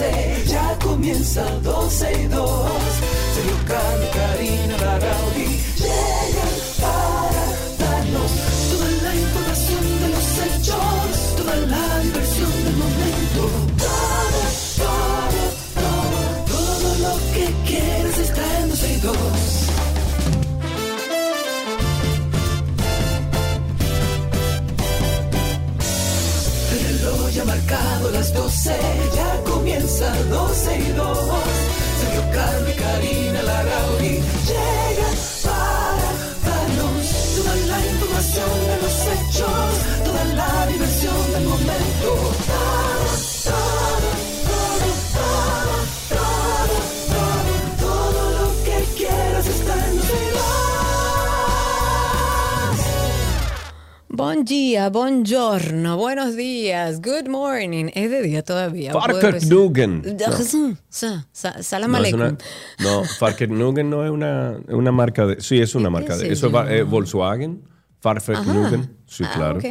12, ya comienza 12 y 2. Sergio Carlos, Karina, comienza 12 y 2. Bon dia, buongiorno, buenos días, good morning. Es de día todavía. ¿puedo Farker decir? Nugen. Sa- sa- Salam No, es aleikum. no, Farker Nugen no es una, una marca de. Sí, es una ¿Qué marca de. Eso es eh, Volkswagen. Farker Nugen. Sí, Ah, claro. ok.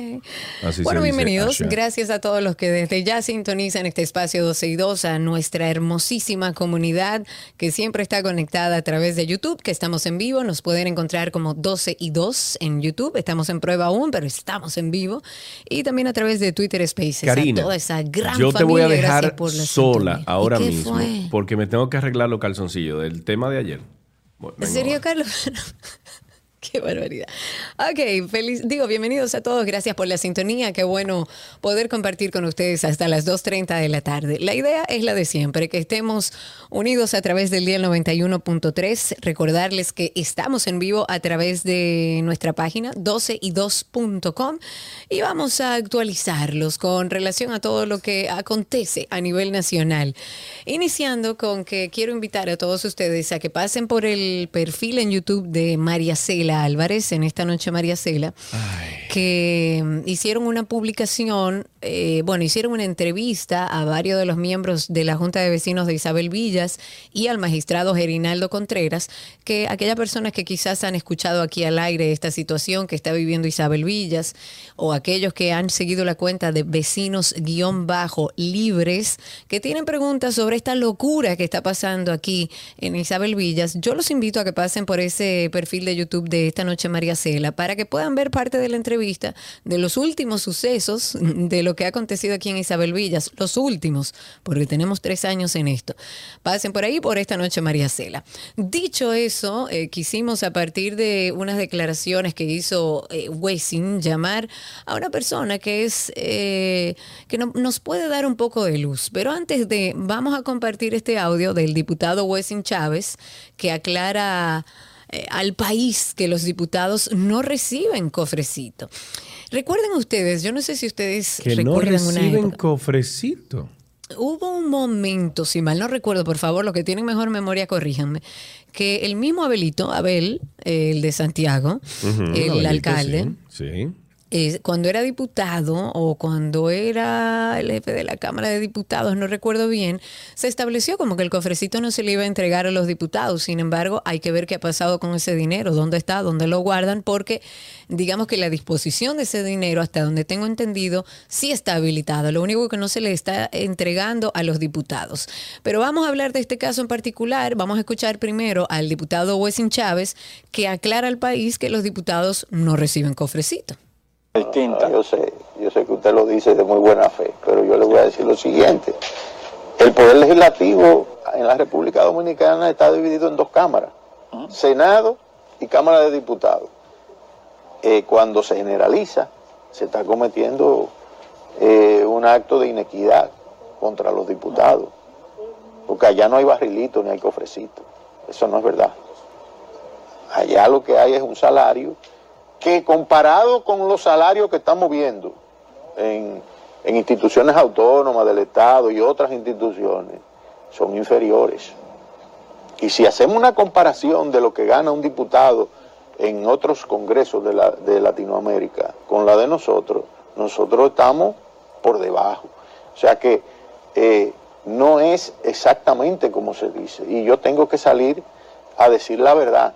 Así bueno, dice bienvenidos. Gracias a todos los que desde ya sintonizan este espacio 12 y 2, a nuestra hermosísima comunidad que siempre está conectada a través de YouTube, que estamos en vivo. Nos pueden encontrar como 12 y 2 en YouTube. Estamos en prueba aún, pero estamos en vivo. Y también a través de Twitter Spaces. Karina, a toda esa gran yo te voy a dejar sola sintonía. ahora ¿Y qué mismo fue? porque me tengo que arreglar los calzoncillos del tema de ayer. Bueno, ¿En serio. Carlos? Qué barbaridad. Ok, feliz, digo, bienvenidos a todos, gracias por la sintonía, qué bueno poder compartir con ustedes hasta las 2.30 de la tarde. La idea es la de siempre, que estemos unidos a través del día 91.3, recordarles que estamos en vivo a través de nuestra página 12y2.com y vamos a actualizarlos con relación a todo lo que acontece a nivel nacional. Iniciando con que quiero invitar a todos ustedes a que pasen por el perfil en YouTube de María Cela Álvarez, en esta noche María Cela, que mm, hicieron una publicación, eh, bueno, hicieron una entrevista a varios de los miembros de la Junta de Vecinos de Isabel Villas y al magistrado Gerinaldo Contreras, que aquellas personas que quizás han escuchado aquí al aire esta situación que está viviendo Isabel Villas, o aquellos que han seguido la cuenta de vecinos guion bajo libres, que tienen preguntas sobre esta locura que está pasando aquí en Isabel Villas, yo los invito a que pasen por ese perfil de YouTube de esta noche María Cela para que puedan ver parte de la entrevista de los últimos sucesos de lo que ha acontecido aquí en Isabel Villas, los últimos, porque tenemos tres años en esto. Pasen por ahí por esta noche María Cela. Dicho eso, eh, quisimos a partir de unas declaraciones que hizo eh, llamar a una persona que es eh, que no- nos puede dar un poco de luz. Pero antes de, vamos a compartir este audio del diputado Wessing Chávez que aclara eh, al país que los diputados no reciben cofrecito. Recuerden ustedes, yo no sé si ustedes Que no recuerdan una reciben cofrecito. Hubo un momento, si mal no recuerdo, por favor, los que tienen mejor memoria, corríjanme, que el mismo Abelito, Abel, el de Santiago, el Abelito, alcalde, Sí. sí. Cuando era diputado o cuando era el jefe de la Cámara de Diputados, no recuerdo bien, se estableció como que el cofrecito no se le iba a entregar a los diputados. Sin embargo, hay que ver qué ha pasado con ese dinero, dónde está, dónde lo guardan, porque digamos que la disposición de ese dinero, hasta donde tengo entendido, sí está habilitada. Lo único que no se le está entregando a los diputados. Pero vamos a hablar de este caso en particular. Vamos a escuchar primero al diputado Wessing Chávez, que aclara al país que los diputados no reciben cofrecito. Distinta. Yo sé, yo sé que usted lo dice de muy buena fe, pero yo le voy a decir lo siguiente. El poder legislativo en la República Dominicana está dividido en dos cámaras, Senado y Cámara de Diputados. Eh, cuando se generaliza, se está cometiendo eh, un acto de inequidad contra los diputados, porque allá no hay barrilito ni hay cofrecito. Eso no es verdad. Allá lo que hay es un salario que comparado con los salarios que estamos viendo en, instituciones autónomas del Estado y otras instituciones, son inferiores. Y si hacemos una comparación de lo que gana un diputado en otros congresos de, la- de Latinoamérica con la de nosotros, nosotros estamos por debajo. O sea que eh, no es exactamente como se dice. Y yo tengo que salir a decir la verdad.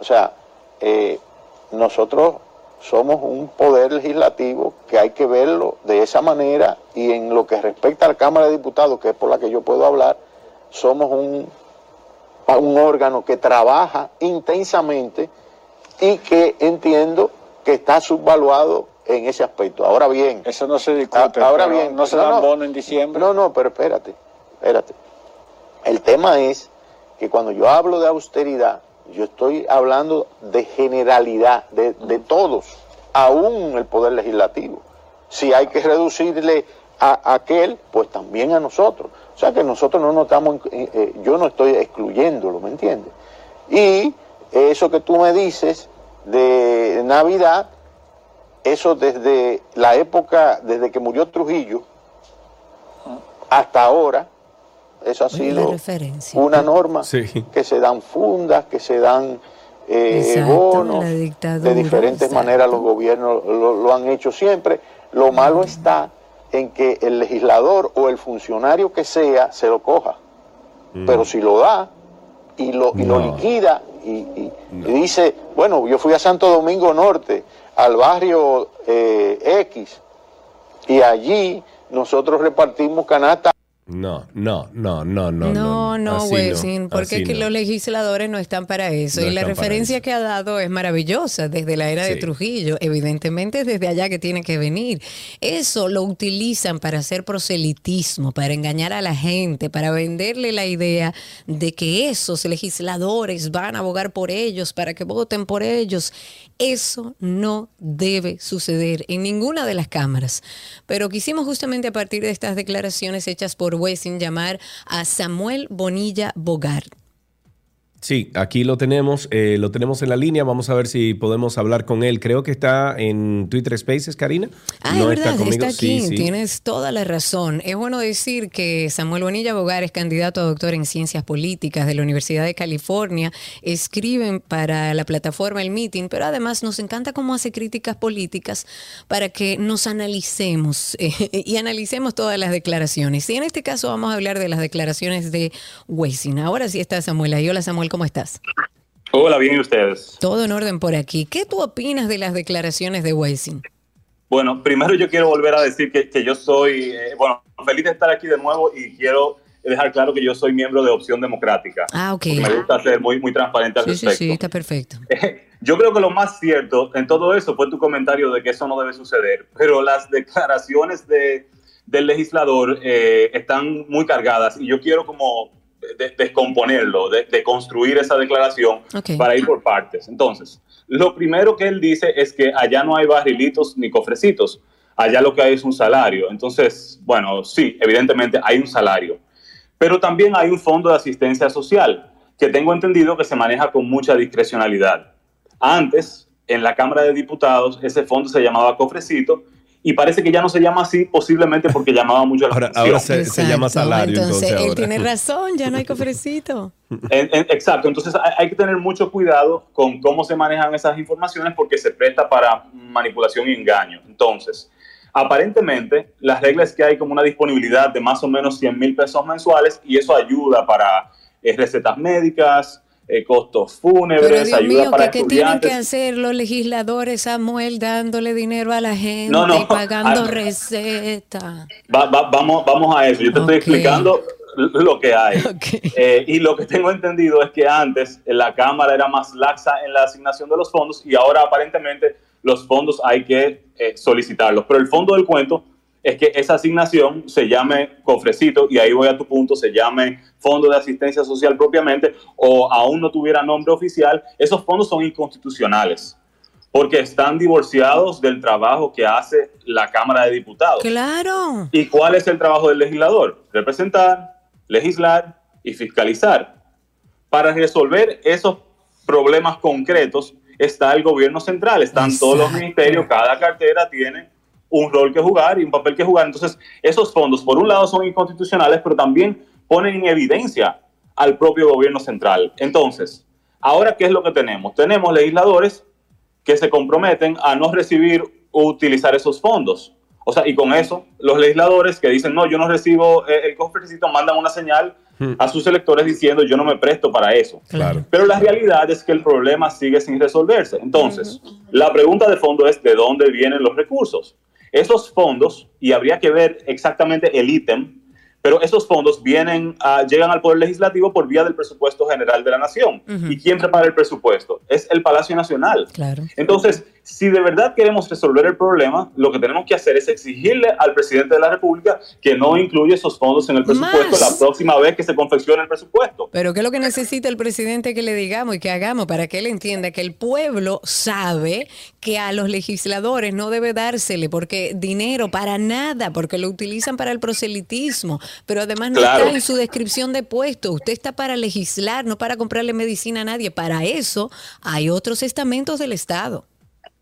O sea, eh, nosotros somos un poder legislativo que hay que verlo de esa manera y en lo que respecta a la Cámara de Diputados, que es por la que yo puedo hablar, somos un, un órgano que trabaja intensamente y que entiendo que está subvaluado en ese aspecto. Ahora bien, Eso no se discute. ahora pero bien, No se no, dan no. bono en diciembre. No, no, pero espérate, espérate. El tema es que cuando yo hablo de austeridad, yo estoy hablando de generalidad, de, de todos, aún el Poder Legislativo. Si hay que reducirle a, aquel, pues también a nosotros. O sea que nosotros no nos estamos, eh, eh, yo no estoy excluyéndolo, ¿me entiendes? Y eso que tú me dices de Navidad, eso desde la época, desde que murió Trujillo hasta ahora, eso ha sido una norma Sí. que se dan fundas, que se dan eh, Exacto, bonos, de diferentes exacto. maneras los gobiernos lo, lo han hecho siempre. Lo malo está en que el legislador o el funcionario que sea se lo coja. Pero si lo da y lo, y lo liquida y, y- y dice, bueno, yo fui a Santo Domingo Norte, al barrio eh, X, y allí nosotros repartimos canasta No, no, no, no, no. No, no, Así Wessing, porque así es que no. los legisladores no están para eso. No y la referencia que ha dado es maravillosa desde la era de. Trujillo. Evidentemente es desde allá que tiene que venir. Eso lo utilizan para hacer proselitismo, para engañar a la gente, para venderle la idea de que esos legisladores van a abogar por ellos, para que voten por ellos. Eso no debe suceder en ninguna de las cámaras. Pero quisimos justamente a partir de estas declaraciones hechas por Wessing llamar a Samuel Bonilla Bogart. Sí, aquí lo tenemos, eh, lo tenemos en la línea. Vamos a ver si podemos hablar con él. Creo que está en Twitter Spaces, Karina. Ah, no es verdad, está, aquí, Sí, sí. tienes toda la razón. Es bueno decir que Samuel Bonilla Bogar es candidato a doctor en ciencias políticas de la Universidad de California. Escriben para la plataforma El Meeting, pero además nos encanta cómo hace críticas políticas para que nos analicemos eh, y analicemos todas las declaraciones. Y en este caso vamos a hablar de las declaraciones de Wessing. Ahora sí está Samuel ahí. Hola Samuel, ¿cómo estás? Hola, bien, ¿y ustedes? Todo en orden por aquí. ¿Qué tú opinas de las declaraciones de Wessing? Bueno, primero yo quiero volver a decir que, que yo soy, eh, bueno, feliz de estar aquí de nuevo y quiero dejar claro que yo soy miembro de Opción Democrática. Ah, ok. Me gusta ser muy, muy transparente al Sí, sí, respecto. sí, está perfecto. Yo creo que lo más cierto en todo eso fue tu comentario de que eso no debe suceder, pero las declaraciones de, del legislador eh, están muy cargadas y yo quiero como de- descomponerlo, de, de construir esa declaración para ir por partes. Entonces, lo primero que él dice es que allá no hay barrilitos ni cofrecitos, allá lo que hay es un salario. Entonces, bueno, sí, evidentemente hay un salario, pero también hay un fondo de asistencia social que tengo entendido que se maneja con mucha discrecionalidad. Antes, en la Cámara de Diputados, ese fondo se llamaba cofrecito y parece que ya no se llama así, posiblemente porque llamaba mucho la Ahora, atención. ahora se, se llama salario. Entonces, él ahora. tiene razón, ya no hay cofrecito. En- en- exacto, entonces hay, hay que tener mucho cuidado con cómo se manejan esas informaciones porque se presta para manipulación y engaño. Entonces, aparentemente, las reglas es que hay como una disponibilidad de más o menos 100 mil pesos mensuales y eso ayuda para eh, recetas médicas, eh, costos Pero fúnebres, Dios ayuda mío, para ¿qué, qué tienen que estudiantes. hacer los legisladores, Samuel, dándole dinero a la gente No, no, y pagando recetas? Va- va- vamos, vamos a eso, yo te estoy explicando lo que hay. Eh, y lo que tengo entendido es que antes la Cámara era más laxa en la asignación de los fondos y ahora aparentemente los fondos hay que eh, solicitarlos. Pero el fondo del cuento es que esa asignación se llame cofrecito y ahí voy a tu punto, se llame Fondo de Asistencia Social propiamente o aún no tuviera nombre oficial, esos fondos son inconstitucionales porque están divorciados del trabajo que hace la Cámara de Diputados. Claro. ¿Y cuál es el trabajo del legislador? Representar, legislar y fiscalizar. Para resolver esos problemas concretos está el gobierno central, están todos los ministerios, cada cartera tiene un rol que jugar y un papel que jugar. Entonces, esos fondos, por un lado, son inconstitucionales, pero también ponen en evidencia al propio gobierno central. Entonces, ahora, ¿qué es lo que tenemos? Tenemos legisladores que se comprometen a no recibir o utilizar esos fondos. O sea, y con eso, los legisladores que dicen, no, yo no recibo eh, el cofrecito, mandan una señal a sus electores diciendo, yo no me presto para eso. Claro. Pero la realidad es que el problema sigue sin resolverse. Entonces, la pregunta de fondo es, ¿de dónde vienen los recursos? Esos fondos, y habría que ver exactamente el ítem, pero esos fondos vienen a- llegan al Poder Legislativo por vía del presupuesto general de la Nación. ¿Y quién prepara el presupuesto? Es el Palacio Nacional. Claro. Entonces, si de verdad queremos resolver el problema, lo que tenemos que hacer es exigirle al presidente de la República que no incluya esos fondos en el presupuesto Más. la próxima vez que se confeccione el presupuesto. Pero ¿qué es lo que necesita el presidente que le digamos y que hagamos para que él entienda que el pueblo sabe que a los legisladores no debe dársele porque dinero para nada, porque lo utilizan para el proselitismo, pero además no Claro. está en su descripción de puesto. Usted está para legislar, no para comprarle medicina a nadie. Para eso hay otros estamentos del Estado.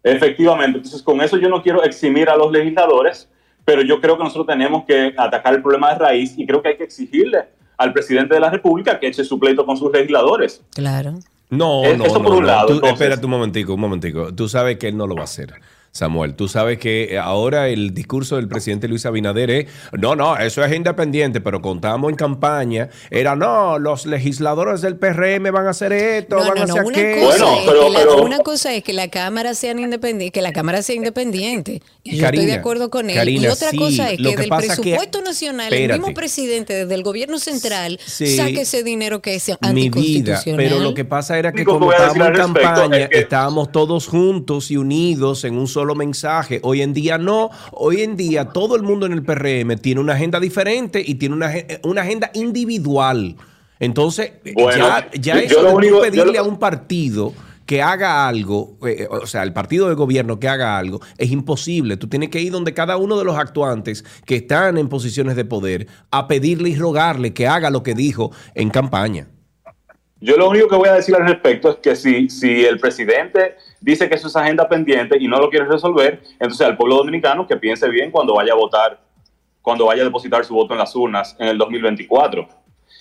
Efectivamente, entonces con eso yo no quiero eximir a los legisladores, pero yo creo que nosotros tenemos que atacar el problema de raíz y creo que hay que exigirle al presidente de la República que eche su pleito con sus legisladores. Claro. No, Es- no, eso no, por un no. lado, Tú- entonces. espérate un momentico, un momentico. Tú sabes que él no lo va a hacer. Samuel, tú sabes que ahora el discurso del presidente Luis Abinader es, no, no, eso es independiente, pero contamos en campaña, era, no, los legisladores del PRM van a hacer esto, No, van no, a no. hacer Una, aquello. Bueno, pero- que la, pero- una cosa es que la Cámara sea independiente, que la Cámara sea independiente. Y yo estoy de acuerdo con él. y otra sí, cosa es que, que del que- presupuesto nacional, el mismo presidente desde el gobierno central Sí. saque ese dinero que es Mi vida, anticonstitucional. pero lo que pasa era que como estábamos en campaña, es que- estábamos todos juntos y unidos en un solo mensaje. Hoy en día no. Hoy en día todo el mundo en el PRM tiene una agenda diferente y tiene una, una agenda individual. Entonces, Bueno, ya, ya eso de único- pedirle lo- a un partido que haga algo, eh, o sea, el partido de gobierno que haga algo, es imposible. Tú tienes que ir donde cada uno de los actuantes que están en posiciones de poder a pedirle y rogarle que haga lo que dijo en campaña. Yo lo único que voy a decir al respecto es que si, si el presidente dice que eso es agenda pendiente y no lo quiere resolver, entonces al pueblo dominicano que piense bien cuando vaya a votar, cuando vaya a depositar su voto en las urnas en el 2024.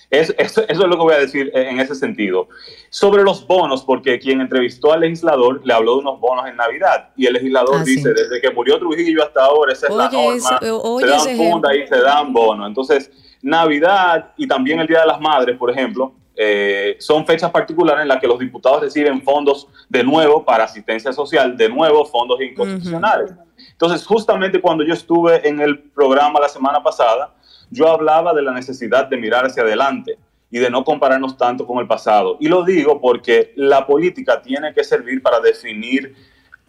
Es- eso, eso es lo que voy a decir en ese sentido. Sobre los bonos, porque quien entrevistó al legislador le habló de unos bonos en Navidad y el legislador Ah, sí. dice, desde que murió Trujillo hasta ahora, esa es la norma, oye, se dan funda y se dan bonos. Entonces, Navidad y también el Día de las Madres, por ejemplo, eh, son fechas particulares en las que los diputados reciben fondos de nuevo para asistencia social, de nuevo fondos inconstitucionales. Entonces, justamente cuando yo estuve en el programa la semana pasada, yo hablaba de la necesidad de mirar hacia adelante y de no compararnos tanto con el pasado. Y lo digo porque la política tiene que servir para definir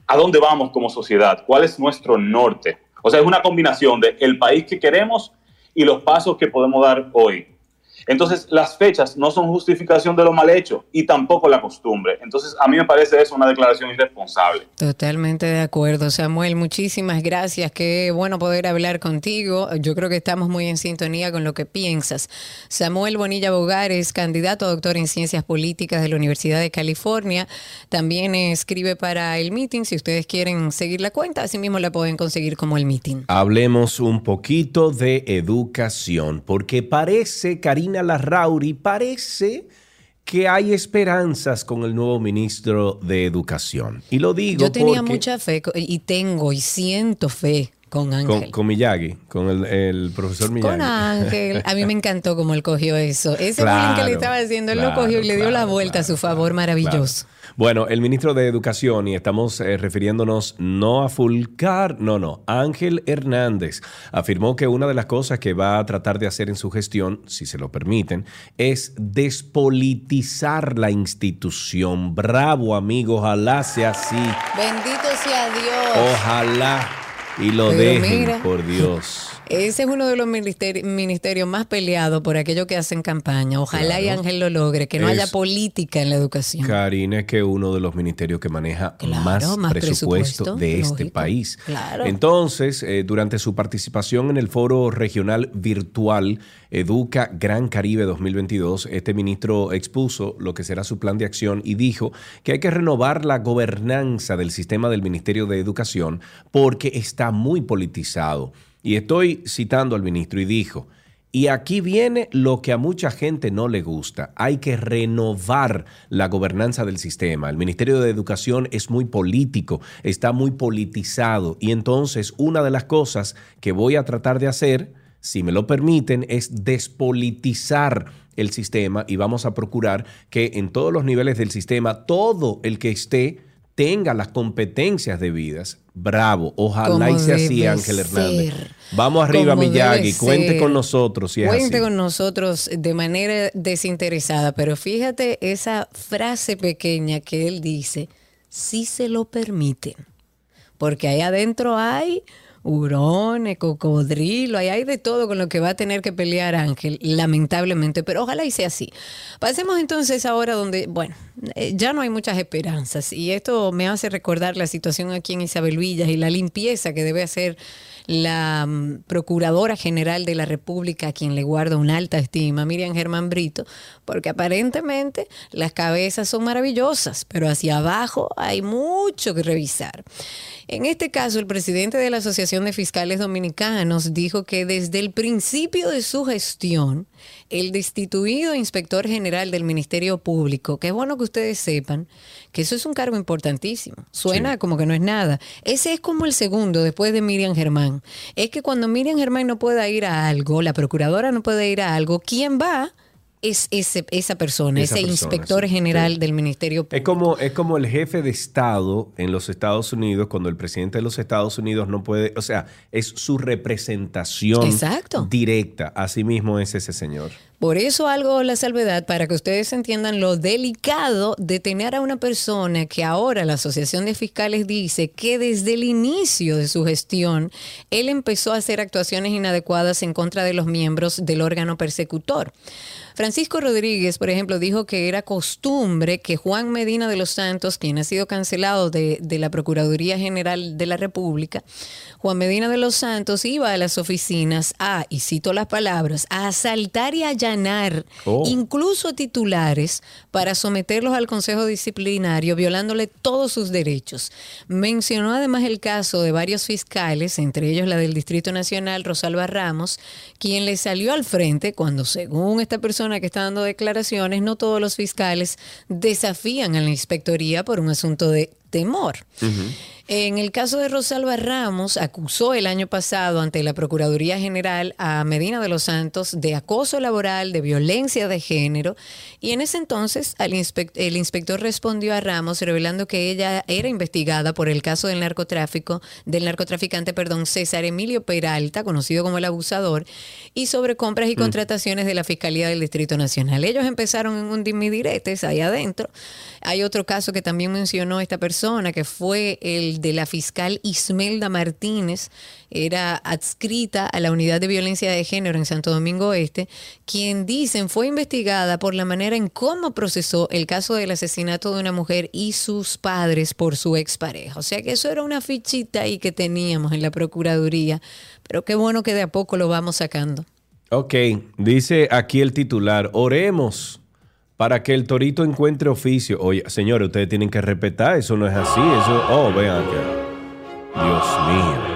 a dónde vamos como sociedad, cuál es nuestro norte. O sea, es una combinación de el país que queremos y los pasos que podemos dar hoy. Entonces, las fechas no son justificación de lo mal hecho y tampoco la costumbre. Entonces, a mí me parece eso una declaración irresponsable. Totalmente de acuerdo, Samuel. Muchísimas gracias. Qué bueno poder hablar contigo. Yo creo que estamos muy en sintonía con lo que piensas. Samuel Bonilla Bogar es candidato a doctor en Ciencias Políticas de la Universidad de California. También escribe para el meeting. Si ustedes quieren seguir la cuenta, así mismo la pueden conseguir como el meeting. Hablemos un poquito de educación, porque parece, Karina Larrauri, parece que hay esperanzas con el nuevo ministro de Educación. Y lo digo Yo tenía porque- mucha fe y tengo y siento fe con Ángel. con, con Miyagi, con el, el profesor Miyagi. Con Ángel. A mí me encantó cómo él cogió eso. Ese bullying que Claro, le estaba haciendo, él claro, lo cogió y le dio la vuelta a su favor maravilloso. Bueno, el ministro de Educación, y estamos eh, refiriéndonos no a Fulcar, no, no, Ángel Hernández, afirmó que una de las cosas que va a tratar de hacer en su gestión, si se lo permiten, es despolitizar la institución. Bravo, amigo, ojalá sea así. Bendito sea Dios. Ojalá y lo Pero dejen, mira. por Dios. Ese es uno de los ministeri- ministerios más peleados por aquellos que hacen campaña. Ojalá y. Ángel lo logre, que no Es- haya política en la educación. Karina es que uno de los ministerios que maneja Claro, más, más presupuesto, presupuesto, de este país. Claro. Entonces, eh, durante su participación en el foro regional virtual Educa Gran Caribe 2022, este ministro expuso lo que será su plan de acción y dijo que hay que renovar la gobernanza del sistema del Ministerio de Educación porque está muy politizado. Y estoy citando al ministro y dijo, Y aquí viene lo que a mucha gente no le gusta. Hay que renovar la gobernanza del sistema. El Ministerio de Educación es muy político, está muy politizado. Y entonces una de las cosas que voy a tratar de hacer, si me lo permiten, es despolitizar el sistema y vamos a procurar que en todos los niveles del sistema, todo el que esté tenga las competencias debidas. Bravo, ojalá y sea así, Ángel Hernández. Vamos arriba, Como Miyagi, cuente con nosotros si es Cuente así. con nosotros de manera desinteresada, pero fíjate esa frase pequeña que él dice, si se lo permiten, porque ahí adentro hay hurones, cocodrilo, ahí hay de todo con lo que va a tener que pelear Ángel, lamentablemente, pero ojalá y sea así. Pasemos entonces ahora donde, bueno, eh, ya no hay muchas esperanzas y esto me hace recordar la situación aquí en Isabel Villas y la limpieza que debe hacer la mm, Procuradora General de la República, a quien le guardo una alta estima, Miriam Germán Brito, porque aparentemente las cabezas son maravillosas, pero hacia abajo hay mucho que revisar. En este caso, el presidente de la Asociación de Fiscales Dominicanos dijo que desde el principio de su gestión, el destituido inspector general del Ministerio Público, que es bueno que ustedes sepan que eso es un cargo importantísimo. Suena Sí. como que no es nada. Ese es como el segundo después de Miriam Germán. Es que cuando Miriam Germán no pueda ir a algo, la procuradora no puede ir a algo, ¿quién va? Es ese, esa persona, Esa ese persona, inspector sí, general sí. del Ministerio Es Público. como, es como el jefe de Estado en los Estados Unidos, cuando el presidente de los Estados Unidos no puede, o sea, es su representación Exacto. directa. Así mismo es ese señor. Por eso algo la salvedad para que ustedes entiendan lo delicado de tener a una persona que ahora la Asociación de Fiscales dice que desde el inicio de su gestión él empezó a hacer actuaciones inadecuadas en contra de los miembros del órgano persecutor. Francisco Rodríguez, por ejemplo, dijo que era costumbre que Juan Medina de los Santos, quien ha sido cancelado de, de la Procuraduría General de la República, Juan Medina de los Santos iba a las oficinas a, y cito las palabras, a asaltar y allanar, Oh. incluso titulares, para someterlos al Consejo Disciplinario, violándole todos sus derechos. Mencionó además el caso de varios fiscales, entre ellos la del Distrito Nacional, Rosalba Ramos, quien le salió al frente cuando, según esta persona que está dando declaraciones, no todos los fiscales desafían a la inspectoría por un asunto de temor. En el caso de Rosalba Ramos, acusó el año pasado ante la Procuraduría General a Medina de los Santos de acoso laboral, de violencia de género, y en ese entonces el inspector respondió a Ramos revelando que ella era investigada por el caso del narcotráfico, del narcotraficante, perdón, César Emilio Peralta, conocido como el abusador, y sobre compras y contrataciones de la Fiscalía del Distrito Nacional. Ellos empezaron en un dimidiretes ahí adentro. Hay otro caso que también mencionó esta persona, que fue el de la fiscal Ismelda Martínez, era adscrita a la Unidad de Violencia de Género en Santo Domingo Este, quien dicen fue investigada por la manera en cómo procesó el caso del asesinato de una mujer y sus padres por su expareja. O sea que eso era una fichita ahí que teníamos en la Procuraduría, pero qué bueno que de a poco lo vamos sacando. Ok, dice aquí el titular, oremos para que el torito encuentre oficio. Oye, señores, ustedes tienen que respetar, eso no es así, eso, oh, vean que, Dios mío.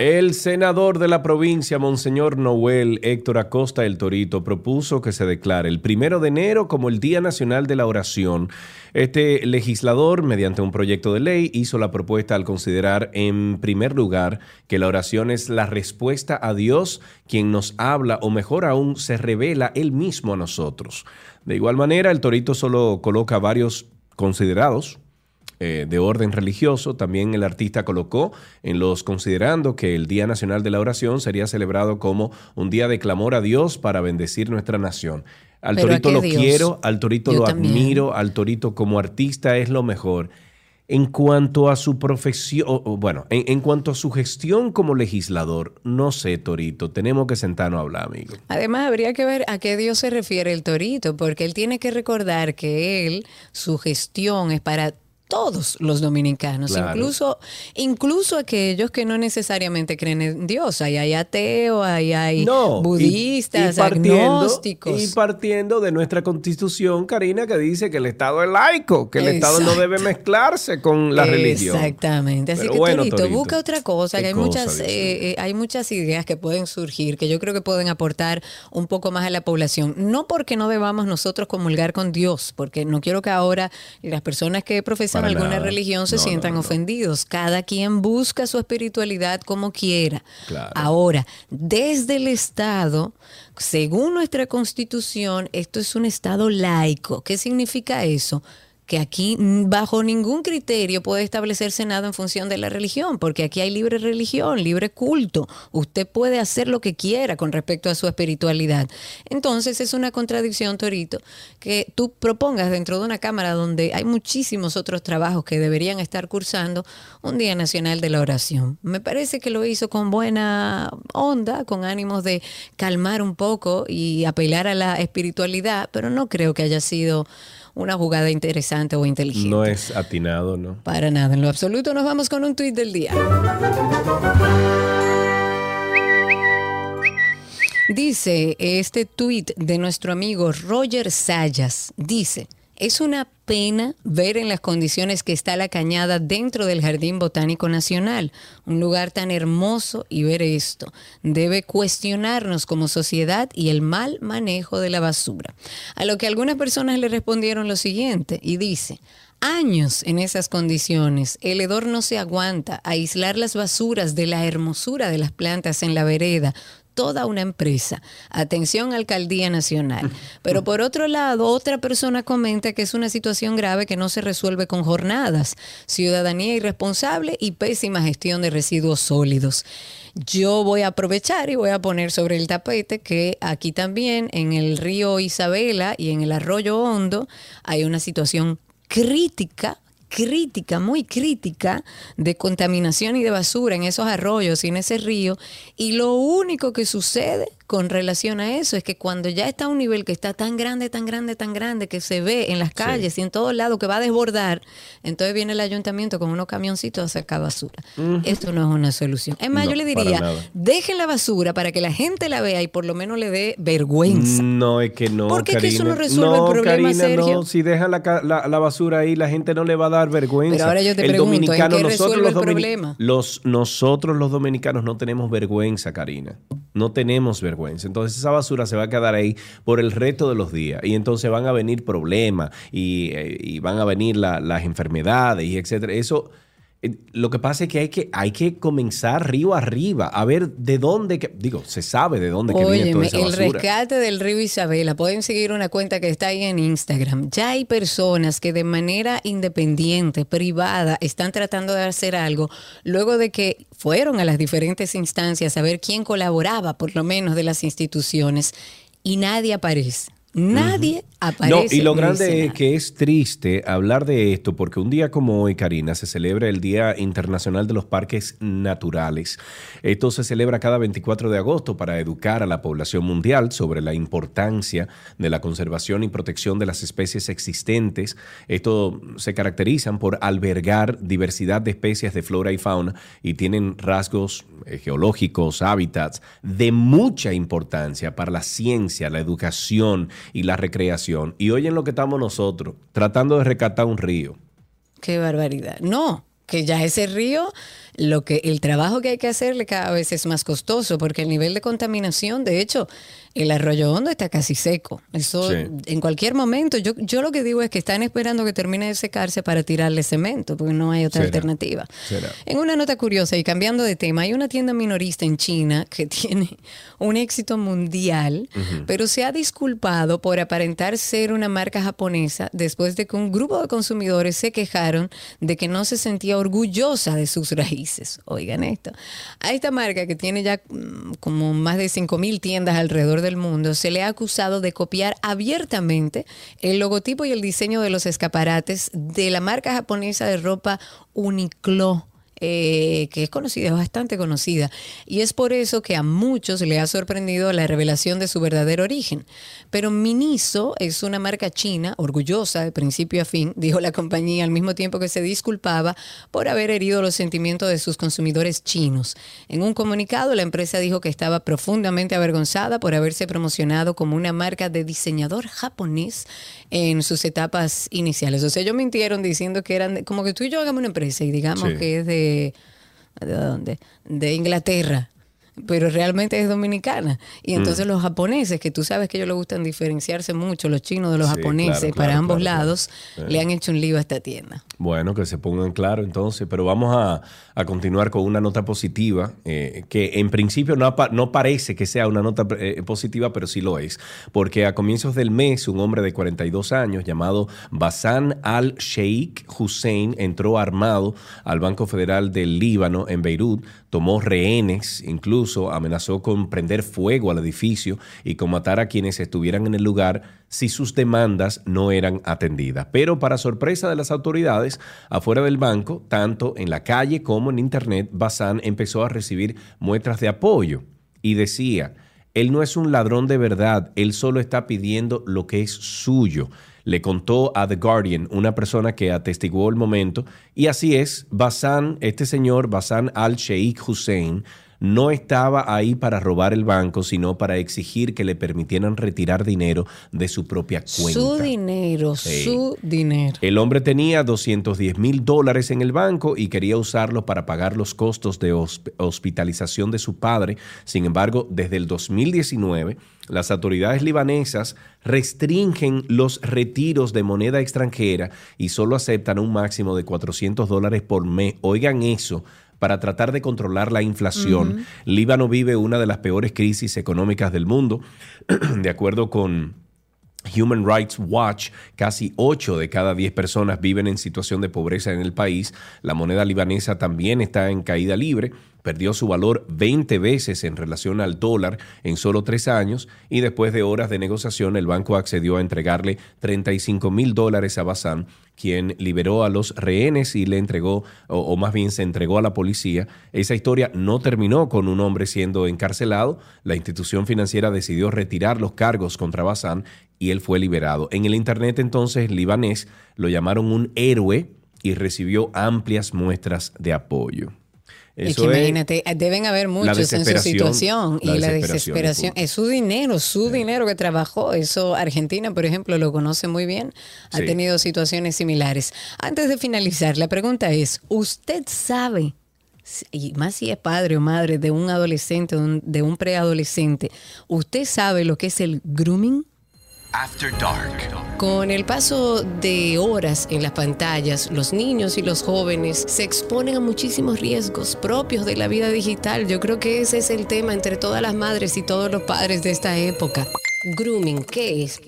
El senador de la provincia, Monseñor Noel Héctor Acosta El Torito, propuso que se declare el primero de enero como el Día Nacional de la Oración. Este legislador, mediante un proyecto de ley, hizo la propuesta al considerar, en primer lugar, que la oración es la respuesta a Dios, quien nos habla, o mejor aún, se revela Él mismo a nosotros. De igual manera, el Torito solo coloca varios considerados eh, de orden religioso. También el artista colocó en los considerando que el Día Nacional de la Oración sería celebrado como un día de clamor a Dios para bendecir nuestra nación. Al Pero ¿a Torito lo Dios? quiero, al Torito Yo lo también. admiro, al Torito como artista es lo mejor. En cuanto a su profesión, bueno, en, en cuanto a su gestión como legislador, no sé, Torito, tenemos que sentarnos a hablar, amigo. Además, habría que ver a qué Dios se refiere el torito, porque él tiene que recordar que él, su gestión es para todos los dominicanos, Claro. incluso, incluso aquellos que no necesariamente creen en Dios. Ahí hay ateos, ahí hay No, y- budistas, y partiendo- agnósticos. Y partiendo de nuestra constitución, Karina, que dice que el Estado es laico, que el Estado no debe mezclarse con la religión. Exactamente. Así Pero que bueno, Torito, Torito, busca otra cosa, que hay cosa, muchas, eh, eh, hay muchas ideas que pueden surgir, que yo creo que pueden aportar un poco más a la población. No porque no debamos nosotros comulgar con Dios, porque no quiero que ahora las personas que profesan Para alguna nada. religión se No, sientan no. ofendidos. Cada quien busca su espiritualidad como quiera. Claro. Ahora, desde el Estado, según nuestra constitución, esto es un Estado laico. ¿Qué significa eso? Que aquí mm, bajo ningún criterio puede establecerse nada en función de la religión, porque aquí hay libre religión, libre culto. Usted puede hacer lo que quiera con respecto a su espiritualidad. Entonces es una contradicción, Torito, que tú propongas dentro de una Cámara donde hay muchísimos otros trabajos que deberían estar cursando un Día Nacional de la Oración. Me parece que lo hizo con buena onda, con ánimos de calmar un poco y apelar a la espiritualidad, pero no creo que haya sido una jugada interesante o inteligente. No es atinado, ¿no? Para nada, en lo absoluto. Nos vamos con un tuit del día. Dice este tuit de nuestro amigo Roger Sayas. Dice, es una pena ver en las condiciones que está la cañada dentro del Jardín Botánico Nacional, un lugar tan hermoso y ver esto debe cuestionarnos como sociedad y el mal manejo de la basura. A lo que algunas personas le respondieron lo siguiente y dice, años en esas condiciones, el hedor no se aguanta, aislar las basuras de la hermosura de las plantas en la vereda, toda una empresa. Atención, Alcaldía Nacional. Pero por otro lado, otra persona comenta que es una situación grave que no se resuelve con jornadas, ciudadanía irresponsable y pésima gestión de residuos sólidos. Yo voy a aprovechar y voy a poner sobre el tapete que aquí también en el río Isabela y en el arroyo Hondo hay una situación crítica crítica, muy crítica de contaminación y de basura en esos arroyos y en ese río. Y lo único que sucede con relación a eso es que cuando ya está a un nivel que está tan grande, tan grande, tan grande, que se ve en las calles y en todos lados que va a desbordar, entonces viene el ayuntamiento con unos camioncitos a sacar basura. Esto no es una solución. Es más, No, yo le diría, dejen la basura para que la gente la vea y por lo menos le dé vergüenza. No, es que no. Porque es que eso no Karina. resuelve el problema, Karina, Sergio. No, si dejan la, la- la basura ahí, la gente no le va a dar vergüenza. Pero ahora yo te el pregunto, ¿en qué nosotros resuelve el problema? Los, nosotros los dominicanos no tenemos vergüenza, Karina. No tenemos vergüenza. Entonces esa basura se va a quedar ahí por el resto de los días. Y entonces van a venir problemas y, eh, van a venir la- las enfermedades y etcétera. Eso... eh, Lo que pasa es que hay que, hay que comenzar río arriba, a ver de dónde, que, digo, se sabe de dónde que viene toda esa el rescate del río Isabela, pueden seguir una cuenta que está ahí en Instagram. Ya hay personas que de manera independiente, privada, están tratando de hacer algo luego de que fueron a las diferentes instancias a ver quién colaboraba, por lo menos de las instituciones, y nadie aparece. Nadie No, aparece. y lo grande es que es triste hablar de esto porque un día como hoy, Karina, se celebra el Día Internacional de los Parques Naturales. Esto se celebra cada 24 de agosto para educar a la población mundial sobre la importancia de la conservación y protección de las especies existentes. Esto se caracterizan por albergar diversidad de especies de flora y fauna y tienen rasgos eh, geológicos, hábitats de mucha importancia para la ciencia, la educación y la recreación. Y oyen lo que estamos nosotros, tratando de rescatar un río. Qué barbaridad. No, que ya ese río, lo que el trabajo que hay que hacerle cada vez es más costoso porque el nivel de contaminación, de hecho, el arroyo hondo está casi seco. Eso Sí. en cualquier momento, yo, yo lo que digo es que están esperando que termine de secarse para tirarle cemento, porque no hay otra Será. alternativa. Será. En una nota curiosa y cambiando de tema, hay una tienda minorista en China que tiene un éxito mundial, pero se ha disculpado por aparentar ser una marca japonesa después de que un grupo de consumidores se quejaron de que no se sentía orgullosa de sus raíces. Oigan esto. A esta marca que tiene ya mm, como más de 5.000 tiendas alrededor del mundo, se le ha acusado de copiar abiertamente el logotipo y el diseño de los escaparates de la marca japonesa de ropa Uniqlo. Eh, que es conocida, bastante conocida. Y es por eso que a muchos le ha sorprendido la revelación de su verdadero origen. Pero Miniso es una marca china, orgullosa de principio a fin, dijo la compañía al mismo tiempo que se disculpaba por haber herido los sentimientos de sus consumidores chinos. En un comunicado, la empresa dijo que estaba profundamente avergonzada por haberse promocionado como una marca de diseñador japonés en sus etapas iniciales. O sea, ellos mintieron diciendo que eran, de- como que tú y yo hagamos una empresa y digamos Sí. que es de, ¿de dónde? De Inglaterra. Pero realmente es dominicana. Y entonces los japoneses, que tú sabes que ellos les gustan diferenciarse mucho, los chinos de los Sí, japoneses, claro, para ambos claro, lados, le han hecho un lío a esta tienda. Bueno, que se pongan claro entonces, pero vamos a, a continuar con una nota positiva, eh, que en principio no, no parece que sea una nota eh, positiva, pero sí lo es, porque a comienzos del mes un hombre de 42 años llamado Bassan al-Sheikh Hussein entró armado al Banco Federal del Líbano en Beirut, tomó rehenes, incluso amenazó con prender fuego al edificio y con matar a quienes estuvieran en el lugar si sus demandas no eran atendidas. Pero para sorpresa de las autoridades, afuera del banco, tanto en la calle como en internet, Bazán empezó a recibir muestras de apoyo y decía, él no es un ladrón de verdad, él solo está pidiendo lo que es suyo. Le contó a The Guardian una persona que atestiguó el momento y así es, Bazán, este señor Bazán al-Sheikh Hussein, no estaba ahí para robar el banco, sino para exigir que le permitieran retirar dinero de su propia cuenta. Su dinero, Sí. su dinero. El hombre tenía 210 mil dólares en el banco y quería usarlos para pagar los costos de hosp- hospitalización de su padre. Sin embargo, desde el 2019, las autoridades libanesas restringen los retiros de moneda extranjera y solo aceptan un máximo de 400 dólares por mes. Oigan eso. Para tratar de controlar la inflación, Líbano vive una de las peores crisis económicas del mundo. de acuerdo con Human Rights Watch, casi 8 de cada 10 personas viven en situación de pobreza en el país. La moneda libanesa también está en caída libre, perdió su valor 20 veces en relación al dólar en solo tres años y después de horas de negociación el banco accedió a entregarle 35 mil dólares a Bazán, quien liberó a los rehenes y le entregó, o, o más bien se entregó a la policía. Esa historia no terminó con un hombre siendo encarcelado. La institución financiera decidió retirar los cargos contra Bazán y él fue liberado. En el Internet entonces libanés lo llamaron un héroe y recibió amplias muestras de apoyo. Es Eso que es- imagínate, deben haber muchos en su situación la y la desesperación. Es su dinero, su dinero que trabajó. Eso Argentina, por ejemplo, lo conoce muy bien. Ha Sí. tenido situaciones similares. Antes de finalizar, la pregunta es, ¿usted sabe, y más si es padre o madre de un adolescente, de un preadolescente, ¿usted sabe lo que es el grooming? Con el paso de horas en las pantallas, los niños y los jóvenes se exponen a muchísimos riesgos propios de la vida digital. Yo creo que ese es el tema entre todas las madres y todos los padres de esta época. Grooming, ¿qué es?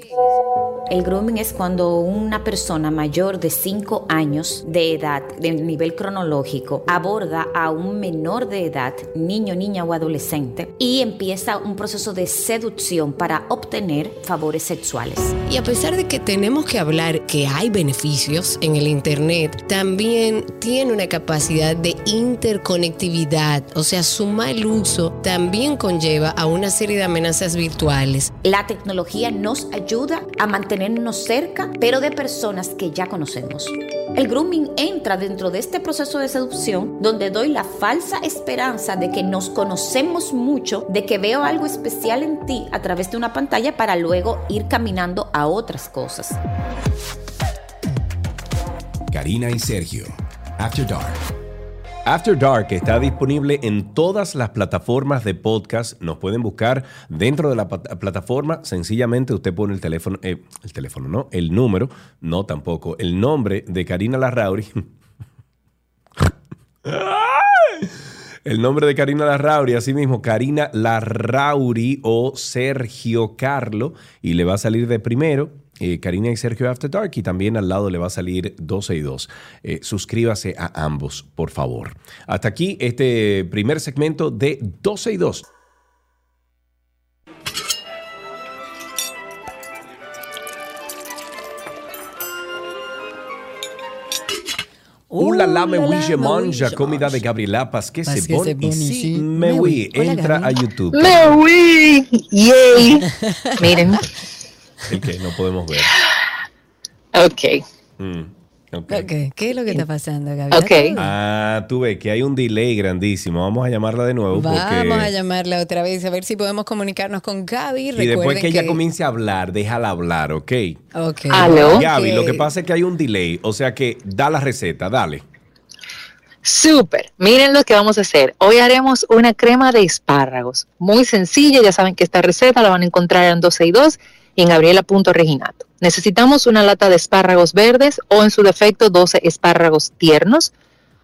El grooming es cuando una persona mayor de 5 años de edad, de nivel cronológico, aborda a un menor de edad, niño, niña o adolescente, y empieza un proceso de seducción para obtener favores sexuales. Y a pesar de que tenemos que hablar que hay beneficios en el Internet, también tiene una capacidad de interconectividad. O sea, su mal uso también conlleva a una serie de amenazas virtuales. La tecnología nos ayuda a mantenernos cerca, pero de personas que ya conocemos. El grooming entra dentro de este proceso de seducción donde doy la falsa esperanza de que nos conocemos mucho, de que veo algo especial en ti a través de una pantalla para luego ir caminando a otras cosas. Karina y Sergio. After Dark. After Dark está disponible en todas las plataformas de podcast. Nos pueden buscar dentro de la plataforma. Sencillamente usted pone el teléfono, eh, el teléfono, no, el número, no tampoco, el nombre de Karina Larrauri. El nombre de Karina Larrauri, así mismo, Karina Larrauri o Sergio Carlo, y le va a salir de primero eh, Karina y Sergio After Dark, y también al lado le va a salir 12 y 2. Eh, suscríbase a ambos, por favor. Hasta aquí este primer segmento de 12 y 2. Uh, la la me Uh, la, me mange, oui, je comida de Gabriela c'est que bon ici. ici. Me Me oui, oui. Hola, entra a. YouTube. Me oui, yay. Miren, El que no podemos ver. ok, Mm, ok. Ok, ¿qué es lo que está pasando, Gaby? ok. Ah, tú ves que hay un delay grandísimo. Vamos a llamarla de nuevo Vamos porque... a llamarla otra vez a ver si podemos comunicarnos con Gaby. Y después que ella comience a hablar, déjala hablar, ¿ok? Ok. Aló. Gaby, lo que pasa es que hay un delay, o sea que da la receta, dale. Súper. Miren lo que vamos a hacer. Hoy haremos una crema de espárragos. Muy sencilla. Ya saben que esta receta la van a encontrar en 12 y 2 y en gabriela.reginato. Necesitamos una lata de espárragos verdes o en su defecto 12 espárragos tiernos,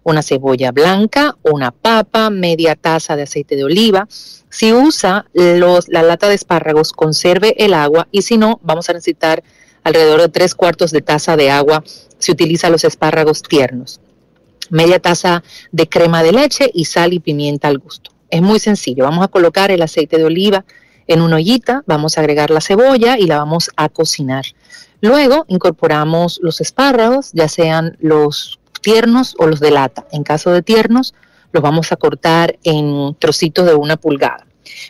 una cebolla blanca, una papa, media taza de aceite de oliva. Si usa los, la lata de espárragos, conserve el agua y si no, vamos a necesitar alrededor de tres cuartos de taza de agua si utiliza los espárragos tiernos media taza de crema de leche y sal y pimienta al gusto. Es muy sencillo. Vamos a colocar el aceite de oliva en una ollita, vamos a agregar la cebolla y la vamos a cocinar. Luego incorporamos los espárragos, ya sean los tiernos o los de lata. En caso de tiernos, los vamos a cortar en trocitos de una pulgada.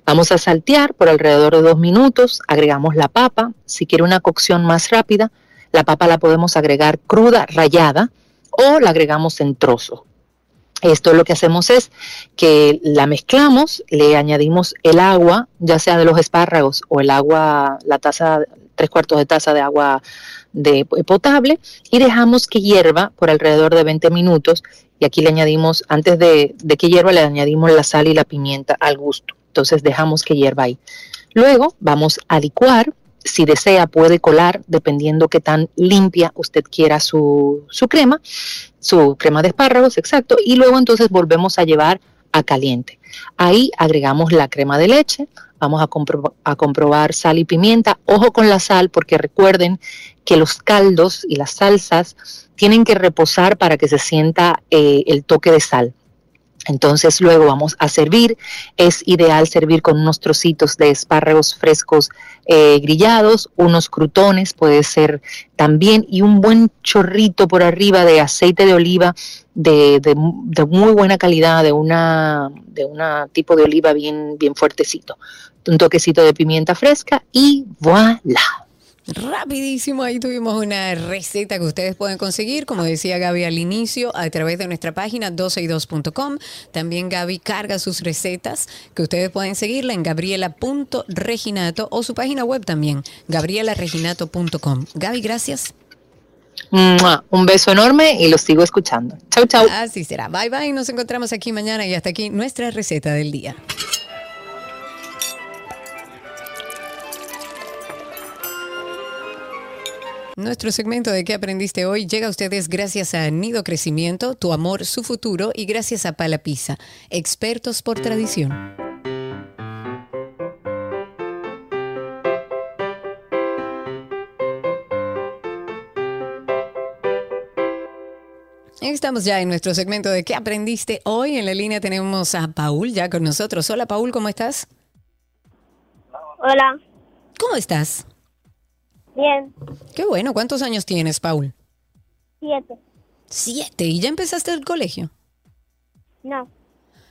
Vamos a saltear por alrededor de dos minutos, agregamos la papa. Si quiere una cocción más rápida, la papa la podemos agregar cruda, rallada, o la agregamos en trozos. Esto lo que hacemos es que la mezclamos, le añadimos el agua, ya sea de los espárragos o el agua, la taza, tres cuartos de taza de agua de potable y dejamos que hierva por alrededor de 20 minutos y aquí le añadimos, antes de, de que hierva, le añadimos la sal y la pimienta al gusto. Entonces dejamos que hierva ahí. Luego vamos a licuar si desea puede colar dependiendo qué tan limpia usted quiera su, su, crema, su crema de espárragos, exacto, y luego entonces volvemos a llevar a caliente. Ahí agregamos la crema de leche, vamos a, compro a comprobar sal y pimienta, ojo con la sal porque recuerden que los caldos y las salsas tienen que reposar para que se sienta eh, el toque de sal. Entonces luego vamos a servir. Es ideal servir con unos trocitos de espárragos frescos eh, grillados, unos crutones puede ser también y un buen chorrito por arriba de aceite de oliva de, de, muy buena calidad, de una, de una tipo de oliva bien, bien fuertecito. Un toquecito de pimienta fresca y voilà. Rapidísimo, ahí tuvimos una receta que ustedes pueden conseguir, como decía Gaby al inicio, a través de nuestra página 12y2.com. También Gaby carga sus recetas que ustedes pueden seguirla en gabriela.reginato o su página web también, gabrielareginato.com. Gaby, gracias. Un beso enorme y los sigo escuchando. Chau, chau. Así será. Bye bye, nos encontramos aquí mañana y hasta aquí nuestra receta del día. Nuestro segmento de ¿Qué aprendiste hoy? llega a ustedes gracias a Nido Crecimiento, Tu Amor, Su Futuro y gracias a Palapisa, expertos por tradición. Estamos ya en nuestro segmento de ¿Qué aprendiste hoy? En la línea tenemos a Paul ya con nosotros. Hola Paul, ¿cómo estás? Hola, ¿Cómo estás? Bien, Qué bueno. ¿Cuántos años tienes, Paul? siete. Siete. ¿Y ya empezaste el colegio? No,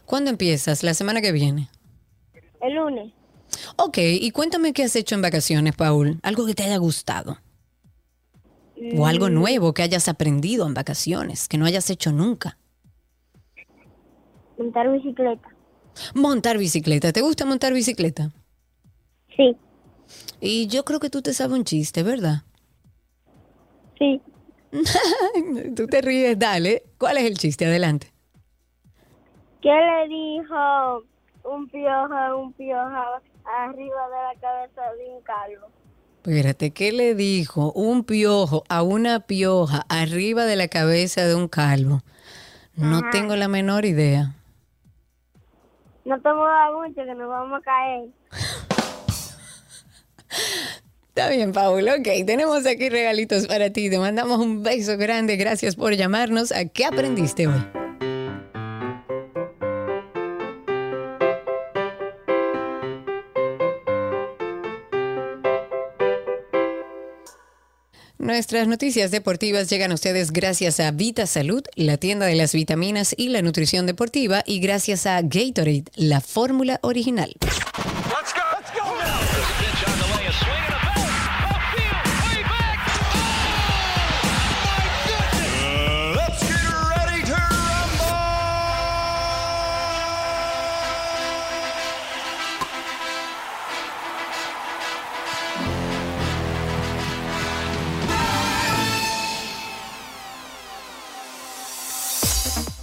¿Cuándo empiezas? ¿La semana que viene? el lunes. Ok, y cuéntame qué has hecho en vacaciones, Paul. Algo que te haya gustado. O algo nuevo que hayas aprendido en vacaciones, que no hayas hecho nunca. Montar bicicleta. Montar bicicleta. ¿Te gusta montar bicicleta? Sí, Y yo creo que tú te sabes un chiste, ¿verdad? sí. Tú te ríes, dale. ¿Cuál es el chiste? Adelante. ¿Qué le dijo un piojo a un piojo arriba de la cabeza de un calvo? Espérate, ¿qué le dijo un piojo a una pioja arriba de la cabeza de un calvo? No tengo la menor idea. No te muevas mucho que nos vamos a caer. Está bien, Paul. Ok, tenemos aquí regalitos para ti. Te mandamos un beso grande. Gracias por llamarnos. ¿A qué aprendiste hoy? Nuestras noticias deportivas llegan a ustedes gracias a Vita Salud, la tienda de las vitaminas y la nutrición deportiva, y gracias a Gatorade, la fórmula original.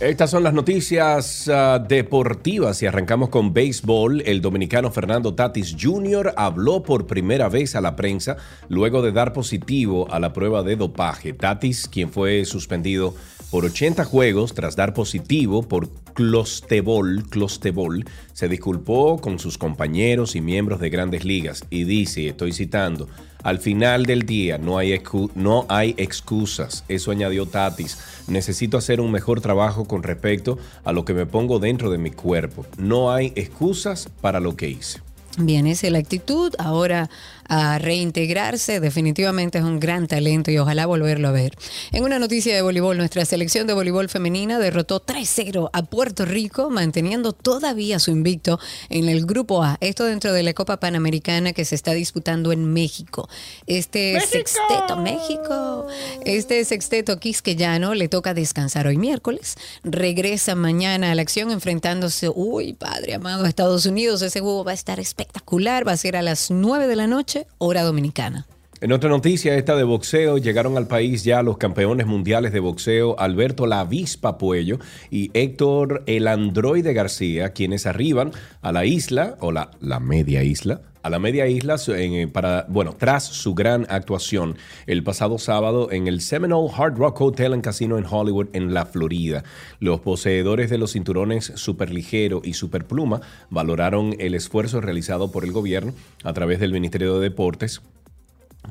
Estas son las noticias ah, deportivas y arrancamos con béisbol. El dominicano Fernando Tatis Jr. habló por primera vez a la prensa luego de dar positivo a la prueba de dopaje. Tatis, quien fue suspendido por 80 juegos tras dar positivo por clostebol, clostebol, se disculpó con sus compañeros y miembros de grandes ligas y dice, estoy citando, al final del día no hay, no hay excusas. Eso añadió Tatis. Necesito hacer un mejor trabajo con respecto a lo que me pongo dentro de mi cuerpo. No hay excusas para lo que hice. Bien, esa es la actitud. Ahora a reintegrarse, definitivamente es un gran talento y ojalá volverlo a ver. En una noticia de voleibol, nuestra selección de voleibol femenina derrotó 3-0 a Puerto Rico, manteniendo todavía su invicto en el grupo A. Esto dentro de la Copa Panamericana que se está disputando en México. Este sexteto, México. Este sexteto quisqueyano le toca descansar hoy miércoles. Regresa mañana a la acción enfrentándose, uy, padre amado, a Estados Unidos. Ese juego va a estar espectacular. Va a ser a las 9 de la noche, hora dominicana. En otra noticia, esta de boxeo, llegaron al país ya los campeones mundiales de boxeo Alberto La Avispa Puello y Héctor el Androide García, quienes arriban a la isla, o la, la media isla, a la media isla en- para, bueno, tras su gran actuación el pasado sábado en el Seminole Hard Rock Hotel and Casino en Hollywood, en la Florida. Los poseedores de los cinturones superligero y superpluma valoraron el esfuerzo realizado por el gobierno a través del Ministerio de Deportes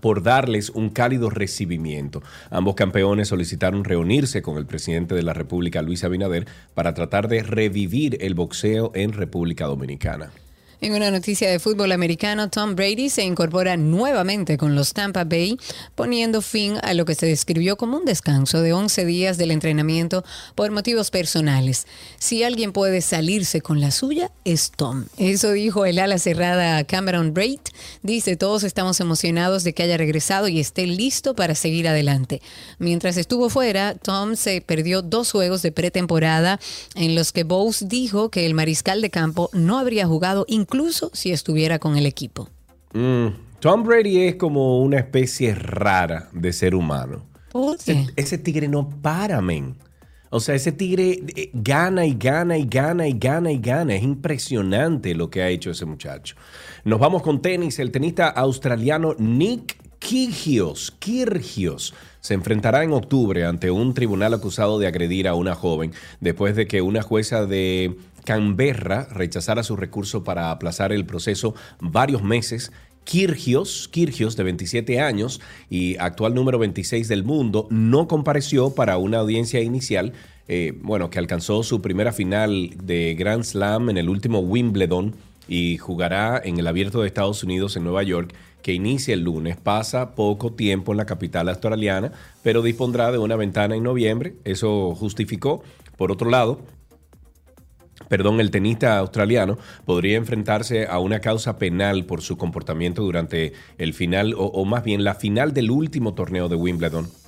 por darles un cálido recibimiento. Ambos campeones solicitaron reunirse con el presidente de la República, Luis Abinader, para tratar de revivir el boxeo en República Dominicana. En una noticia de fútbol americano, Tom Brady se incorpora nuevamente con los Tampa Bay, poniendo fin a lo que se describió como un descanso de 11 días del entrenamiento por motivos personales. Si alguien puede salirse con la suya, es Tom. Eso dijo el ala cerrada Cameron Braid. Dice, todos estamos emocionados de que haya regresado y esté listo para seguir adelante. Mientras estuvo fuera, Tom se perdió dos juegos de pretemporada en los que Bowes dijo que el mariscal de campo no habría jugado incluso si estuviera con el equipo. Mm, Tom Brady es como una especie rara de ser humano. ¿Por Ese, ese tigre no para, men. O sea, ese tigre eh, gana y gana y gana y gana y gana. Es impresionante lo que ha hecho ese muchacho. Nos vamos con tenis. El tenista australiano Nick Kyrgios, Kyrgios se enfrentará en octubre ante un tribunal acusado de agredir a una joven después de que una jueza de Canberra rechazara su recurso para aplazar el proceso varios meses. Kyrgios, Kyrgios, de 27 años y actual número 26 del mundo, no compareció para una audiencia inicial, eh, bueno, que alcanzó su primera final de Grand Slam en el último Wimbledon y jugará en el Abierto de Estados Unidos en Nueva York, que inicia el lunes. Pasa poco tiempo en la capital australiana, pero dispondrá de una ventana en noviembre. Eso justificó. Por otro lado, perdón, el tenista australiano podría enfrentarse a una causa penal por su comportamiento durante el final, o, más bien la final del último torneo de Wimbledon.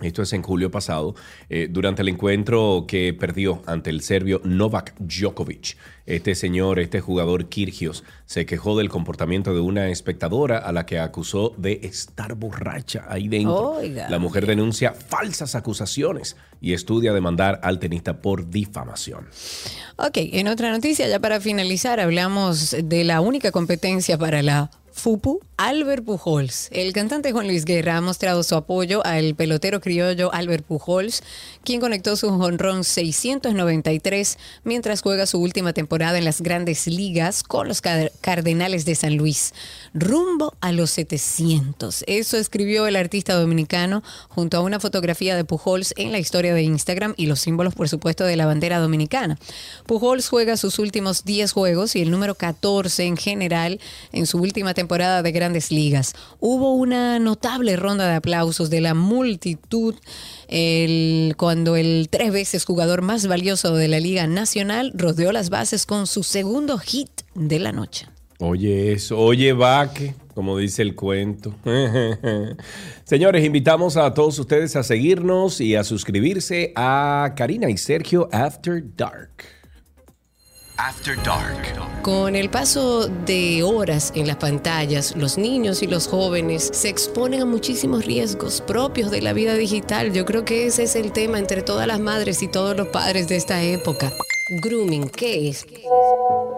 Esto es en julio pasado, eh, durante el encuentro que perdió ante el serbio Novak Djokovic. Este señor, este jugador Kirgios, se quejó del comportamiento de una espectadora a la que acusó de estar borracha ahí dentro. Oiga. La mujer denuncia falsas acusaciones y estudia demandar al tenista por difamación. Ok, en otra noticia, ya para finalizar, hablamos de la única competencia para la FUPU, Albert Pujols. El cantante Juan Luis Guerra ha mostrado su apoyo al pelotero criollo Albert Pujols, quien conectó su jonrón 693 mientras juega su última temporada en las grandes ligas con los Car- Cardenales de San Luis. Rumbo a los 700. Eso escribió el artista dominicano junto a una fotografía de Pujols en la historia de Instagram y los símbolos, por supuesto, de la bandera dominicana. Pujols juega sus últimos 10 juegos y el número 14 en general en su última temporada de grandes ligas. Hubo una notable ronda de aplausos de la multitud cuando el tres veces jugador más valioso de la Liga Nacional rodeó las bases con su segundo hit de la noche. Oye eso, oye vaque, como dice el cuento. Señores, invitamos a todos ustedes a seguirnos y a suscribirse a Karina y Sergio After Dark. Con el paso de horas en las pantallas, los niños y los jóvenes se exponen a muchísimos riesgos propios de la vida digital. Yo creo que ese es el tema entre todas las madres y todos los padres de esta época. Grooming, ¿qué es?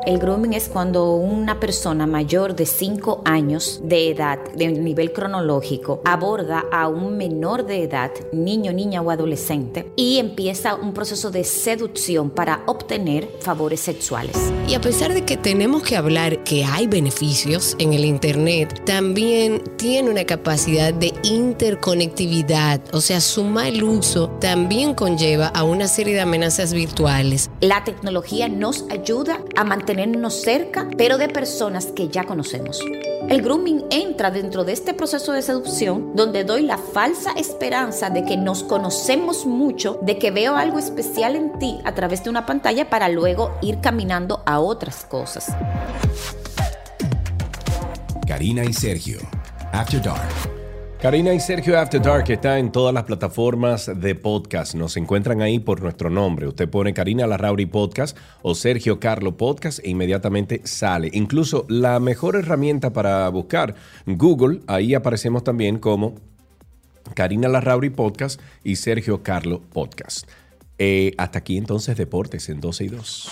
El grooming es cuando una persona mayor de 5 años de edad, de nivel cronológico, aborda a un menor de edad, niño, niña o adolescente, y empieza un proceso de seducción para obtener favores sexuales. Y a pesar de que tenemos que hablar que hay beneficios en el Internet, también tiene una capacidad de interconectividad, o sea, su mal uso también conlleva a una serie de amenazas virtuales. La tecnología nos ayuda a mantenernos cerca, pero de personas que ya conocemos. El grooming entra dentro de este proceso de seducción donde doy la falsa esperanza de que nos conocemos mucho, de que veo algo especial en ti a través de una pantalla para luego ir caminando a otras cosas. Karina y Sergio. After Dark. Karina y Sergio After Dark está en todas las plataformas de podcast. Nos encuentran ahí por nuestro nombre. Usted pone Karina Larrauri Podcast o Sergio Carlo Podcast e inmediatamente sale. Incluso la mejor herramienta para buscar Google, ahí aparecemos también como Karina Larrauri Podcast y Sergio Carlo Podcast. Eh, hasta aquí entonces Deportes en 12 y 2.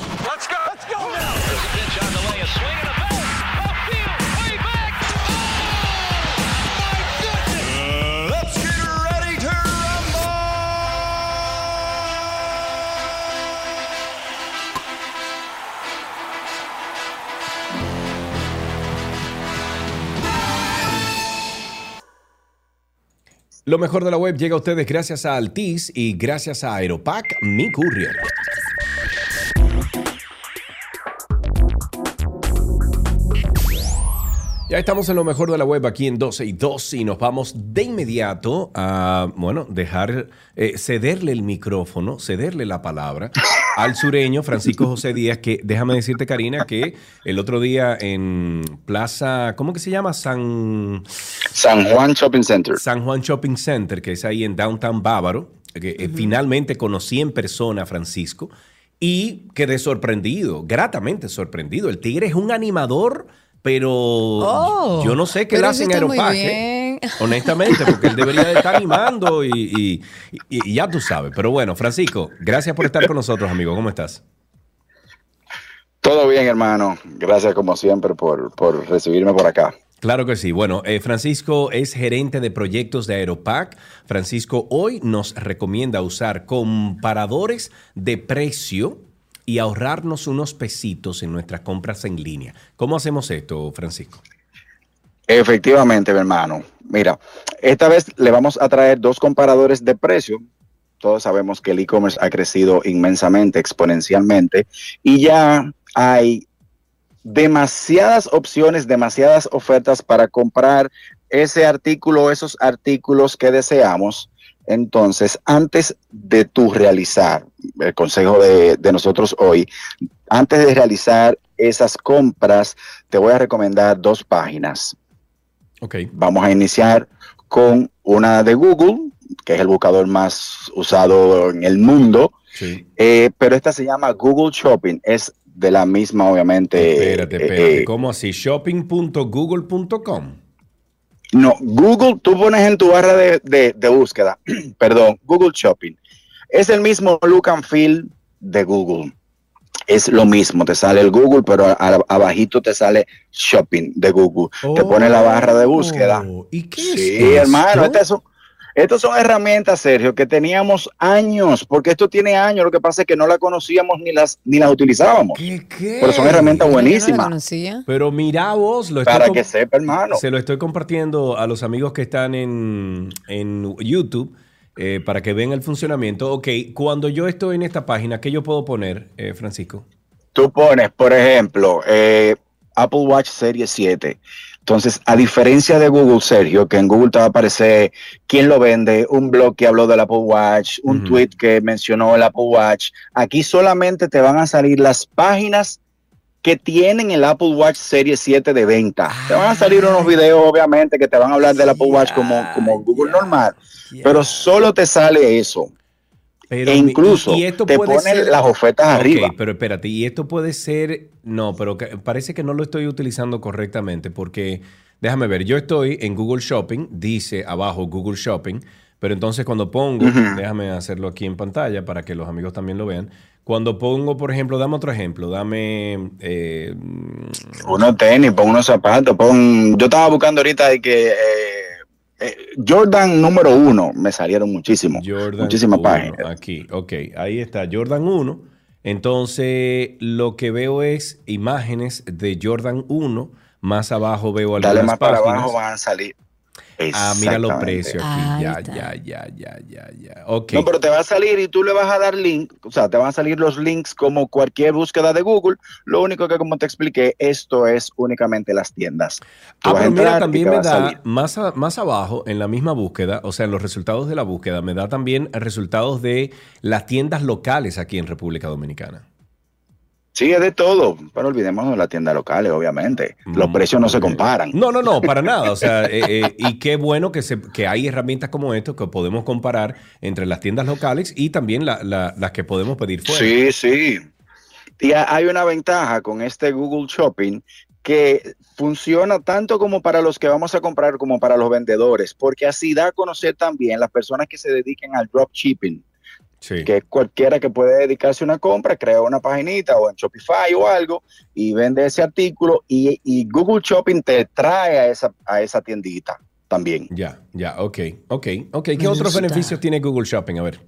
Lo mejor de la web llega a ustedes gracias a Altis y gracias a Aeropack, mi courier. Ya estamos en lo mejor de la web aquí en 12 y 2 y nos vamos de inmediato a, bueno, dejar, eh, cederle el micrófono, cederle la palabra al sureño Francisco José Díaz, que déjame decirte, Karina, que el otro día en Plaza, ¿cómo que se llama? San... San Juan Shopping Center. San Juan Shopping Center, que es ahí en Downtown Bávaro, que eh, finalmente conocí en persona a Francisco y quedé sorprendido, gratamente sorprendido. El tigre es un animador pero Oh, yo no sé qué le hacen ¿eh? bien. honestamente, porque él debería de estar animando y, y- y- y ya tú sabes. Pero bueno, Francisco, gracias por estar con nosotros, amigo. ¿Cómo estás? Todo bien, hermano. Gracias como siempre por, por recibirme por acá. Claro que sí. Bueno, eh, Francisco es gerente de proyectos de Aeropack. Francisco hoy nos recomienda usar comparadores de precio y ahorrarnos unos pesitos en nuestras compras en línea. ¿Cómo hacemos esto, Francisco? Efectivamente, mi hermano. Mira, esta vez le vamos a traer dos comparadores de precio. Todos sabemos que el e-commerce ha crecido inmensamente, exponencialmente, y ya hay demasiadas opciones, demasiadas ofertas para comprar ese artículo, esos artículos que deseamos. Entonces, antes de tú realizar, el consejo de, de nosotros hoy, antes de realizar esas compras, te voy a recomendar dos páginas. Ok. Vamos a iniciar con una de Google, que es el buscador más usado en el mundo, Sí. eh, pero esta se llama Google Shopping, es de la misma, obviamente. Espérate, eh, espérate. eh, ¿Cómo así? Shopping.google.com. no, Google, tú pones en tu barra de, de- de búsqueda, perdón, Google Shopping. Es el mismo look and feel de Google. Es lo mismo, te sale el Google, pero a- abajito te sale Shopping de Google. te pone la barra de búsqueda. Oh, ¿Y qué Sí, es hermano, estas son, estas son herramientas, Sergio, que teníamos años, porque esto tiene años, lo que pasa es que no la conocíamos ni las, ni las utilizábamos. ¿Qué, qué? Pero son herramientas no buenísimas, conocía. Pero mira vos, lo estoy para que sepa, hermano. se lo estoy compartiendo a los amigos que están en, en YouTube eh, para que vean el funcionamiento. Ok, cuando yo estoy en esta página, ¿qué yo puedo poner, eh, Francisco? Tú pones, por ejemplo, eh, Apple Watch Serie 7. Entonces, a diferencia de Google, Sergio, que en Google te va a aparecer quién lo vende, un blog que habló del Apple Watch, un tweet que mencionó el Apple Watch, aquí solamente te van a salir las páginas que tienen el Apple Watch Serie 7 de venta. te van a salir unos videos, obviamente, que te van a hablar del Apple Watch como, como Google normal, pero solo te sale eso. Pero e incluso y- y esto te ponen ser- las ofertas Ok, arriba. pero espérate, y esto puede ser, no, pero que- parece que no lo estoy utilizando correctamente porque, déjame ver, yo estoy en Google Shopping, dice abajo Google Shopping, pero entonces cuando pongo, déjame hacerlo aquí en pantalla para que los amigos también lo vean, cuando pongo, por ejemplo, dame otro ejemplo, dame... eh, Unos tenis, pon unos zapatos, pon... Yo estaba buscando ahorita de que... eh, eh, Jordan número uno, me salieron muchísimo. Jordan muchísimas 1, páginas. Aquí, ok, ahí está Jordan 1. Entonces, lo que veo es imágenes de Jordan 1. Más abajo veo algunas Dale más para páginas. abajo, van a salir. Ah, mira los precios aquí. Ya, ya, ya, ya, ya, ya. Ok. No, pero te va a salir y tú le vas a dar link, o sea, te van a salir los links como cualquier búsqueda de Google. Lo único que, como te expliqué, esto es únicamente las tiendas. Tú Ah, pero mira, también me da más, a- más abajo en la misma búsqueda, o sea, en los resultados de la búsqueda, me da también resultados de las tiendas locales aquí en República Dominicana. Sí, es de todo, pero olvidemos de las tiendas locales, obviamente. Los Mm, precios no se comparan. No, no, no, para nada. O sea, eh, eh, y qué bueno que, se, que hay herramientas como esto que podemos comparar entre las tiendas locales y también la- la- las que podemos pedir fuera. Sí, sí. Y ha- hay una ventaja con este Google Shopping que funciona tanto como para los que vamos a comprar como para los vendedores, porque así da a conocer también las personas que se dediquen al dropshipping, Sí. que cualquiera que puede dedicarse a una compra, crea una paginita o en Shopify o algo y vende ese artículo y, y Google Shopping te trae a esa, a esa tiendita también. Ya, ya, ok, ok, ok. ¿Qué Me otros gusta. beneficios tiene Google Shopping? A ver.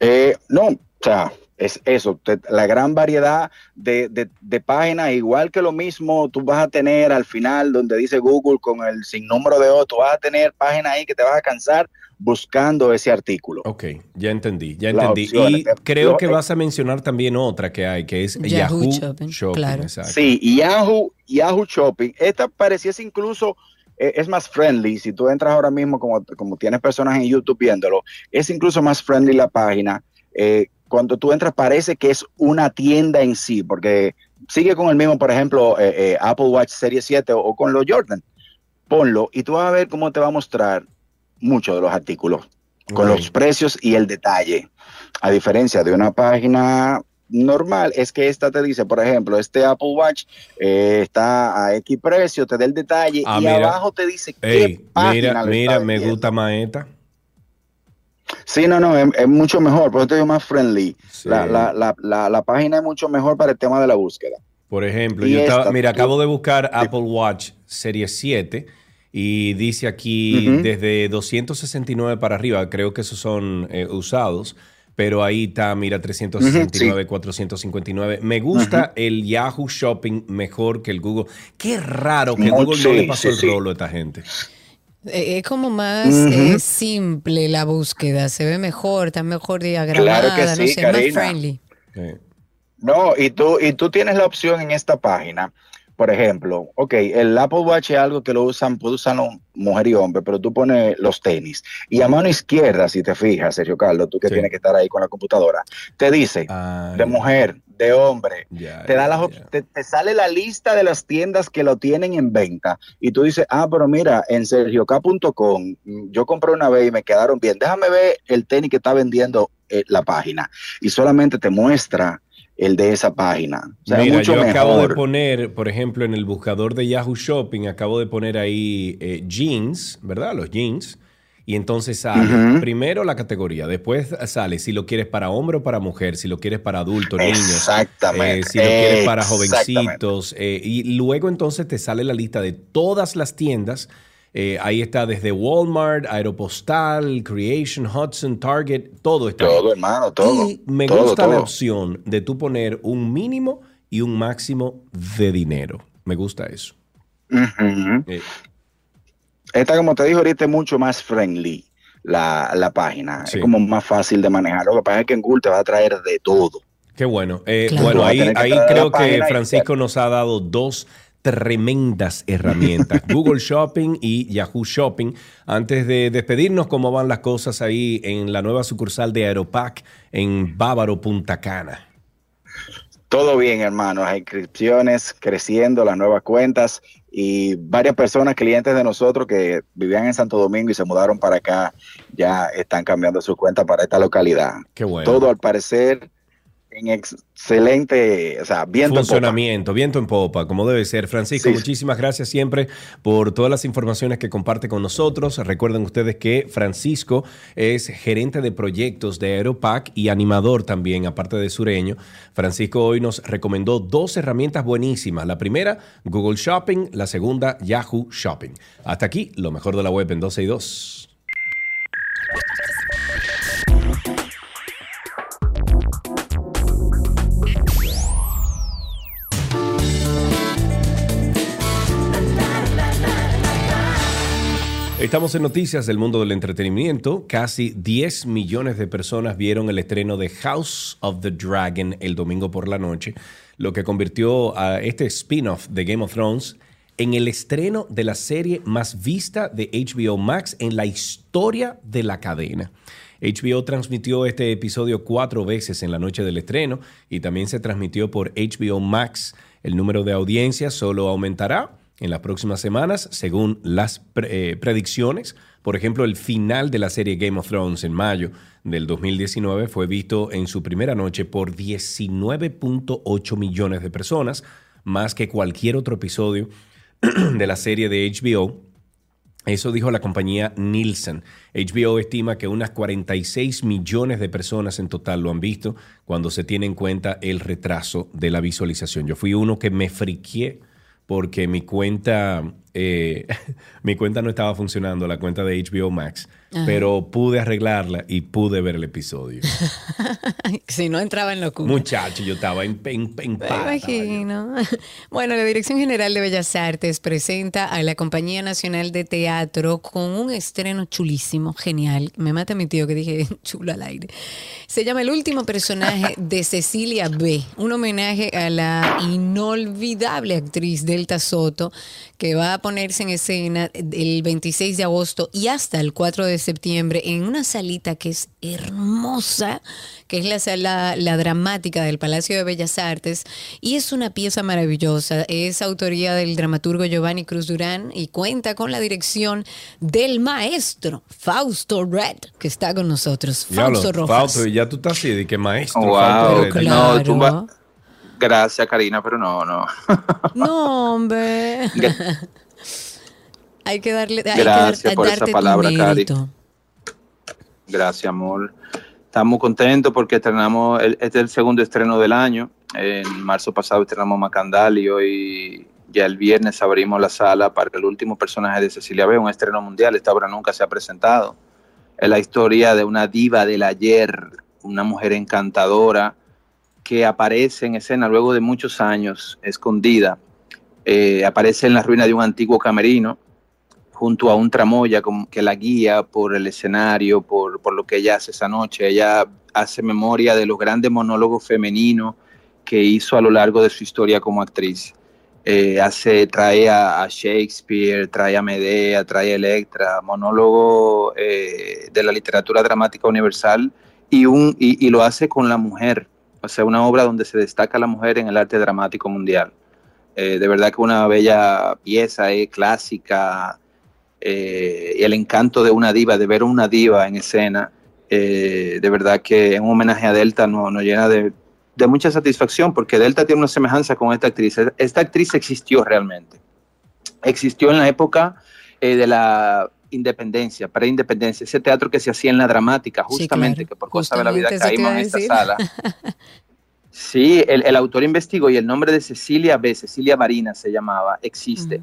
Eh, no, o sea, es eso, te- la gran variedad de, de, de páginas, igual que lo mismo tú vas a tener al final donde dice Google con el sinnúmero de otros, vas a tener páginas ahí que te vas a cansar buscando ese artículo. Ok, ya entendí, ya entendí. Y creo que eh, vas a mencionar también otra que hay, que es Yahoo Yahoo, Shopping, Shopping. claro. exacto. Sí, y Yahoo, Yahoo Shopping, esta pareciese incluso, eh, es más friendly, si tú entras ahora mismo como, como tienes personas en YouTube viéndolo, es incluso más friendly la página. Eh, cuando tú entras parece que es una tienda en sí, porque sigue con el mismo, por ejemplo, eh, eh, Apple Watch Serie 7 o, o con los Jordan. Ponlo y tú vas a ver cómo te va a mostrar muchos de los artículos, con los precios y el detalle. A diferencia de una página normal, es que esta te dice, por ejemplo, este Apple Watch eh, está a X precio, te da el detalle Ah, y mira. abajo te dice qué Ey, página mira, mira, me gusta más esta. Sí, no, no, es, es mucho mejor, por eso te digo más friendly. Sí. La, la, la, la, la página es mucho mejor para el tema de la búsqueda. Por ejemplo, Y yo estaba, esta, mira, tú- acabo de buscar Apple Watch Serie 7 y dice aquí Ujú. desde 269 para arriba, creo que esos son eh, usados, pero ahí está, mira, 369, 459. Me gusta el Yahoo Shopping mejor que el Google. Qué raro que Google no le sí, pasó sí, el sí. rolo a esta gente. Eh, Es como más eh, simple la búsqueda, se ve mejor, está mejor diagramada, Claro que no sí, sé, más friendly. Sí. No, y tú, y tú tienes la opción en esta página, por ejemplo, ok, el Apple Watch es algo que lo usan, puede usarlo mujer y hombre, pero tú pones los tenis. Y a mano izquierda, si te fijas, Sergio Carlos, tú que Sí. tienes que estar ahí con la computadora, te dice Ah, de mujer, de hombre, te da las ya. te, te sale la lista de las tiendas que lo tienen en venta. Y tú dices, ah, pero mira, en sergioK.com mm, yo compré una vez y me quedaron bien, déjame ver el tenis que está vendiendo eh, la página. Y solamente te muestra el de esa página. O sea, Mira, mucho yo acabo de poner, por ejemplo, en el buscador de Yahoo Shopping, acabo de poner ahí eh, jeans, ¿verdad? Los jeans. Y entonces sale primero la categoría, después sale si lo quieres para hombre o para mujer, si lo quieres para adultos, niños, Exactamente. eh, si lo quieres para exactamente. jovencitos. eh, y luego entonces te sale la lista de todas las tiendas. Eh, ahí está desde Walmart, Aeropostal, Creation, Hudson, Target, todo está ahí. Todo, hermano, todo. Y me todo, gusta la opción de tú poner un mínimo y un máximo de dinero. Me gusta eso. Eh, Esta, como te dije ahorita, es mucho más friendly la, la página. Sí. Es como más fácil de manejar. Lo que pasa es que en Google te va a traer de todo. qué bueno. Eh, Claro. Bueno, ahí, ahí creo que Francisco nos ha dado dos tremendas herramientas. Google Shopping y Yahoo Shopping. Antes de despedirnos, ¿cómo van las cosas ahí en la nueva sucursal de Aeropac en Bávaro, Punta Cana? Todo bien, hermano. Las inscripciones creciendo, las nuevas cuentas y varias personas, clientes de nosotros que vivían en Santo Domingo y se mudaron para acá, ya están cambiando sus cuentas para esta localidad. Qué bueno. Todo al parecer en excelente, o sea, viento funcionamiento, viento en popa, como debe ser. Francisco, Sí. muchísimas gracias siempre por todas las informaciones que comparte con nosotros. Recuerden ustedes que Francisco es gerente de proyectos de Aeropac y animador también, aparte de sureño. Francisco hoy nos recomendó dos herramientas buenísimas. La primera, Google Shopping, la segunda, Yahoo Shopping. Hasta aquí, lo mejor de la web en 12 y 2. Estamos en noticias del mundo del entretenimiento. Casi 10 millones de personas vieron el estreno de House of the Dragon el domingo por la noche, lo que convirtió a este spin-off de Game of Thrones en el estreno de la serie más vista de HBO Max en la historia de la cadena. HBO transmitió este episodio cuatro veces en la noche del estreno y también se transmitió por HBO Max. El número de audiencias solo aumentará en las próximas semanas, según las pre- eh, predicciones. Por ejemplo, el final de la serie Game of Thrones en mayo del 2019 fue visto en su primera noche por 19.8 millones de personas, más que cualquier otro episodio de la serie de HBO. Eso dijo la compañía Nielsen. HBO estima que unas 46 millones de personas en total lo han visto cuando se tiene en cuenta el retraso de la visualización. Yo fui uno que me friqué porque mi cuenta, eh, mi cuenta no estaba funcionando, la cuenta de HBO Max, Ajá. pero pude arreglarla y pude ver el episodio. si no entraba en locura. Muchacho, yo estaba en, en, en pata, imagino. Bueno, la Dirección General de Bellas Artes presenta a la Compañía Nacional de Teatro con un estreno chulísimo, genial. Me mata mi tío que dije chulo al aire. Se llama El último personaje de Cecilia B. Un homenaje a la inolvidable actriz Delta Soto que va a ponerse en escena el 26 de agosto y hasta el 4 de septiembre en una salita que es hermosa, que es la sala la dramática del Palacio de Bellas Artes y es una pieza maravillosa. Es autoría del dramaturgo Giovanni Cruz Durán y cuenta con la dirección del maestro Fausto Red, que está con nosotros. Fausto Rojas. Fausto, y ya tú estás así de que maestro. Wow, Fausto, Pero de- no, tú claro. va- Gracias, Karina, pero no, no. No, hombre. hay que darle, hay Gracias que dar- por esa palabra, Cari. Gracias, amor. Estamos contentos porque estrenamos, el- este es el segundo estreno del año. En marzo pasado estrenamos Macandal y hoy, ya el viernes, abrimos la sala para el último personaje de Cecilia B., un estreno mundial. Esta obra nunca se ha presentado. Es la historia de una diva del ayer, una mujer encantadora que aparece en escena luego de muchos años, escondida. Eh, aparece en la ruina de un antiguo camerino junto a un tramoya que la guía por el escenario, por, por lo que ella hace esa noche. Ella hace memoria de los grandes monólogos femeninos que hizo a lo largo de su historia como actriz. Eh, hace, trae a, Shakespeare, trae a Medea, trae a Electra, monólogo eh, de la literatura dramática universal y, un, y, lo hace con la mujer, o sea, una obra donde se destaca la mujer en el arte dramático mundial. Eh, de verdad que una bella pieza, clásica, eh, y el encanto de una diva, de ver una diva en escena, eh, de verdad que en un homenaje a Delta nos, nos llena de, de mucha satisfacción, porque Delta tiene una semejanza con esta actriz. Esta actriz existió realmente. Existió en la época eh, de la independencia, preindependencia, ese teatro que se hacía en la dramática, Sí, justamente, claro. que por cosas de la vida caímos en esta sala. Sí, el, el autor investigó y el nombre de Cecilia B, Cecilia Marina se llamaba, existe.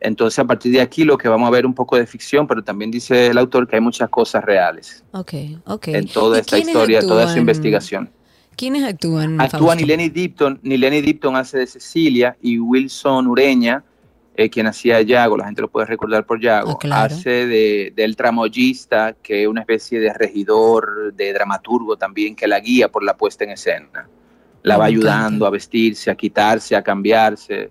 Entonces, a partir de aquí, lo que vamos a ver un poco de ficción, pero también dice el autor que hay muchas cosas reales Ok, ok. en toda ¿Y esta historia, toda su actúan? investigación. ¿Quiénes actúan? Actúa? Nileni Dipton, Nileni Dipton hace de Cecilia y Wilson Ureña, eh, quien hacía Yago, la gente lo puede recordar por Yago, Ah, claro. hace de, del tramoyista, que es una especie de regidor, de dramaturgo también, que la guía por la puesta en escena. La va ayudando a vestirse, a quitarse, a cambiarse.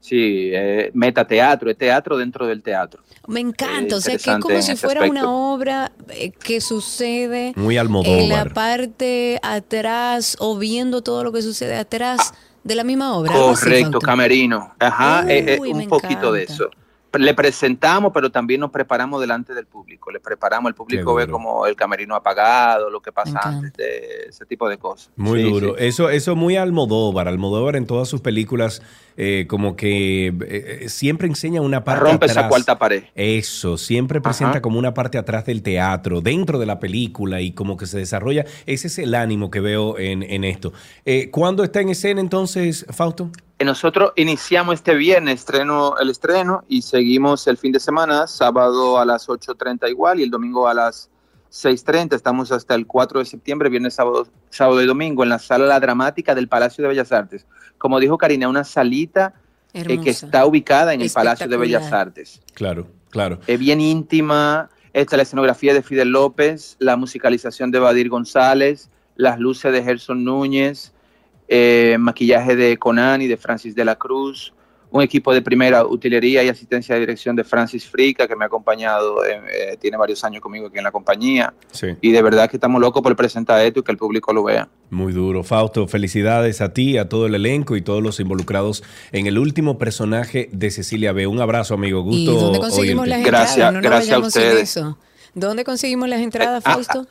Sí, eh, metateatro, es teatro dentro del teatro. Me encanta, Eh, o sea, que es como si fuera aspecto. una obra eh, que sucede Muy en la parte atrás o viendo todo lo que sucede atrás de la misma obra. así, Correcto, camerino. Ajá, eh, eh, Uy, un poquito de eso. Le presentamos, pero también nos preparamos delante del público. Le preparamos, el público ve como el camerino apagado, lo que pasa antes, de ese tipo de cosas. Muy Sí, duro. sí. Eso, eso muy Almodóvar. Almodóvar en todas sus películas eh, como que eh, siempre enseña una parte Rompe atrás. esa cuarta pared. Eso, siempre presenta Ajá. como una parte atrás del teatro, dentro de la película y como que se desarrolla. Ese es el ánimo que veo en, en esto. Eh, ¿Cuándo está en escena entonces, Fausto? Eh, Nosotros iniciamos este viernes estreno, el estreno y seguimos el fin de semana, sábado a las 8.30 igual y el domingo a las 6.30. Estamos hasta el 4 de septiembre, viernes, sábado, sábado y domingo en la sala La Dramática del Palacio de Bellas Artes. Como dijo Karina, una salita eh, que está ubicada en el Palacio de. Bellas Artes. Claro, claro. Es bien íntima, esta la escenografía de Fidel López, la musicalización de Badir González, las luces de Gerson Núñez, eh, maquillaje de Conan y de Francis de la Cruz, un equipo de primera utilería y asistencia de dirección de Francis Frica, que me ha acompañado, eh, eh, tiene varios años conmigo aquí en la compañía, Sí. y de verdad que estamos locos por presentar esto y que el público lo vea. Muy duro. Fausto, felicidades a ti, a todo el elenco y todos los involucrados en el último personaje de Cecilia B. Un abrazo, amigo. ¿Y Gusto dónde conseguimos las oírte. Gracias, entradas? No nos gracias a vayamos sin ustedes. eso. ¿Dónde conseguimos las entradas, ah, Fausto?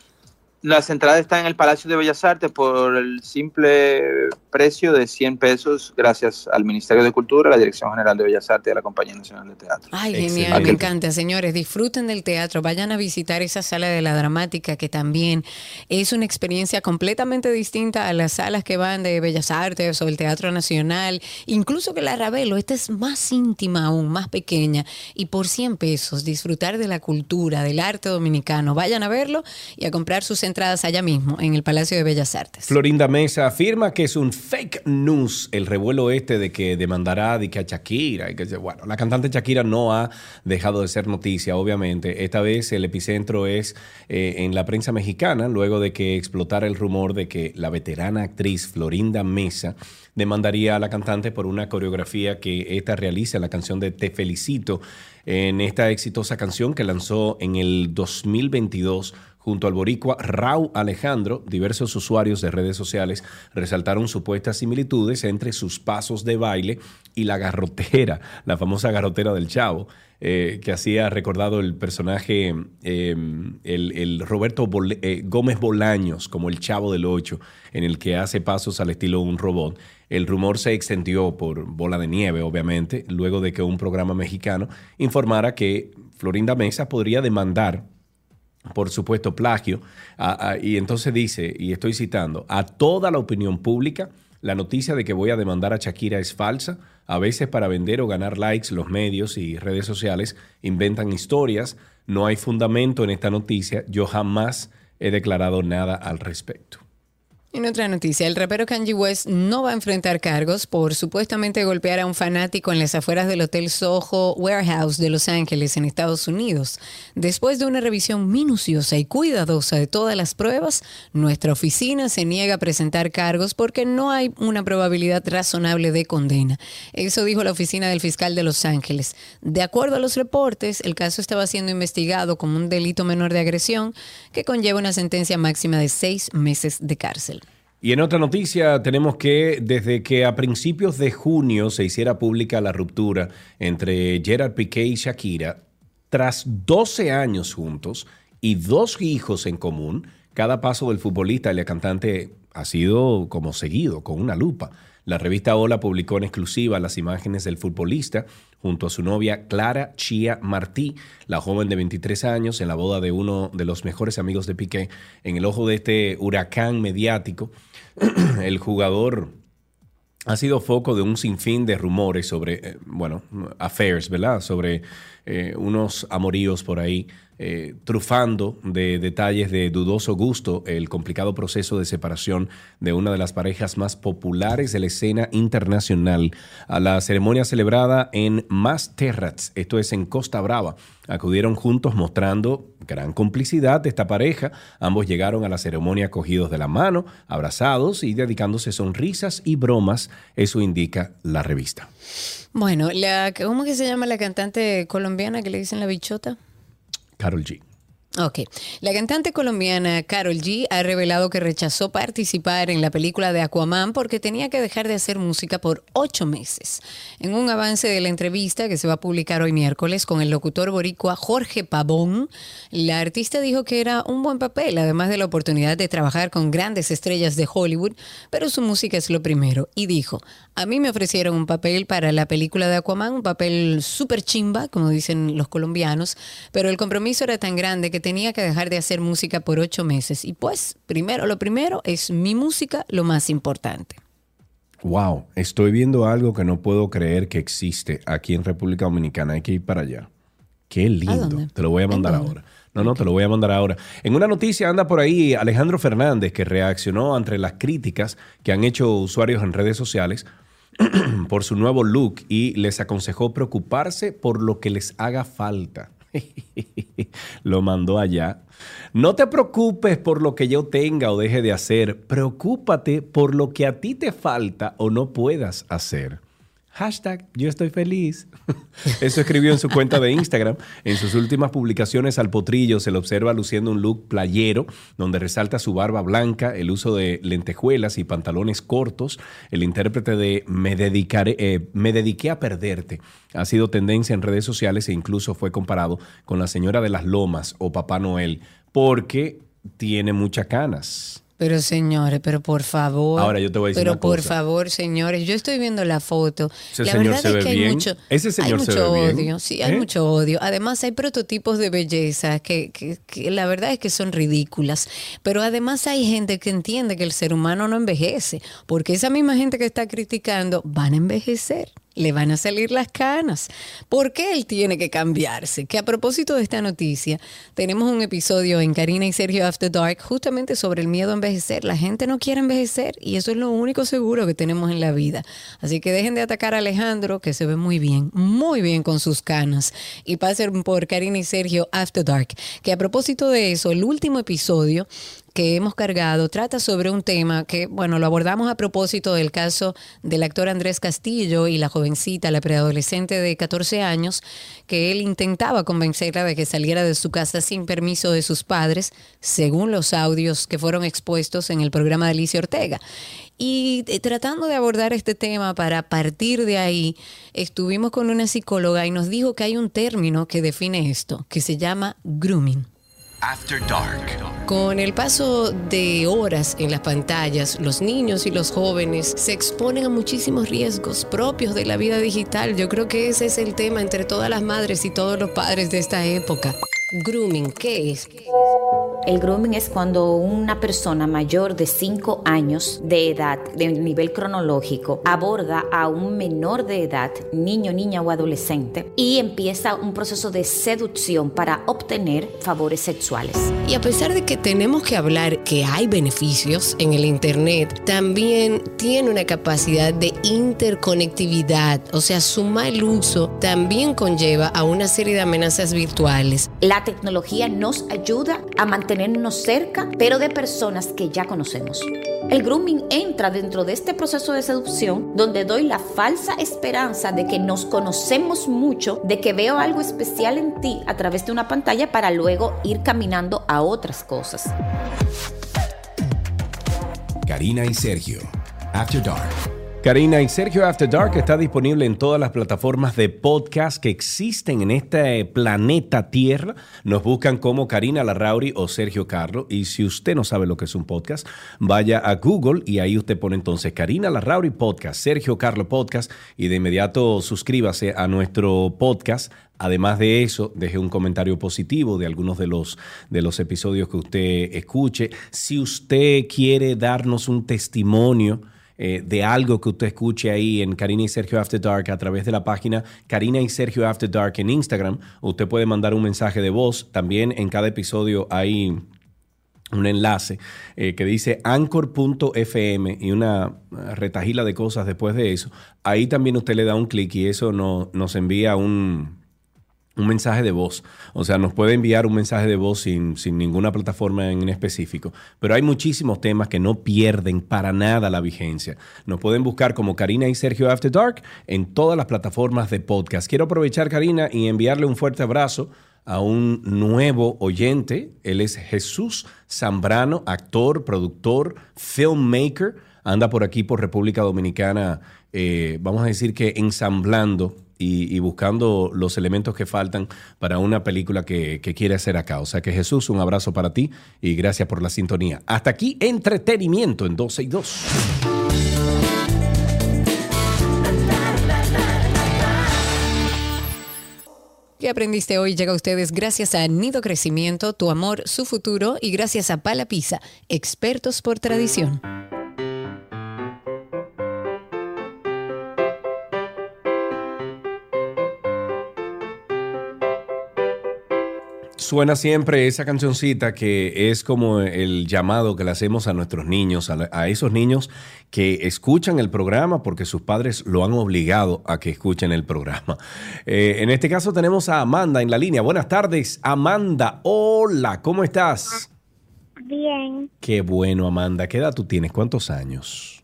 Las entradas están en el Palacio de Bellas Artes por el simple precio de 100 pesos, gracias al Ministerio de Cultura, la Dirección General de Bellas Artes y a la Compañía Nacional de Teatro. Ay, Excelente. genial, me encanta, señores. Disfruten del teatro, vayan a visitar esa sala de la dramática, que también es una experiencia completamente distinta a las salas que van de Bellas Artes o el Teatro Nacional, incluso que la Ravelo, esta es más íntima aún, más pequeña, y por 100 pesos disfrutar de la cultura, del arte dominicano. Vayan a verlo y a comprar sus entradas allá mismo, en el Palacio de Bellas Artes. Florinda Mesa afirma que es un fake news el revuelo este de que demandará de que a Shakira bueno, la cantante Shakira no ha dejado de ser noticia, obviamente. Esta vez el epicentro es eh, en la prensa mexicana, luego de que explotara el rumor de que la veterana actriz Florinda Mesa demandaría a la cantante por una coreografía que esta realiza en la canción de Te Felicito, en esta exitosa canción que lanzó en el 2022 junto al boricua Rau Alejandro, diversos usuarios de redes sociales resaltaron supuestas similitudes entre sus pasos de baile y la garrotera, la famosa garrotera del chavo, eh, que hacía recordado el personaje, eh, el, Roberto eh, Gómez Bolaños, como el chavo del 8, en el que hace pasos al estilo un robot. El rumor se extendió por bola de nieve, obviamente, luego de que un programa mexicano informara que Florinda Mesa podría demandar por supuesto, plagio. y entonces dice, y estoy citando, a toda la opinión pública, la noticia de que voy a demandar a Shakira es falsa. A veces para vender o ganar likes, los medios y redes sociales inventan historias. No hay fundamento en esta noticia. Yo jamás he declarado nada al respecto. En otra noticia, el rapero Kanye West no va a enfrentar cargos por supuestamente golpear a un fanático en las afueras del Hotel Soho Warehouse de Los Ángeles, en Estados Unidos. Después de una revisión minuciosa y cuidadosa de todas las pruebas, nuestra oficina se niega a presentar cargos porque no hay una probabilidad razonable de condena. Eso dijo la oficina del fiscal de Los Ángeles. De acuerdo a los reportes, el caso estaba siendo investigado como un delito menor de agresión que conlleva una sentencia máxima de seis meses de cárcel. Y en otra noticia tenemos que desde que a principios de junio se hiciera pública la ruptura entre Gerard Piqué y Shakira, tras 12 años juntos y dos hijos en común, cada paso del futbolista y la cantante ha sido como seguido, con una lupa. La revista Hola publicó en exclusiva las imágenes del futbolista junto a su novia Clara Chia Martí, la joven de 23 años, en la boda de uno de los mejores amigos de Piqué, en el ojo de este huracán mediático. el jugador ha sido foco de un sinfín de rumores sobre, eh, bueno, affairs, ¿verdad? Sobre eh, unos amoríos por ahí eh, trufando de detalles de dudoso gusto el complicado proceso de separación de una de las parejas más populares de la escena internacional a la ceremonia celebrada en Masterrats, esto es en Costa Brava. Acudieron juntos mostrando gran complicidad de esta pareja. Ambos llegaron a la ceremonia cogidos de la mano, abrazados y dedicándose sonrisas y bromas. Eso indica la revista. Bueno, la, ¿cómo que se llama la cantante colombiana que le dicen la bichota? Carol G. Ok. La cantante colombiana Carol G ha revelado que rechazó participar en la película de Aquaman porque tenía que dejar de hacer música por ocho meses. En un avance de la entrevista que se va a publicar hoy miércoles con el locutor boricua Jorge Pavón, la artista dijo que era un buen papel, además de la oportunidad de trabajar con grandes estrellas de Hollywood, pero su música es lo primero. Y dijo, a mí me ofrecieron un papel para la película de Aquaman, un papel súper chimba, como dicen los colombianos, pero el compromiso era tan grande que tenía que dejar de hacer música por ocho meses. Y pues, primero, lo primero es mi música lo más importante. Wow, estoy viendo algo que no puedo creer que existe aquí en República Dominicana. Hay que ir para allá. Qué lindo. Te lo voy a mandar ahora. No, no, te lo voy a mandar ahora. En una noticia anda por ahí Alejandro Fernández que reaccionó ante las críticas que han hecho usuarios en redes sociales por su nuevo look y les aconsejó preocuparse por lo que les haga falta. lo mandó allá. No te preocupes por lo que yo tenga o deje de hacer, preocúpate por lo que a ti te falta o no puedas hacer. Hashtag yo estoy feliz. Eso escribió en su cuenta de Instagram. En sus últimas publicaciones al potrillo se le observa luciendo un look playero, donde resalta su barba blanca, el uso de lentejuelas y pantalones cortos. El intérprete de Me, dedicaré, eh, me dediqué a perderte ha sido tendencia en redes sociales e incluso fue comparado con la señora de las lomas o Papá Noel, porque tiene muchas canas. Pero señores, pero por favor. Ahora yo te voy a decir Pero una por cosa. favor, señores, yo estoy viendo la foto. Ese la señor verdad se es ve que hay bien. mucho, Ese señor hay se mucho bien. odio, sí, hay ¿Eh? mucho odio. Además hay prototipos de belleza que, que- que la verdad es que son ridículas. Pero además hay gente que entiende que el ser humano no envejece, porque esa misma gente que está criticando van a envejecer. Le van a salir las canas. ¿Por qué él tiene que cambiarse? Que a propósito de esta noticia, tenemos un episodio en Karina y Sergio After Dark justamente sobre el miedo a envejecer. La gente no quiere envejecer y eso es lo único seguro que tenemos en la vida. Así que dejen de atacar a Alejandro, que se ve muy bien, muy bien con sus canas. Y pasen por Karina y Sergio After Dark. Que a propósito de eso, el último episodio que hemos cargado trata sobre un tema que, bueno, lo abordamos a propósito del caso del actor Andrés Castillo y la jovencita, la preadolescente de 14 años, que él intentaba convencerla de que saliera de su casa sin permiso de sus padres, según los audios que fueron expuestos en el programa de Alicia Ortega. Y eh, tratando de abordar este tema para partir de ahí, estuvimos con una psicóloga y nos dijo que hay un término que define esto, que se llama grooming. Con el paso de horas en las pantallas, los niños y los jóvenes se exponen a muchísimos riesgos propios de la vida digital. Yo creo que ese es el tema entre todas las madres y todos los padres de esta época. Grooming, ¿qué es? El grooming es cuando una persona mayor de 5 años de edad, de nivel cronológico, aborda a un menor de edad, niño, niña o adolescente, y empieza un proceso de seducción para obtener favores sexuales. Y a pesar de que tenemos que hablar que hay beneficios en el Internet, también tiene una capacidad de interconectividad. O sea, su mal uso también conlleva a una serie de amenazas virtuales. La tecnología nos ayuda a mantenernos cerca, pero de personas que ya conocemos. El grooming entra dentro de este proceso de seducción donde doy la falsa esperanza de que nos conocemos mucho, de que veo algo especial en ti a través de una pantalla para luego ir caminando a otras cosas. Karina y Sergio. After Dark. Karina y Sergio After Dark está disponible en todas las plataformas de podcast que existen en este planeta Tierra. Nos buscan como Karina Larrauri o Sergio Carlo. Y si usted no sabe lo que es un podcast, vaya a Google y ahí usted pone entonces Karina Larrauri Podcast, Sergio Carlo Podcast y de inmediato suscríbase a nuestro podcast. Además de eso, deje un comentario positivo de algunos de los, de los episodios que usted escuche. Si usted quiere darnos un testimonio, eh, de algo que usted escuche ahí en Karina y Sergio After Dark a través de la página Karina y Sergio After Dark en Instagram. Usted puede mandar un mensaje de voz. También en cada episodio hay un enlace eh, que dice anchor.fm y una retajila de cosas después de eso. Ahí también usted le da un clic y eso no- nos envía un, un mensaje de voz. O sea, nos puede enviar un mensaje de voz sin, sin ninguna plataforma en específico. Pero hay muchísimos temas que no pierden para nada la vigencia. Nos pueden buscar como Karina y Sergio After Dark en todas las plataformas de podcast. Quiero aprovechar, Karina, y enviarle un fuerte abrazo a un nuevo oyente. Él es Jesús Zambrano, actor, productor, filmmaker. Anda por aquí, por República Dominicana, eh, vamos a decir que ensamblando y, buscando los elementos que faltan para una película que, quiere hacer acá. O sea que Jesús, un abrazo para ti y gracias por la sintonía. Hasta aquí, entretenimiento en 12 y 2. ¿Qué aprendiste hoy? Llega a ustedes gracias a Nido Crecimiento, Tu Amor, Su Futuro y gracias a Pala Pizza, expertos por tradición. Suena siempre esa cancioncita que es como el llamado que le hacemos a nuestros niños, a, la- a esos niños que escuchan el programa porque sus padres lo han obligado a que escuchen el programa. Eh, en este caso tenemos a Amanda en la línea. Buenas tardes, Amanda. Hola, ¿cómo estás? Bien, Qué bueno, Amanda. ¿Qué edad tú tienes? ¿Cuántos años?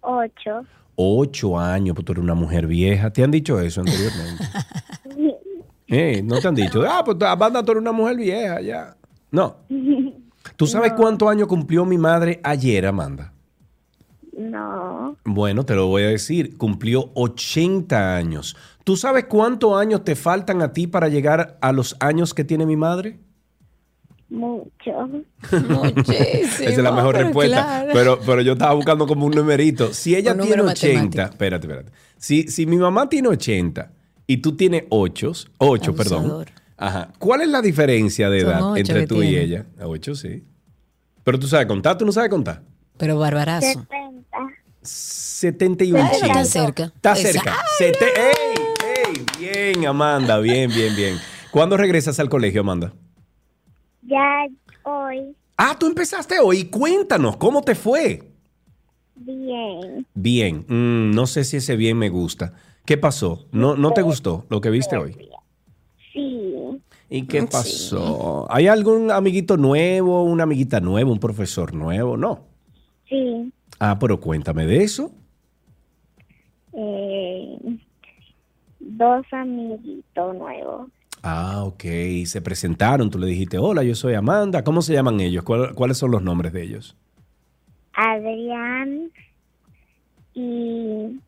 ocho. Ocho años, pues tú eres una mujer vieja. ¿Te han dicho eso anteriormente? Eh, no te han dicho, ah, pues Amanda, tú eres una mujer vieja, ya. No. ¿Tú sabes cuántos años cumplió mi madre ayer, Amanda? No, Bueno, te lo voy a decir, cumplió 80 años. ¿Tú sabes cuántos años te faltan a ti para llegar a los años que tiene mi madre? mucho. Muchísimo. Esa es la mejor pero respuesta. claro. Pero, pero yo estaba buscando como un numerito. Si ella Un tiene número 80, matemático. espérate, espérate. Si, si mi mamá tiene 80 y tú tienes 8, 8, perdón. Abusador. Ajá. ¿Cuál es la diferencia de Son edad ocho entre tú y ella? 8, sí. Pero tú sabes contar, tú no sabes contar. Pero barbarazo. Setenta. 71 Ay, no chicos. está cerca. Está cerca. Sete- ¡Ey! ¡Ey! Bien, Amanda. Bien, bien, bien. ¿Cuándo regresas al colegio, Amanda? Ya hoy, Ah, tú empezaste hoy. Cuéntanos, ¿cómo te fue? bien. Bien, Mm, no sé si ese bien me gusta. ¿Qué pasó? ¿No, ¿No te gustó lo que viste hoy? Sí, ¿Y qué Sí. pasó? ¿Hay algún amiguito nuevo, una amiguita nueva, un profesor nuevo? No. sí. Ah, pero cuéntame de eso. Eh, dos amiguitos nuevos. Ah, ok. Se presentaron, tú le dijiste, hola, yo soy Amanda. ¿Cómo se llaman ellos? ¿Cuál- ¿Cuáles son los nombres de ellos? Adrián y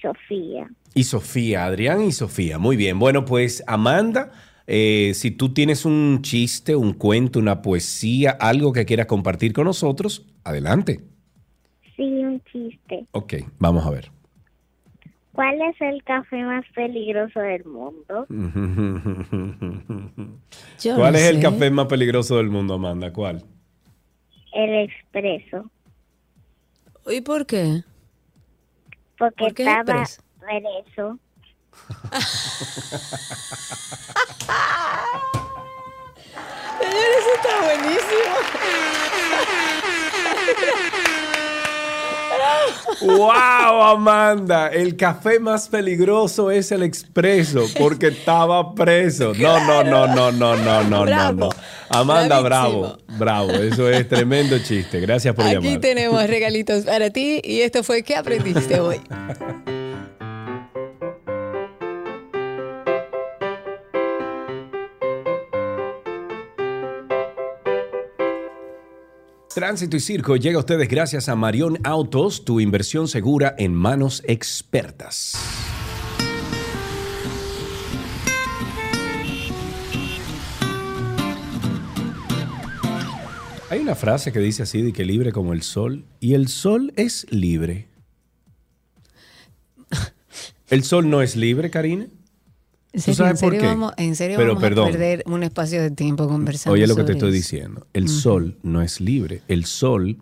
Sofía. Y Sofía, Adrián y Sofía. Muy bien. Bueno, pues Amanda, eh, si tú tienes un chiste, un cuento, una poesía, algo que quieras compartir con nosotros, adelante. Sí, un chiste. Ok, vamos a ver. ¿Cuál es el café más peligroso del mundo? Yo ¿Cuál no es el café más peligroso del mundo, Amanda? ¿Cuál? El expreso. ¿Y por qué? Porque ¿Por qué estaba expreso? preso. Señores, eso está buenísimo. ¡Wow, Amanda! El café más peligroso es el expreso porque estaba preso. No, no, no, no, no, no, no, no, Bravo. no. Amanda, bravo, Bravísimo. bravo. Eso es tremendo chiste. Gracias por Aquí llamar. tenemos regalitos para ti y esto fue ¿Qué aprendiste hoy? Tránsito y Circo llega a ustedes gracias a Marión Autos, tu inversión segura en manos expertas. Hay una frase que dice así de que libre como el sol y el sol es libre. ¿El sol no es libre, Karina? En ¿Tú serio, sabes en serio, por qué? vamos, en serio Pero vamos perdón. a perder un espacio de tiempo conversando Oye lo que te estoy eso. diciendo. El sol no es libre. El sol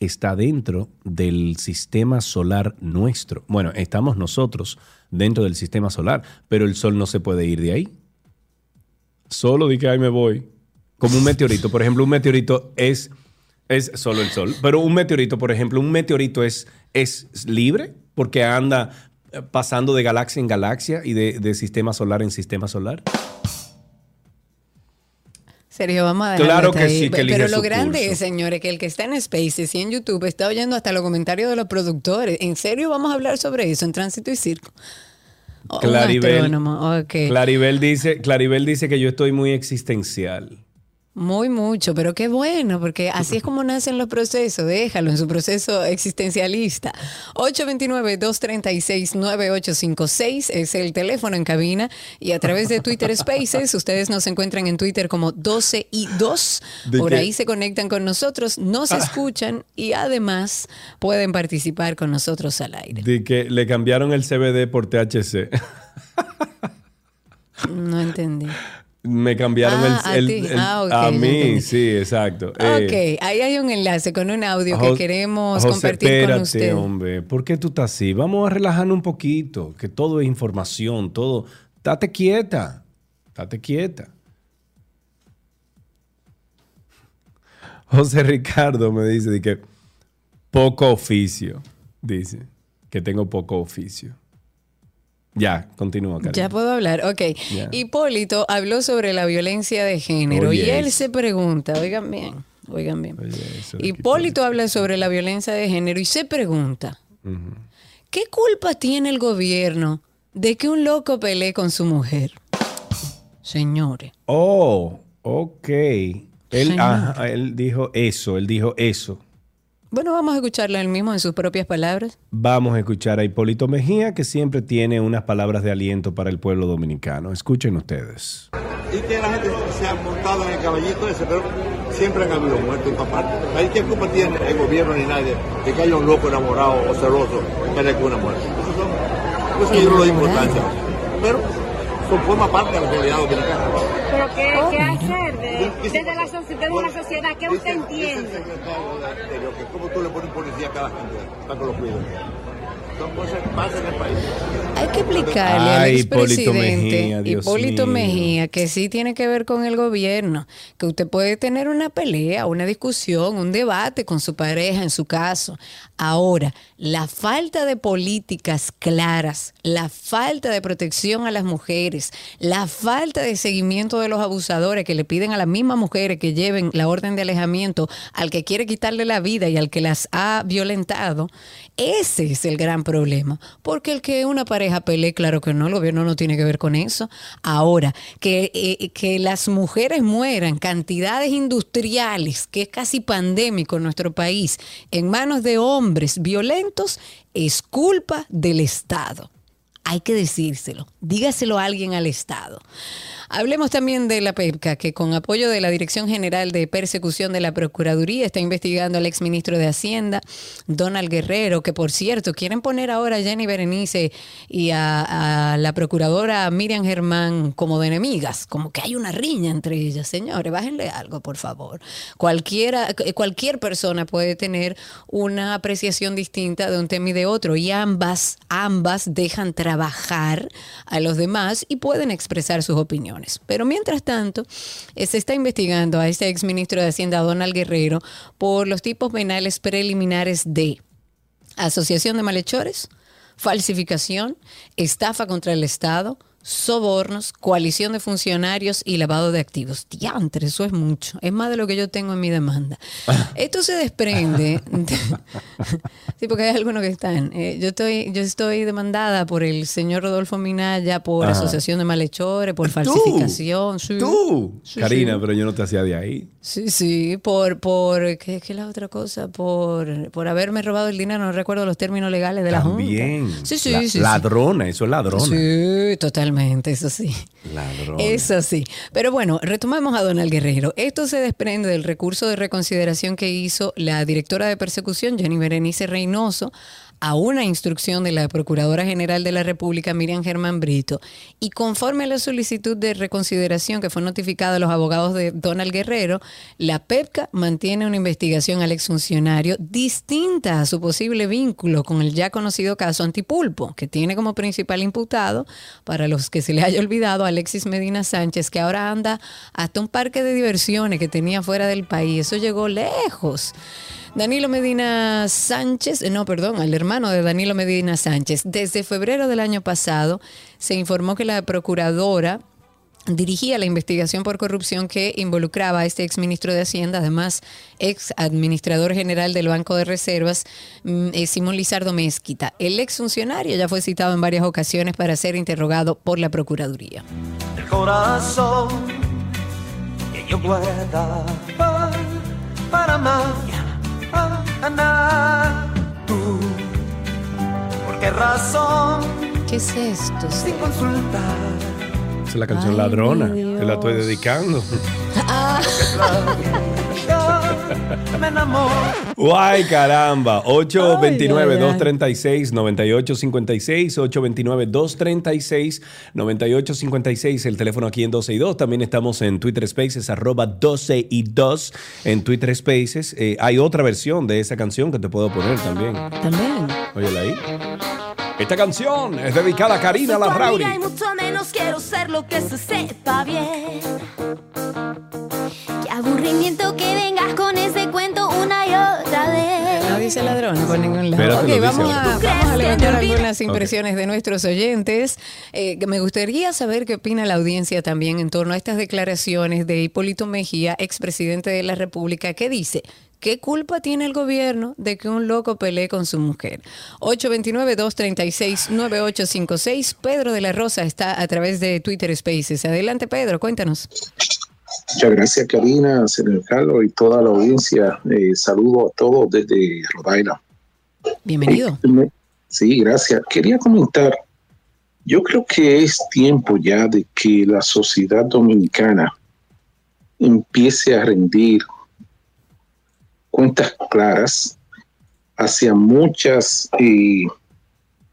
está dentro del sistema solar nuestro. Bueno, estamos nosotros dentro del sistema solar, pero el Sol no se puede ir de ahí. Solo di que ahí me voy. Como un meteorito. Por ejemplo, un meteorito es, es solo el Sol. Pero un meteorito, por ejemplo, un meteorito es, es libre porque anda pasando de galaxia en galaxia y de, de sistema solar en sistema solar. Sergio, vamos a dejarlo Claro que ahí. sí, que Pero lo grande curso. es, señores, que el que está en Spaces y en YouTube está oyendo hasta los comentarios de los productores. ¿En serio vamos a hablar sobre eso en Tránsito y Circo? Oh, Claribel, astrónomo, ok. Claribel, dice, Claribel dice que yo estoy muy existencial. Muy mucho, pero qué bueno, porque así es como nacen los procesos. Déjalo en su proceso existencialista. 829-236-9856 es el teléfono en cabina y a través de Twitter Spaces, ustedes nos encuentran en Twitter como 12 y 2. ¿De Por qué? ahí se conectan con nosotros, nos Ah. escuchan y además pueden participar con nosotros al aire. De que le cambiaron el CBD por THC. No entendí. Me cambiaron Ah, el, a el- Ah, a mí, sí, exacto. Eh, Ok, ahí hay un enlace con un audio que queremos José, compartir con espérate, usted. hombre. ¿Por qué tú estás así? Vamos a relajarnos un poquito, que todo es información, todo. Date quieta, date quieta. José Ricardo me dice de que poco oficio, dice, que tengo poco oficio. Ya, continúa, Karen. Ya puedo hablar, ok. Hipólito habló sobre la violencia de género y él se pregunta, oigan bien, oigan bien. que Hipólito habla sobre la violencia de género y se pregunta, ¿qué culpa tiene el gobierno de que un loco pelee con su mujer? Señores. Oh, ok. Él, Señor. ajá, él dijo eso, él dijo eso. Bueno, vamos a escucharlo él mismo en sus propias palabras. Vamos a escuchar a Hipólito Mejía, que siempre tiene unas palabras de aliento para el pueblo dominicano. Escuchen ustedes. y que la gente se ha montado en el caballito ese, pero siempre han habido muertos en todas partes. Ahí qué culpa tiene el gobierno ni nadie de que haya un loco enamorado o celoso que le con una muerte. Eso, son, eso yo no le doy importancia. Pero son forma parte de la realidad dominicana. ¿Pero qué, Oh. qué hacer de- desde, la, desde la sociedad? ¿Qué usted dice el entiende? secretario de Exterior que cómo tú le pones un policía a cada gente para que lo cuide. Son cosas que pasan en el país. Hay que explicarle al Hipólito expresidente Mejía, Hipólito. Mejía que sí tiene que ver con el gobierno, que usted puede tener una pelea, una discusión, un debate con su pareja en su caso. Ahora, la falta de políticas claras, la falta de protección a las mujeres, la falta de seguimiento de los abusadores que le piden a las mismas mujeres que lleven la orden de alejamiento al que quiere quitarle la vida y al que las ha violentado, ese es el gran problema. Porque el que una pareja pelee, claro que no, el gobierno no tiene que ver con eso. Ahora, que, eh, que las mujeres mueran cantidades industriales, que es casi pandémico en nuestro país, en manos de hombres violentos, es culpa del Estado. Hay que decírselo. Dígaselo a alguien al Estado. Hablemos también de la PEPCA, que con apoyo de la Dirección General de Persecución de la Procuraduría está investigando al exministro de Hacienda, Donald Guerrero, que por cierto quieren poner ahora a Jenny Berenice y a, la procuradora Miriam Germán como de enemigas, como que hay una riña entre ellas. Señores, bájenle algo, por favor. Cualquiera, cualquier persona puede tener una apreciación distinta de un tema y de otro, y ambas, ambas dejan trabajar a los demás y pueden expresar sus opiniones. Pero mientras tanto, eh, se está investigando a este exministro de Hacienda, Donald Guerrero, por los tipos penales preliminares de asociación de malhechores, falsificación, estafa contra el Estado, sobornos, coalición de funcionarios y lavado de activos. Diantre, eso es mucho. Es más de lo que yo tengo en mi demanda. Esto se desprende. de- sí, porque hay algunos que están. Eh, yo estoy, yo estoy demandada por el señor Rodolfo Minaya por Ajá. asociación de malhechores, por falsificación. sí. Tú, Sí, Karina, sí. pero yo no te hacía de ahí. Sí, sí, por, por ¿qué, es la otra cosa? Por, por haberme robado el dinero, no recuerdo los términos legales de la También. Junta. Sí, sí, La- sí, sí. Ladrona, eso es ladrona. Sí, totalmente, eso sí. Eso sí. Pero bueno, retomamos a Donald Guerrero. Esto se desprende del recurso de reconsideración que hizo la directora de persecución, Jenny Berenice Reynoso, a una instrucción de la Procuradora General de la República, Miriam Germán Brito, y conforme a la solicitud de reconsideración que fue notificada a los abogados de Donald Guerrero, la PEPCA mantiene una investigación al exfuncionario distinta a su posible vínculo con el ya conocido caso Antipulpo, que tiene como principal imputado, para los que se le haya olvidado, Alexis Medina Sánchez, que ahora anda hasta un parque de diversiones que tenía fuera del país. Eso llegó lejos. Danilo Medina Sánchez, eh, no, perdón, el hermano de Danilo Medina Sánchez, desde febrero del año pasado se informó que la procuradora dirigía la investigación por corrupción que involucraba a este exministro de Hacienda, además ex administrador general del Banco de Reservas, mm, eh, Simón Lizardo Mezquita. El ex funcionario ya fue citado en varias ocasiones para ser interrogado por la Procuraduría. El corazón que yo para mañana. Tú, ¿por qué razón? ¿Qué es esto? Sin consultar. Esa es la canción Ladrona, te la estoy dedicando. Me enamoro. ¡Guay, caramba! 829-236-9856, 829-236-9856, el teléfono aquí en 12 y 2. También estamos en Twitter Spaces, arroba 12 y 2 en Twitter Spaces. Eh, hay otra versión de esa canción que te puedo poner también. También. Óyela ahí. Esta canción es dedicada a Karina Larrauri. y mucho menos quiero ser lo que se sepa bien. Aburrimiento que vengas con ese cuento una y otra vez. No dice ladrón por ningún lado. Espérate, Ok, lo dice vamos, a, ahora. vamos a levantar algunas impresiones de nuestros oyentes. Eh, que me gustaría saber qué opina la audiencia también en torno a estas declaraciones de Hipólito Mejía, expresidente de la República, que dice. ¿Qué culpa tiene el gobierno de que un loco pelee con su mujer? 829-236-9856. Pedro de la Rosa está a través de Twitter Spaces. Adelante, Pedro, cuéntanos. Muchas gracias, Karina, señor Carlos y toda la audiencia. Eh, saludo a todos desde Rhode Island. Bienvenido. Eh, Sí, gracias. Quería comentar, yo creo que es tiempo ya de que la sociedad dominicana empiece a rendir cuentas claras hacia muchas, eh,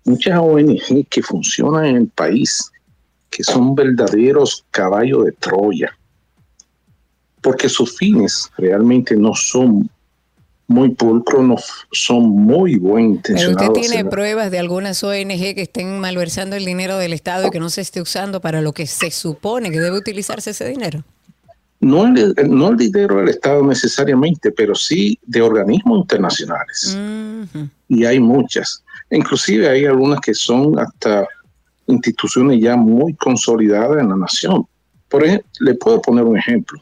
muchas ONG que funcionan en el país, que son verdaderos caballos de Troya, porque sus fines realmente no son muy pulcros, no son muy buen Pero intencionados. usted tiene pruebas de algunas ONG que estén malversando el dinero del Estado y que no se esté usando para lo que se supone que debe utilizarse ese dinero. no el, no el dinero del Estado necesariamente, pero sí de organismos internacionales. Y hay muchas. Inclusive hay algunas que son hasta instituciones ya muy consolidadas en la nación. Por ejemplo, le puedo poner un ejemplo.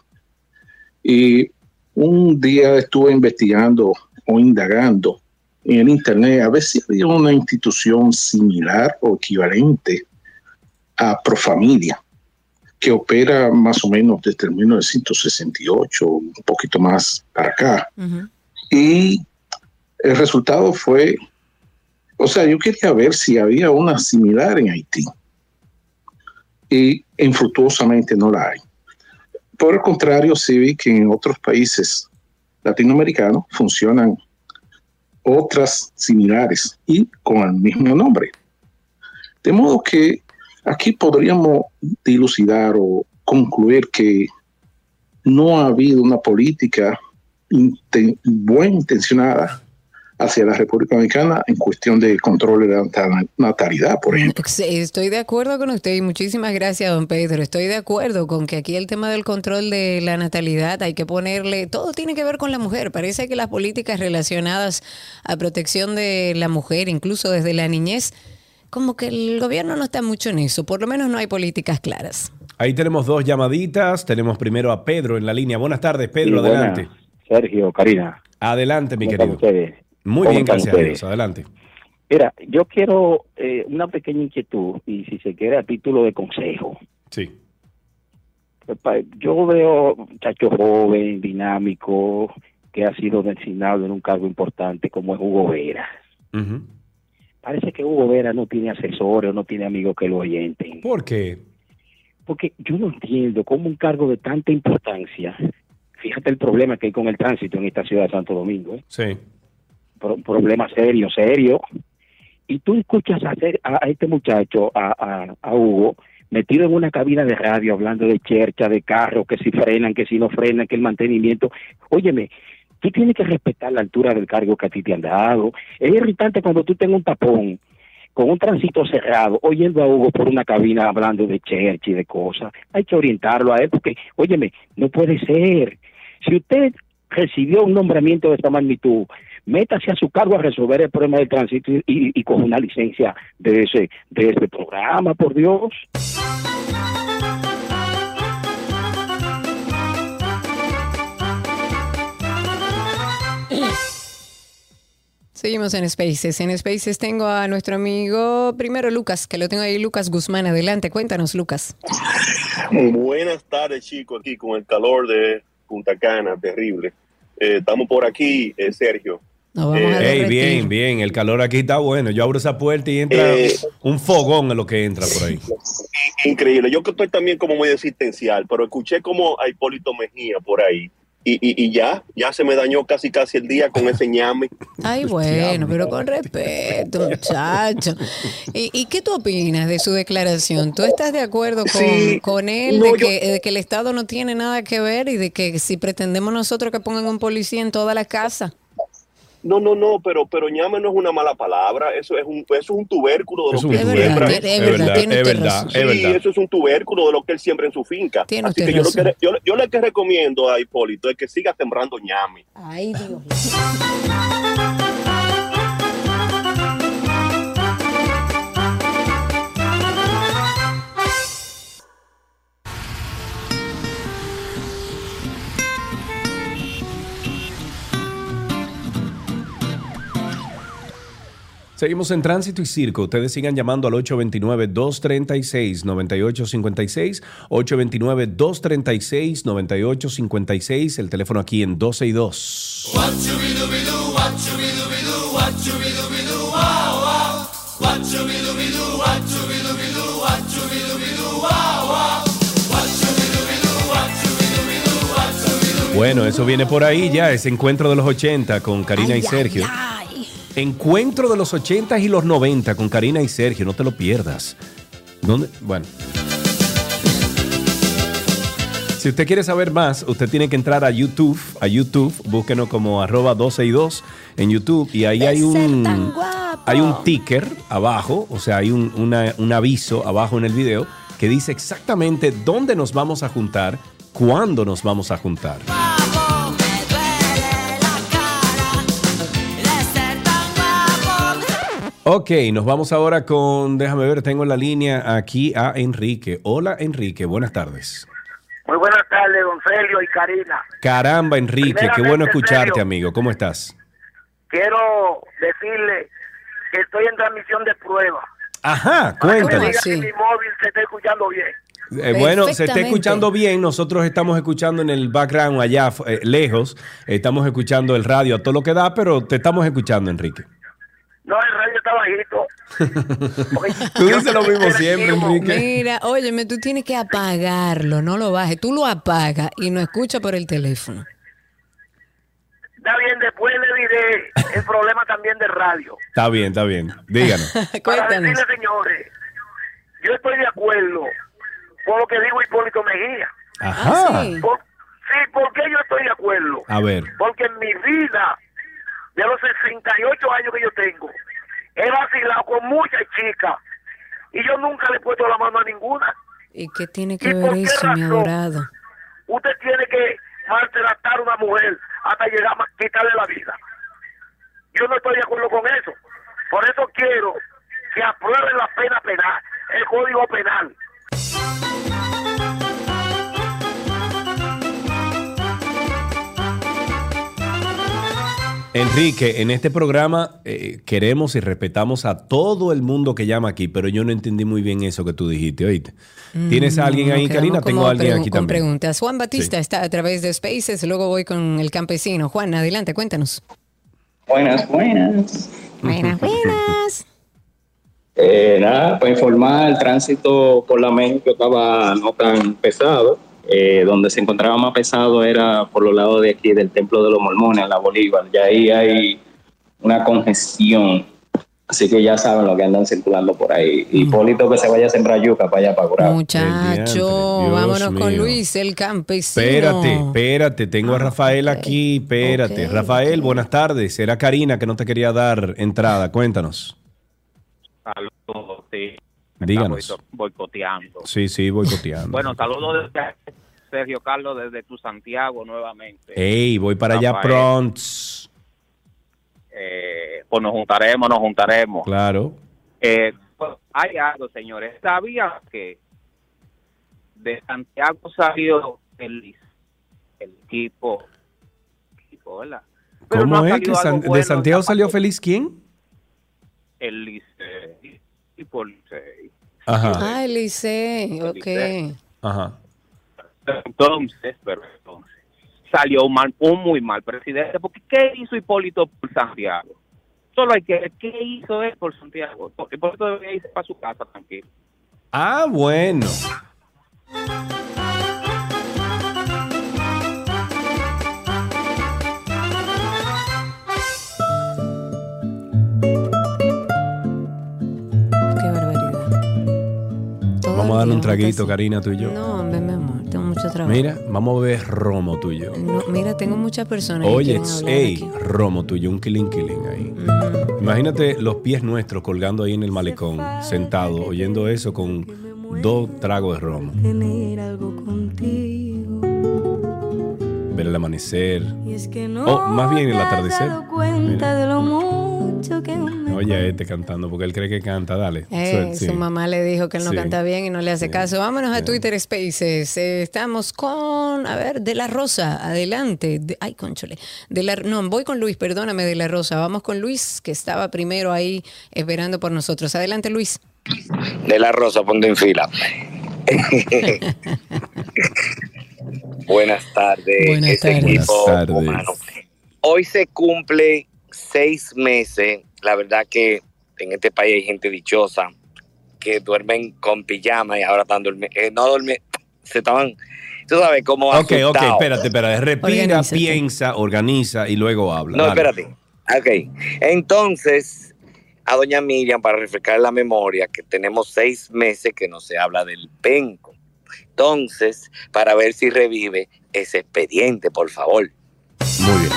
Y un día estuve investigando o indagando en el Internet a ver si había una institución similar o equivalente a Profamilia que opera más o menos desde el 1968, un poquito más para acá. Y el resultado fue, o sea, yo quería ver si había una similar en Haití. Y infructuosamente no la hay. Por el contrario, sí vi que en otros países latinoamericanos funcionan otras similares y con el mismo nombre. De modo que aquí podríamos dilucidar o concluir que no ha habido una política inte- buena intencionada hacia la República Dominicana en cuestión de control de la nat- natalidad, por ejemplo. Sí, Estoy de acuerdo con usted y muchísimas gracias, don Pedro. Estoy de acuerdo con que aquí el tema del control de la natalidad hay que ponerle, todo tiene que ver con la mujer. Parece que las políticas relacionadas a protección de la mujer, incluso desde la niñez, como que el gobierno no está mucho en eso, por lo menos no hay políticas claras. Ahí tenemos dos llamaditas. Tenemos primero a Pedro en la línea. Buenas tardes, Pedro, Sí, adelante. Sergio, Karina. Adelante, mi ¿Cómo están querido. ustedes? Muy ¿Cómo bien, gracias ustedes? Adelante. Mira, yo quiero eh, una pequeña inquietud y si se quiere a título de consejo. Sí. Pues, Yo veo muchacho joven, dinámico, que ha sido designado en un cargo importante como es Hugo Vera. Parece que Hugo Vera no tiene asesores o no tiene amigos que lo oyenten. ¿Por qué? Porque yo no entiendo cómo un cargo de tanta importancia, fíjate el problema que hay con el tránsito en esta ciudad de Santo Domingo, ¿eh? Sí. Pro- problema serio, serio. y tú escuchas a, a este muchacho, a, a, Hugo, metido en una cabina de radio hablando de chercha, de carro, que si frenan, que si no frenan, que el mantenimiento. Óyeme, tú tienes que respetar la altura del cargo que a ti te han dado. Es irritante cuando tú tengas un tapón con un tránsito cerrado, oyendo a Hugo por una cabina hablando de chercha y de cosas. Hay que orientarlo a él porque, óyeme, no puede ser. Si usted recibió un nombramiento de esta magnitud, métase a su cargo a resolver el problema del tránsito y, y, con una licencia de ese, de ese programa, por Dios. Seguimos en Spaces. En Spaces tengo a nuestro amigo, primero Lucas, que lo tengo ahí, Lucas Guzmán. Adelante, cuéntanos, Lucas. Buenas tardes, chicos, aquí con el calor de Punta Cana, terrible. Eh, estamos por aquí, eh, Sergio. Ey, bien, bien. El calor aquí está bueno. Yo abro esa puerta y entra Eh, un fogón en lo que entra por ahí. Increíble. Yo que estoy también como muy existencial, pero escuché como a Hipólito Mejía por ahí. Y, y, y ya, ya se me dañó casi casi el día con ese ñame. Ay, bueno, pero con respeto, muchacho. ¿Y, y qué tú opinas de su declaración? ¿Tú estás de acuerdo con, Sí. con él No, de, yo- que, de que el Estado no tiene nada que ver y de que si pretendemos nosotros que pongan un policía en toda la casa? No, no, no, pero, pero ñame no es una mala palabra. Eso es un, eso es un tubérculo de lo Es que él siembra. Es verdad, Es verdad, es verdad, razón. es Sí, verdad. eso es un tubérculo de lo que él siembra en su finca. Tiene Así que yo lo, que yo, yo lo que recomiendo a Hipólito es que siga sembrando ñame. Ay, Dios. Seguimos en Tránsito y Circo. Ustedes sigan llamando al 829-236-9856. 829-236-9856. El teléfono aquí en 12 y 2. What you be do be do, what you be do be do, what you be do be do, wow wow. What you be do be do, what you be do be do, what you be do be do, wow wow. What you be do be do, what you be do be do, what you be do be do. Bueno, eso viene por ahí ya, ese encuentro de los 80 con Karina y Sergio. Encuentro de los 80 y los 90 con Karina y Sergio, no te lo pierdas. ¿Dónde? Bueno. Si usted quiere saber más, usted tiene que entrar a YouTube, a YouTube, búsquenos como arroba 12 y 2 en YouTube y ahí hay un, hay un ticker abajo, o sea, hay un, una- un aviso abajo en el video que dice exactamente dónde nos vamos a juntar, cuándo nos vamos a juntar. Ok, nos vamos ahora con, déjame ver, tengo en la línea aquí a Enrique. Hola Enrique, buenas tardes. Muy buenas tardes, don Sergio y Karina. Caramba Enrique, qué bueno escucharte Sergio. amigo, ¿cómo estás? Quiero decirle que estoy en transmisión de prueba. Ajá, Para que me cuéntanos. diga si mi móvil se está escuchando bien. Eh, bueno, se está escuchando bien. Nosotros estamos escuchando en el background allá eh, lejos. Estamos escuchando el radio a todo lo que da, pero te estamos escuchando, Enrique. No, el radio está bajito. Tú dices lo mismo siempre, Enrique. Mira, óyeme, tú tienes que apagarlo, no lo bajes. Tú lo apagas y no escucha por el teléfono. Está bien, después le diré el problema también del radio. Está bien, está bien. Díganos. Para decirle, señores, yo estoy de acuerdo con lo que dijo Hipólito Mejía. Ajá. Ah, sí. Por- sí, ¿por qué yo estoy de acuerdo? A ver. Porque en mi vida, de los 68 años que yo tengo, he vacilado con muchas chicas y yo nunca le he puesto la mano a ninguna. ¿Y qué tiene que ¿Y ver eso, mi adorado? Usted tiene que maltratar a una mujer hasta llegar a quitarle la vida. Yo no estoy de acuerdo con eso. Por eso quiero que aprueben la pena penal, el código penal. Enrique, en este programa eh, queremos y respetamos a todo el mundo que llama aquí, pero yo no entendí muy bien eso que tú dijiste, oíste. ¿Tienes a alguien Mm, ahí, nos Karina? Tengo a alguien aquí con también. preguntas. Juan Batista está a través de Spaces, luego voy con el campesino. Juan, adelante, cuéntanos. Buenas, buenas. Buenas, buenas. Eh, nada, para informar, el tránsito por la México estaba no tan pesado. Eh, donde se encontraba más pesado era por los lados de aquí del Templo de los Mormones, en la Bolívar. Y ahí hay una congestión Así que ya saben lo que andan circulando por ahí. Hipólito que se vaya a sembrar yuca para allá, para curar. Muchacho, vámonos con. Luis, el campesino. Espérate, espérate, tengo a Rafael aquí, espérate. Rafael, buenas tardes. Era Karina que no te quería dar entrada, cuéntanos. Saludos, sí. Díganos. Boicoteando. Sí, sí, boicoteando. Bueno, saludos desde Sergio Carlos desde tu Santiago nuevamente. Ey, voy para allá pronto. Eh, pues nos juntaremos, nos juntaremos. Claro. Eh, pues, hay algo, señores. ¿Sabían que de Santiago salió el, el equipo, equipo, ¿verdad? Pero ¿Cómo no es que de Santiago salió feliz quién? El Licey, equipo Licey. Ajá. Ah, el Licey, ok. Ajá. Entonces, pero entonces, salió un, mal, un muy mal presidente, porque ¿qué hizo Hipólito por Santiago? Solo hay que ver qué hizo él por Santiago. Hipólito debería irse para su casa tranquilo. Ah, bueno. Vamos a darle un traguito. Karina, tú y yo. No, hombre, mi amor, tengo mucho trabajo. Mira, vamos a beber romo tú y yo. No, mira, tengo muchas personas que Oye, hablar ey, aquí. romo tuyo, un killing killing ahí. Imagínate los pies nuestros colgando ahí en el malecón, sentados, oyendo eso con dos tragos de romo. tener algo contigo. Ver el amanecer. Y es que no Oh, más bien el atardecer. dado cuenta de lo mucho que me Oye, a este cantando, porque él cree que canta, dale. Eh, sí. Su mamá le dijo que él no Sí. canta bien y no le hace caso. Vámonos a Twitter Spaces. Eh, estamos con, a ver, De La Rosa. Adelante. De- ay, conchole. De la, no, voy con Luis, perdóname, De La Rosa. Vamos con Luis, que estaba primero ahí esperando por nosotros. Adelante, Luis. De la Rosa, ponte en fila. Buenas tardes. Buenas ese tardes. equipo Buenas tardes. humano. Hoy se cumple seis meses. La verdad que en este país hay gente dichosa que duermen con pijama y ahora están durmiendo. no duermen, se estaban, tú sabes, cómo Ok, ok, asustados. espérate, espérate. Respira, Organízate. piensa, organiza y luego habla. No, Dale. espérate. Ok. Entonces, a doña Miriam, para refrescar la memoria, que tenemos seis meses que no se habla del penco. Entonces, para ver si revive ese expediente, por favor. Muy bien.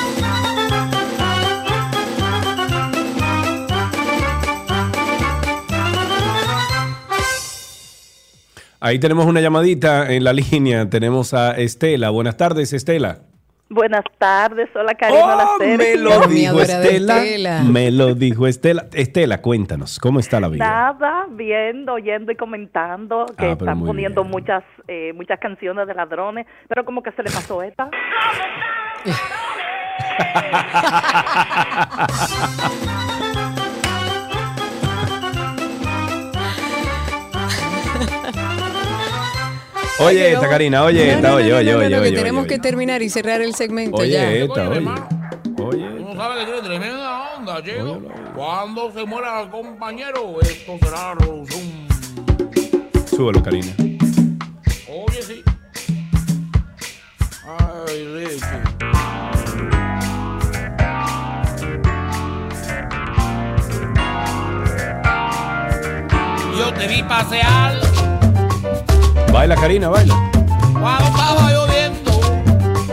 Ahí tenemos una llamadita en la línea. Tenemos a Estela. Buenas tardes, Estela. Buenas tardes, hola Karina, Oh, Me lo dijo Estela. Me lo dijo Estela. Estela, cuéntanos, ¿cómo está la vida? Nada, viendo, oyendo y comentando que Ah, pero están poniendo muchas eh, muchas canciones de ladrones, pero como que se le pasó esta. Oye, esta, Karina, oye, No, esta, no, oye, oye, oye, oye, tenemos oye. que terminar y cerrar el segmento Oye, ya. esta, oye. Uno sabe que tiene tremenda onda, chico. Cuando se muera el compañero, esto será un... Súbelo, Karina. Oye, sí. Ay, Richie. Yo te vi pasear Baila, Karina, baila.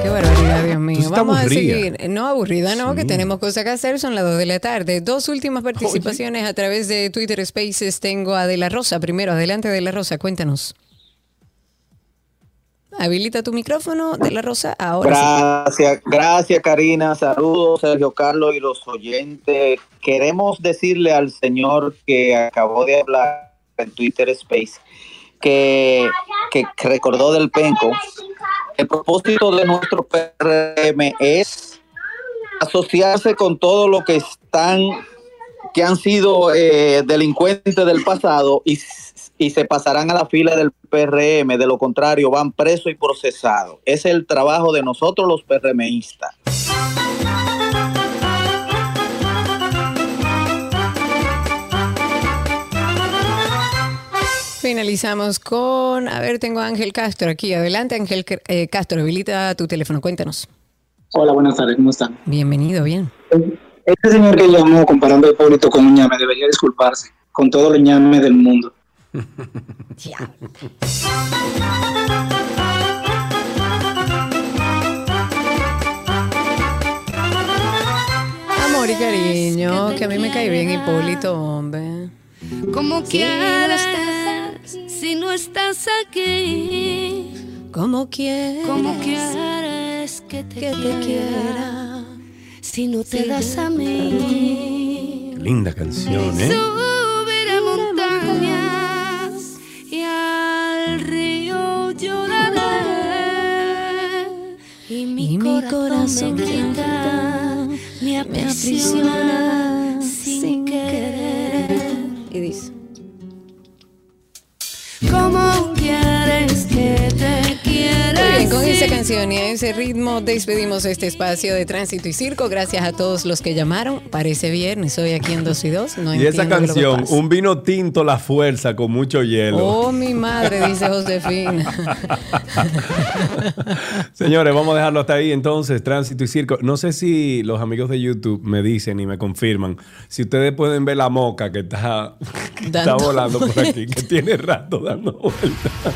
Qué barbaridad, Dios mío. Vamos a aburrida. seguir. No aburrida, no, que tenemos cosas que hacer. Son las 2 de la tarde. Dos últimas participaciones a través de Twitter Spaces. Tengo a De La Rosa primero. Adelante, De La Rosa, cuéntanos. Habilita tu micrófono, De La Rosa. Ahora sí. Gracias, gracias Karina. Saludos Sergio Carlos y los oyentes. Queremos decirle al señor que acabó de hablar en Twitter Space que, que recordó del penco. El propósito de nuestro PRM es asociarse con todo lo que están que han sido eh, delincuentes del pasado y, y se pasarán a la fila del PRM, de lo contrario van presos y procesados. Es el trabajo de nosotros los PRMistas. Finalizamos con, a ver, tengo a Ángel Castro aquí. Adelante, Ángel eh, Castro, habilita tu teléfono, cuéntanos. Hola, buenas tardes, ¿cómo están? Bienvenido, bien. Este señor que llamó comparando a Hipólito con un ñame debería disculparse con todos los ñames del mundo. Amor y cariño, que a mí me cae bien Hipólito, hombre. Como Sí, quieras si no estás aquí. Como quieres, Como quieres que te, que te quiera, si no te das a mí. Linda canción, ¿eh? Subiré montañas y al río lloraré. Y mi, Y mi corazón, corazón me quita, me aprisiona ¿Cómo quieres que te? Muy bien, con esa canción y a ese ritmo despedimos este espacio de tránsito y circo. Gracias a todos los que llamaron. Parece viernes, hoy aquí en 2 y 2. No y esa canción, un vino tinto, la fuerza, con mucho hielo. Oh, mi madre, dice Josefina. Señores, vamos a dejarlo hasta ahí entonces, tránsito y circo. No sé si los amigos de YouTube me dicen y me confirman si ustedes pueden ver la moca que está, que está volando por aquí, que tiene rato dando vueltas.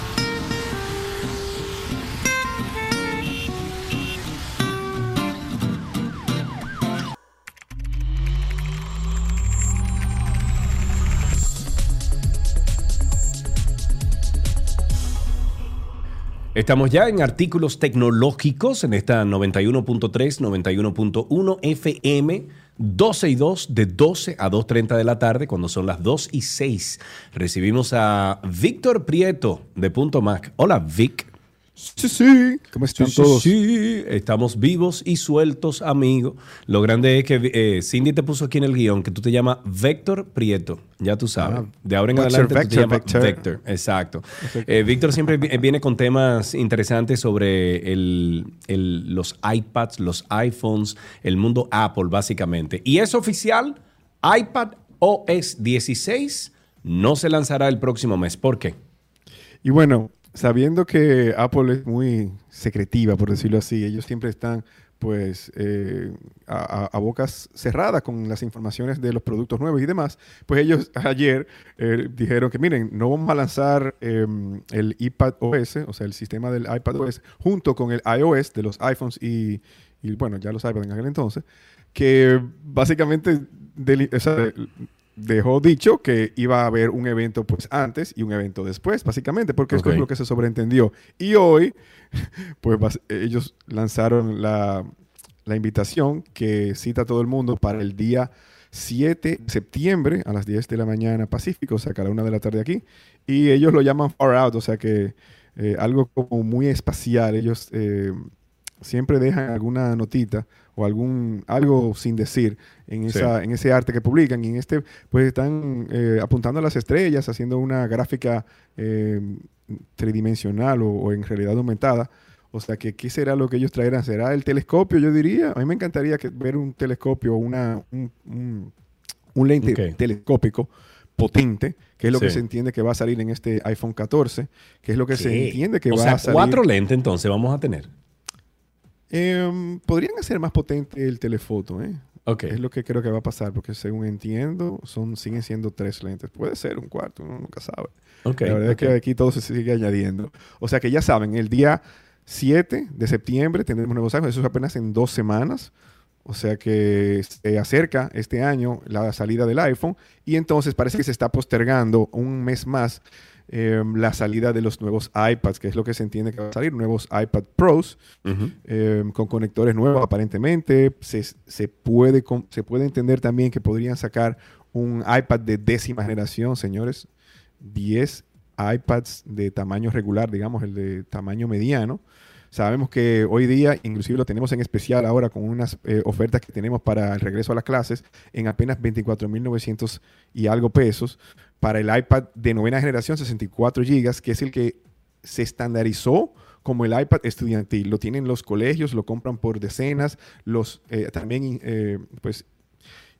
Estamos ya en artículos tecnológicos en esta 91.3, 91.1 FM, 12 y 2, de 12 a 2.30 de la tarde, cuando son las 2 y 6. Recibimos a Víctor Prieto de Punto Mac. Hola, Vic. Sí, sí. ¿Cómo están Sí, todos? sí. estamos vivos y sueltos, amigo. Lo grande es que eh, Cindy te puso aquí en el guion que tú te llamas Víctor Prieto. Ya tú sabes. Ah, de ahora en Vector, adelante tú te Vector, llamas Vector. Vector. Exacto. Eh, Víctor siempre vi- viene con temas interesantes sobre el- el- los iPads, los iPhones, el mundo Apple, básicamente. Y es oficial, iPad OS 16 no se lanzará el próximo mes. ¿Por qué? Y bueno, sabiendo que Apple es muy secretiva, por decirlo así, ellos siempre están pues eh, a, bocas cerradas con las informaciones de los productos nuevos y demás, pues ellos ayer eh, dijeron que miren, no vamos a lanzar eh, el iPad OS, o sea, el sistema del iPad OS, junto con el iOS de los iPhones y, bueno, ya los iPads en aquel entonces, que básicamente deli- o sea, dejó dicho que iba a haber un evento pues antes y un evento después, básicamente, porque esto es lo que se sobreentendió. Y hoy, pues ellos lanzaron la, la invitación que cita a todo el mundo para el día 7 de septiembre a las 10 de la mañana Pacífico, o sea, que a la 1 de la tarde aquí. Y ellos lo llaman Far Out, o sea que eh, algo como muy espacial. Ellos eh, siempre dejan alguna notita o algún algo sin decir en, Sí. esa, en ese arte que publican. Y en este, pues están eh, apuntando a las estrellas, haciendo una gráfica eh, tridimensional o, o en realidad aumentada. O sea, que ¿qué será lo que ellos traerán? ¿Será el telescopio? Yo diría. A mí me encantaría que, ver un telescopio una, un, un- un lente telescópico potente, que es lo que se entiende que va a salir en este iPhone 14, que es lo que se entiende que o va sea, a salir. cuatro lentes entonces vamos a tener. Em, podrían hacer más potente el telefoto, ¿eh? Es lo que creo que va a pasar, porque según entiendo, son, siguen siendo tres lentes. Puede ser un cuarto, uno nunca sabe. La verdad ok. es que aquí todo se sigue añadiendo. O sea que ya saben, el día 7 de septiembre tendremos nuevos iPhones, eso es apenas en dos semanas. O sea que se acerca este año la salida del iPhone y entonces parece que se está postergando un mes más eh, la salida de los nuevos iPads, que es lo que se entiende que va a salir, nuevos iPad Pros eh, con conectores nuevos aparentemente. Se, se puede, se puede entender también que podrían sacar un iPad de décima generación, señores. 10 iPads de tamaño regular, digamos, el de tamaño mediano. Sabemos que hoy día, inclusive lo tenemos en especial ahora con unas eh, ofertas que tenemos para el regreso a las clases en apenas 24.900 y algo pesos. Para el iPad de novena generación, 64 gigas, que es el que se estandarizó como el iPad estudiantil. Lo tienen los colegios, lo compran por decenas, los eh, también eh, pues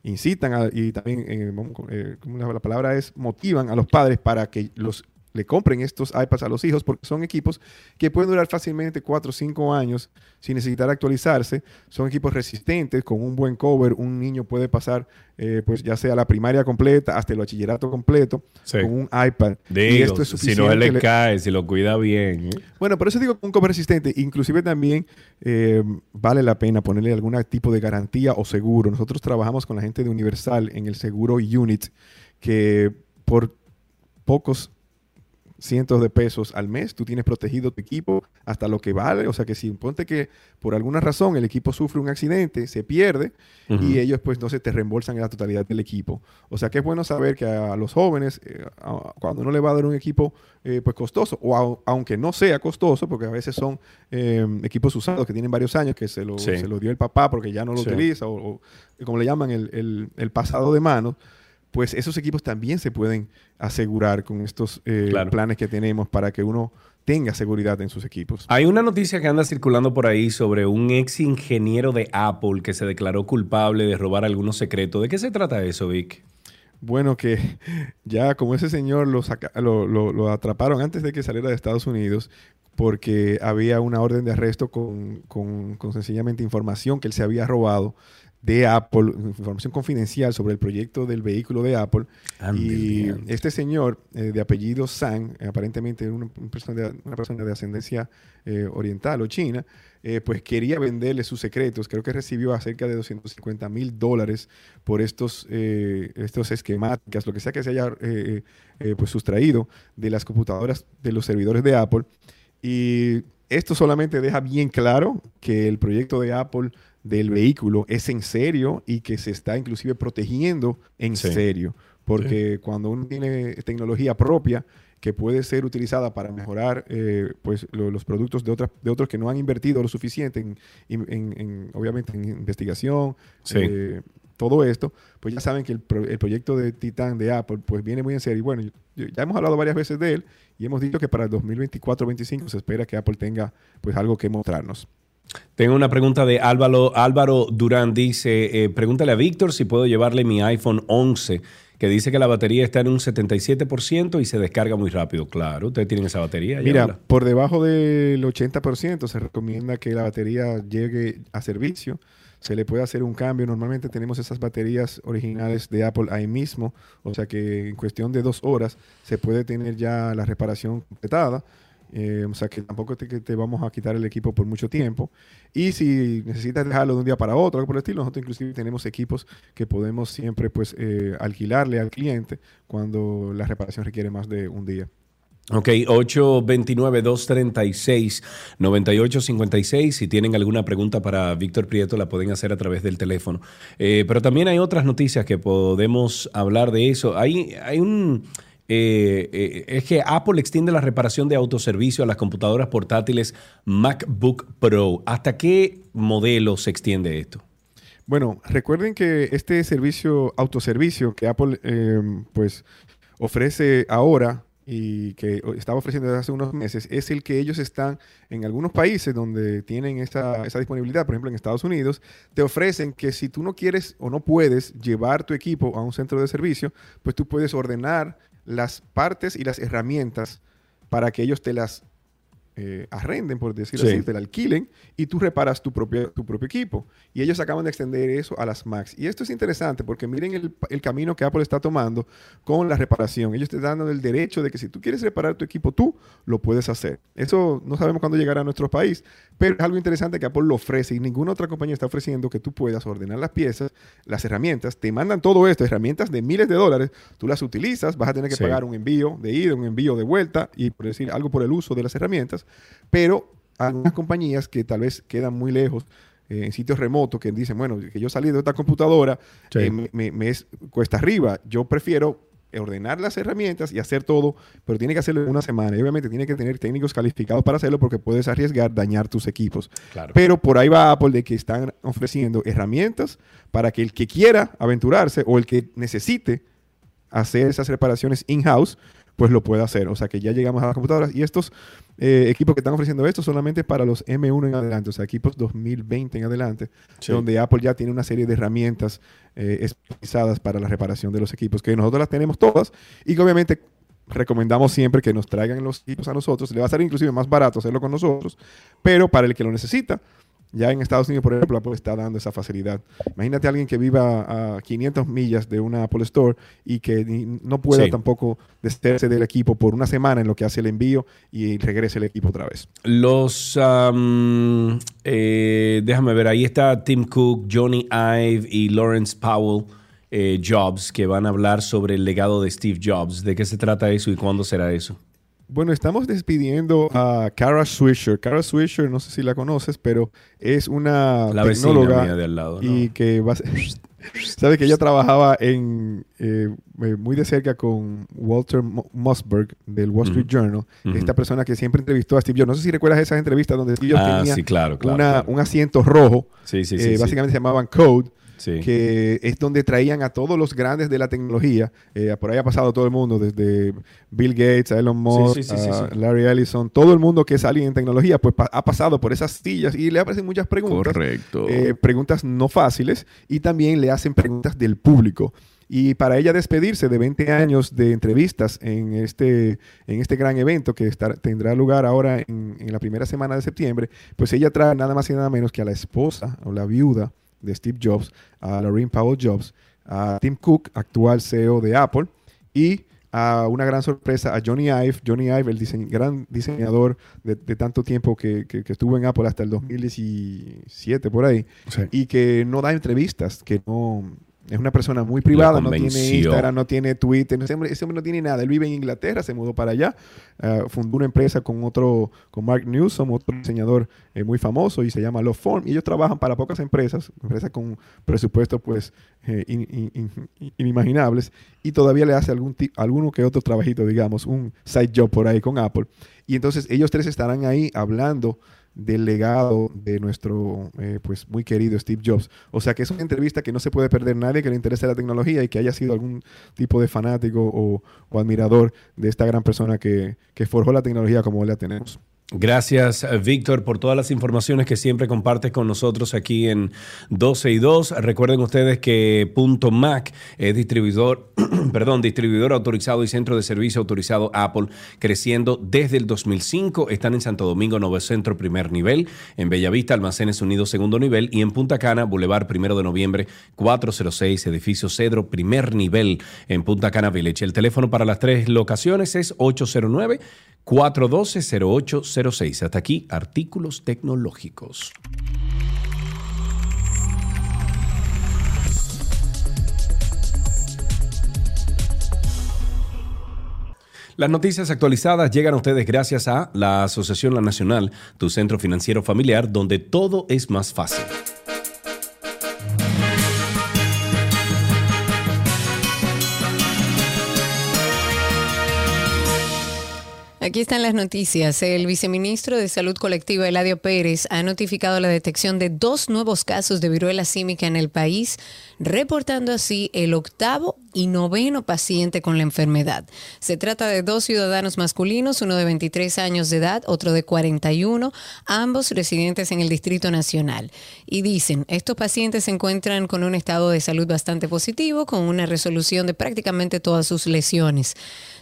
incitan y también, eh, eh, ¿cómo la palabra es? Motivan a los padres para que los le compren estos iPads a los hijos porque son equipos que pueden durar fácilmente 4 o 5 años sin necesitar actualizarse. Son equipos resistentes, con un buen cover. Un niño puede pasar, eh, pues ya sea la primaria completa hasta el bachillerato completo Sí. con un iPad. Digo, y esto es si no suficiente. le cae, si lo cuida bien. ¿eh? bueno, por eso digo un cover resistente. Inclusive también eh, vale la pena ponerle algún tipo de garantía o seguro. Nosotros trabajamos con la gente de Universal en el seguro Unit, que por pocos cientos de pesos al mes, tú tienes protegido tu equipo hasta lo que vale. O sea que si ponte que por alguna razón el equipo sufre un accidente, se pierde y ellos pues no se te reembolsan en la totalidad del equipo. O sea que es bueno saber que a los jóvenes, eh, a- cuando no le va a dar un equipo eh, pues costoso, o au- aunque no sea costoso, porque a veces son eh, equipos usados que tienen varios años, que se lo, Sí. se lo dio el papá porque ya no lo Sí. utiliza, o, o como le llaman el, el- el pasado de mano, pues esos equipos también se pueden asegurar con estos eh, Claro. planes que tenemos para que uno tenga seguridad en sus equipos. Hay una noticia que anda circulando por ahí sobre un ex ingeniero de Apple que se declaró culpable de robar algunos secretos. ¿De qué se trata eso, Vic? Bueno, que ya como ese señor lo, saca- lo, lo- lo atraparon antes de que saliera de Estados Unidos porque había una orden de arresto con, con- con sencillamente información que él se había robado de Apple, información confidencial sobre el proyecto del vehículo de Apple. y este señor eh, de apellido Sang, eh, aparentemente una, una persona de, una persona de ascendencia eh, oriental o china, eh, pues quería venderle sus secretos. Creo que recibió a cerca de 250 mil dólares por estos, estos esquemáticas, lo que sea que se haya pues sustraído de las computadoras de los servidores de Apple. Y esto solamente deja bien claro que el proyecto de Apple del vehículo es en serio y que se está inclusive protegiendo en Sí. serio. Porque cuando uno tiene tecnología propia que puede ser utilizada para mejorar eh, pues, lo- los productos de, otras, de otros que no han invertido lo suficiente en, en- en- en, obviamente en investigación, Sí. eh, todo esto, pues ya saben que el, pro- el proyecto de Titan de Apple pues viene muy en serio. Y bueno, yo- ya hemos hablado varias veces de él y hemos dicho que para el 2024-2025 se espera que Apple tenga pues algo que mostrarnos. Tengo una pregunta de Álvaro, Álvaro Durán. Dice, eh, pregúntale a Víctor si puedo llevarle mi iPhone 11, que dice que la batería está en un 77% y se descarga muy rápido. Claro, ustedes tienen esa batería. Mira, por debajo del 80% se recomienda que la batería llegue a servicio. Se le puede hacer un cambio. Normalmente tenemos esas baterías originales de Apple ahí mismo. O sea que en cuestión de dos horas se puede tener ya la reparación completada. Eh, o sea que tampoco te, te vamos a quitar el equipo por mucho tiempo. Y si necesitas dejarlo de un día para otro, algo por el estilo, nosotros inclusive tenemos equipos que podemos siempre pues eh, alquilarle al cliente cuando la reparación requiere más de un día. Ok, 829-236-9856. Si tienen alguna pregunta para Víctor Prieto, la pueden hacer a través del teléfono. Eh, pero también hay otras noticias que podemos hablar de eso. Hay, hay un... eh, eh, es que Apple extiende la reparación de autoservicio a las computadoras portátiles MacBook Pro. ¿Hasta qué modelo se extiende esto? Bueno, recuerden que este servicio, autoservicio que Apple eh, pues ofrece ahora y que estaba ofreciendo desde hace unos meses, es el que ellos están en algunos países donde tienen esa, esa disponibilidad, por ejemplo en Estados Unidos, te ofrecen que si tú no quieres o no puedes llevar tu equipo a un centro de servicio, pues tú puedes ordenar las partes y las herramientas para que ellos te las eh, arrenden, por decirlo Sí. así, te la alquilen y tú reparas tu propio, tu propio equipo. Y ellos acaban de extender eso a las Macs. Y esto es interesante porque miren el, el camino que Apple está tomando con la reparación. Ellos te dan el derecho de que si tú quieres reparar tu equipo, tú lo puedes hacer. Eso no sabemos cuándo llegará a nuestro país, pero es algo interesante que Apple lo ofrece y ninguna otra compañía está ofreciendo que tú puedas ordenar las piezas, las herramientas, te mandan todo esto, herramientas de miles de dólares, tú las utilizas, vas a tener que Sí. pagar un envío de ida, un envío de vuelta y por decir algo por el uso de las herramientas, pero algunas compañías que tal vez quedan muy lejos eh, en sitios remotos que dicen, bueno, que yo salí de esta computadora, Sí. eh, me, me- me es cuesta arriba, yo prefiero ordenar las herramientas y hacer todo, pero tiene que hacerlo en una semana. Y obviamente tiene que tener técnicos calificados para hacerlo porque puedes arriesgar dañar tus equipos. Claro. Pero por ahí va Apple de que están ofreciendo herramientas para que el que quiera aventurarse o el que necesite hacer esas reparaciones in-house, pues lo pueda hacer. O sea que ya llegamos a las computadoras y estos eh, equipos que están ofreciendo esto solamente para los M1 en adelante, o sea, equipos 2020 en adelante, Sí. donde Apple ya tiene una serie de herramientas eh, especializadas para la reparación de los equipos, que nosotros las tenemos todas y que obviamente recomendamos siempre que nos traigan los equipos a nosotros. Le va a ser inclusive más barato hacerlo con nosotros, pero para el que lo necesita, ya en Estados Unidos, por ejemplo, Apple está dando esa facilidad. Imagínate a alguien que viva a 500 millas de una Apple Store y que no pueda Sí. tampoco deshacerse del equipo por una semana en lo que hace el envío y regrese el equipo otra vez. Los, eh, déjame ver, ahí está Tim Cook, Johnny Ive y Lawrence Powell eh, Jobs, que van a hablar sobre el legado de Steve Jobs. ¿De qué se trata eso y cuándo será eso? Bueno, estamos despidiendo a Kara Swisher. Kara Swisher, no sé si la conoces, pero es una La tecnóloga mía de al lado, ¿no? y que va a ser- sabe que ella trabajaba en eh, eh, muy de cerca con Walter Mo- Mossberg del Wall Street. Journal, esta persona que siempre entrevistó a Steve Jobs. No sé si recuerdas esas entrevistas donde Steve Jobs Ah, tenía sí, claro, claro, una- claro. un asiento rojo, Sí, sí, eh, sí, sí. básicamente se llamaban Code. Sí. que es donde traían a todos los grandes de la tecnología. Eh, por ahí ha pasado todo el mundo, desde Bill Gates, a Elon Musk, sí, sí, sí, a sí. Larry Ellison, todo el mundo que es alguien en tecnología, pues pa- ha pasado por esas sillas y le aparecen muchas preguntas. Correcto. eh, preguntas no fáciles y también le hacen preguntas del público. Y para ella despedirse de 20 años de entrevistas en este, en este gran evento que estar- tendrá lugar ahora en, en la primera semana de septiembre, pues ella trae nada más y nada menos que a la esposa o la viuda de Steve Jobs, a Lorraine Powell Jobs, a Tim Cook, actual CEO de Apple, y a una gran sorpresa a Johnny Ive, Johnny Ive, el gran diseñador de, de tanto tiempo que, que- que estuvo en Apple hasta el 2017 por ahí, y que no da entrevistas, que no es una persona muy privada, no tiene. Instagram, no tiene Twitter, ese hombre, ese hombre no tiene nada, él vive en Inglaterra, se mudó para allá, ah, fundó una empresa con otro, con Mark Newsom, otro diseñador eh, muy famoso y se llama Love Form, y ellos trabajan para pocas empresas, empresas con presupuestos pues eh, in- in- in- inimaginables, y todavía le hace algún alguno que otro trabajito, digamos, un side job por ahí con Apple, y entonces ellos tres estarán ahí hablando del legado de nuestro eh, pues muy querido Steve Jobs. O sea que es una entrevista que no se puede perder nadie que le interese la tecnología y que haya sido algún tipo de fanático o, o admirador de esta gran persona que, que forjó la tecnología como hoy la tenemos. Gracias, Víctor, por todas las informaciones que siempre compartes con nosotros aquí en 12 y 2. Recuerden ustedes que Punto Mac es distribuidor, perdón, distribuidor autorizado y centro de servicio autorizado Apple, creciendo desde el 2005. Están en Santo Domingo, Nuevo Centro, primer nivel, en Bellavista, Almacenes Unidos, segundo nivel, y en Punta Cana, Boulevard, primero de noviembre, 406, edificio Cedro, primer nivel, en Punta Cana Village. El teléfono para las tres locaciones es 809 412-0806. Hasta aquí, artículos tecnológicos. Las noticias actualizadas llegan a ustedes gracias a la Asociación La Nacional, tu centro financiero familiar, donde todo es más fácil. Aquí están las noticias. El viceministro de Salud Colectiva, Eladio Pérez, ha notificado la detección de dos nuevos casos de viruela símica en el país, reportando así el octavo y noveno paciente con la enfermedad. Se trata de dos ciudadanos masculinos, uno de 23 años de edad, otro de 41, ambos residentes en el Distrito Nacional. Y dicen, estos pacientes se encuentran con un estado de salud bastante positivo, con una resolución de prácticamente todas sus lesiones.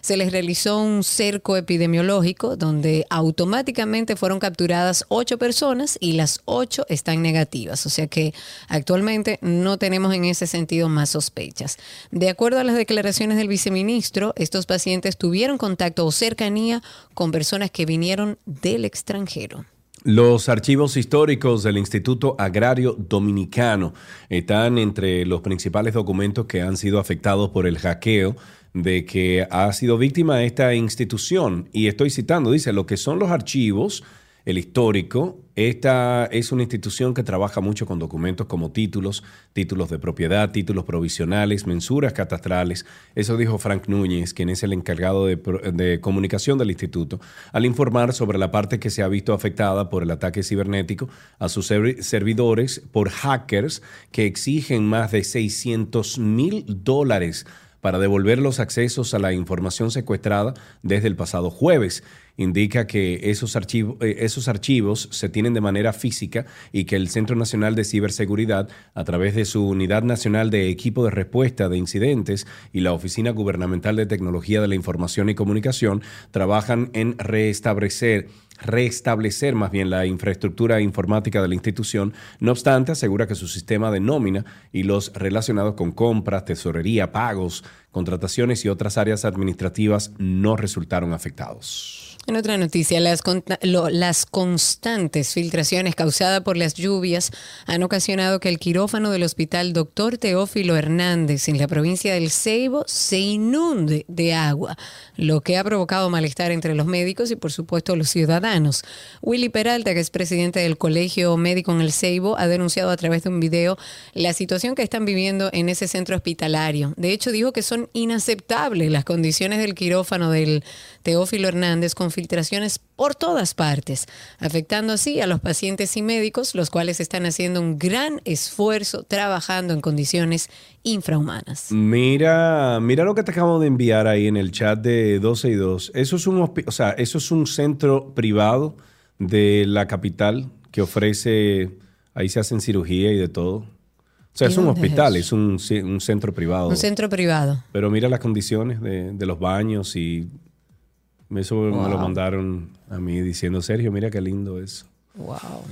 Se les realizó un cerco epidemiológico donde automáticamente fueron capturadas ocho personas y las ocho están negativas. O sea que actualmente no tenemos en ese sentido más sospechas. De acuerdo a las declaraciones del viceministro, estos pacientes tuvieron contacto o cercanía con personas que vinieron del extranjero. Los archivos históricos del Instituto Agrario Dominicano están entre los principales documentos que han sido afectados por el hackeo de que ha sido víctima esta institución. Y estoy citando, dice, lo que son los archivos, el histórico, esta es una institución que trabaja mucho con documentos como títulos, títulos de propiedad, títulos provisionales, mensuras catastrales. Eso dijo Frank Núñez, quien es el encargado de, de comunicación del instituto, al informar sobre la parte que se ha visto afectada por el ataque cibernético a sus servi- servidores por hackers que exigen más de 600 mil dólares para devolver los accesos a la información secuestrada desde el pasado jueves. Indica que esos, archivos, esos archivos se tienen de manera física y que el Centro Nacional de Ciberseguridad, a través de su Unidad Nacional de Equipo de Respuesta de Incidentes y la Oficina Gubernamental de Tecnología de la Información y Comunicación, trabajan en restablecer restablecer más bien la infraestructura informática de la institución. No obstante, asegura que su sistema de nómina y los relacionados con compras, tesorería, pagos, contrataciones y otras áreas administrativas no resultaron afectados. En otra noticia, las, lo, las, constantes filtraciones causadas por las lluvias han ocasionado que el quirófano del hospital Dr. Teófilo Hernández en la provincia del Ceibo se inunde de agua, lo que ha provocado malestar entre los médicos y por supuesto los ciudadanos. Willy Peralta, que es presidente del Colegio Médico en el Ceibo, ha denunciado a través de un video la situación que están viviendo en ese centro hospitalario. De hecho, dijo que son inaceptables las condiciones del quirófano del Teófilo Hernández con filtraciones por todas partes, afectando así a los pacientes y médicos, los cuales están haciendo un gran esfuerzo trabajando en condiciones infrahumanas. Mira, mira lo que te acabo de enviar ahí en el chat de 12 y 2. Eso es un, o sea, eso es un centro privado de la capital que ofrece, ahí se hacen cirugía y de todo. O sea, es un hospital, es, un, un, centro privado. Un centro privado. Pero mira las condiciones de, de los baños y eso me lo mandaron a mí diciendo, Sergio, mira qué lindo eso. Wow.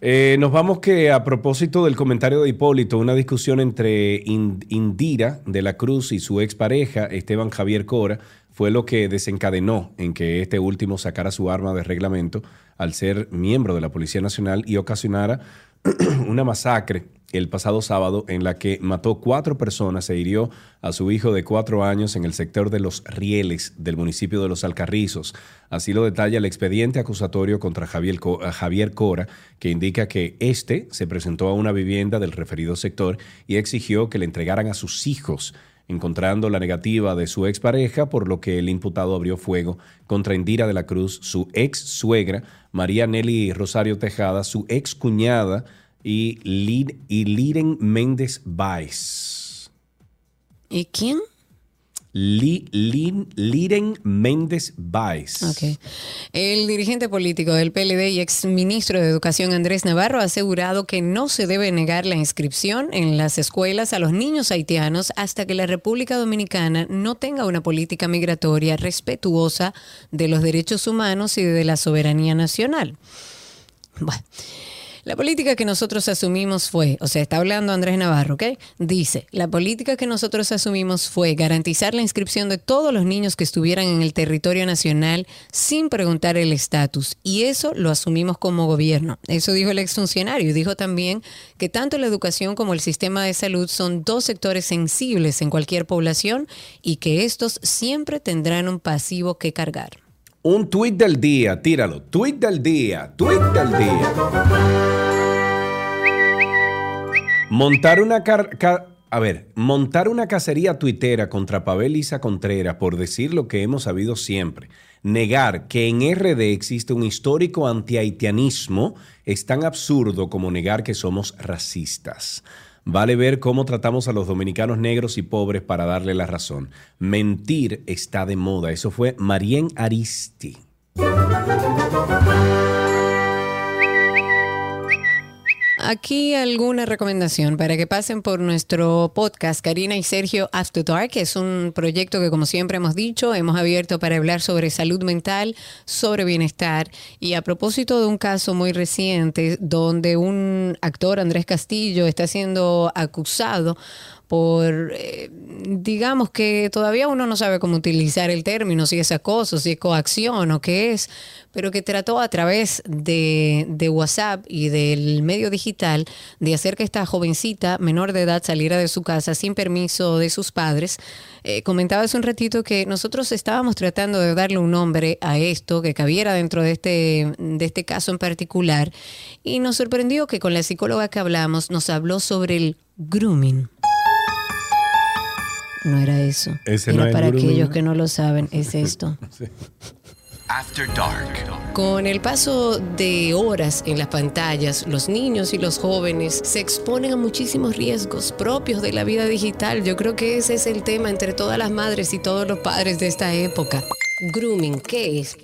Eh, nos vamos que a propósito del comentario de Hipólito, una discusión entre Indira de la Cruz y su expareja, Esteban Javier Cora, fue lo que desencadenó en que este último sacara su arma de reglamento al ser miembro de la Policía Nacional y ocasionara una masacre el pasado sábado en la que mató cuatro personas e hirió a su hijo de cuatro años en el sector de Los Rieles del municipio de Los Alcarrizos. Así lo detalla el expediente acusatorio contra Javier, Cora, que indica que éste se presentó a una vivienda del referido sector y exigió que le entregaran a sus hijos encontrando la negativa de su expareja, por lo que el imputado abrió fuego contra Indira de la Cruz, su ex suegra, María Nelly Rosario Tejada, su ex cuñada, y, Liren Méndez Baez. ¿Y quién? Liren Méndez Baez. Okay. El dirigente político del PLD y exministro de Educación Andrés Navarro ha asegurado que no se debe negar la inscripción en las escuelas a los niños haitianos hasta que la República Dominicana no tenga una política migratoria respetuosa de los derechos humanos y de la soberanía nacional. Bueno. La política que nosotros asumimos fue, o sea, está hablando Andrés Navarro, ¿ok? Dice, la política que nosotros asumimos fue garantizar la inscripción de todos los niños que estuvieran en el territorio nacional sin preguntar el estatus. Y eso lo asumimos como gobierno. Eso dijo el exfuncionario. Dijo también que tanto la educación como el sistema de salud son dos sectores sensibles en cualquier población y que estos siempre tendrán un pasivo que cargar. Un tuit del día, tíralo. Tuit del día, tuit del día. Montar una a ver, montar una cacería tuitera contra Pavel Isa Contreras por decir lo que hemos sabido siempre. Negar que en RD existe un histórico antihaitianismo es tan absurdo como negar que somos racistas. Vale ver cómo tratamos a los dominicanos negros y pobres para darle la razón. Mentir está de moda. Eso fue Marien Aristi. Aquí alguna recomendación para que pasen por nuestro podcast Karina y Sergio After Dark, que es un proyecto que como siempre hemos dicho, hemos abierto para hablar sobre salud mental, sobre bienestar. Y a propósito de un caso muy reciente donde un actor, Andrés Castillo, está siendo acusado por, eh, digamos que todavía uno no sabe cómo utilizar el término, si es acoso, si es coacción o qué es, pero que trató a través de, WhatsApp y del medio digital de hacer que esta jovencita menor de edad saliera de su casa sin permiso de sus padres. Eh, comentaba hace un ratito que nosotros estábamos tratando de darle un nombre a esto que cabiera dentro de este, de este caso en particular y nos sorprendió que con la psicóloga que hablamos nos habló sobre el grooming no era eso. era para aquellos que no lo saben, es esto. After Dark. Con el paso de horas en las pantallas, los niños y los jóvenes se exponen a muchísimos riesgos propios de la vida digital. Yo creo que ese es el tema entre todas las madres y todos los padres de esta época. Grooming, ¿qué es?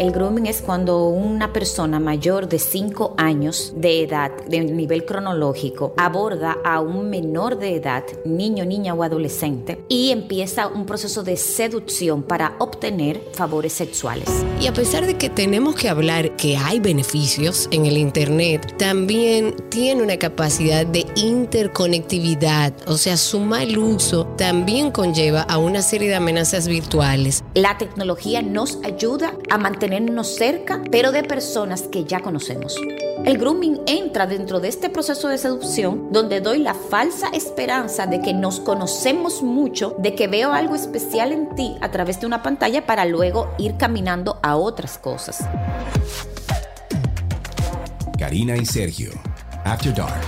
El grooming es cuando una persona mayor de 5 años de edad, de nivel cronológico, aborda a un menor de edad, niño, niña o adolescente, y empieza un proceso de seducción para obtener favores sexuales. Y a pesar de que tenemos que hablar que hay beneficios en el Internet, también tiene una capacidad de interconectividad, o sea, su mal uso también conlleva a una serie de amenazas virtuales. La tecnología nos ayuda a mantenernos cerca, pero de personas que ya conocemos. El grooming entra dentro de este proceso de seducción donde doy la falsa esperanza de que nos conocemos mucho, de que veo algo especial en ti a través de una pantalla para luego ir caminando a otras cosas. Karina y Sergio, After Dark.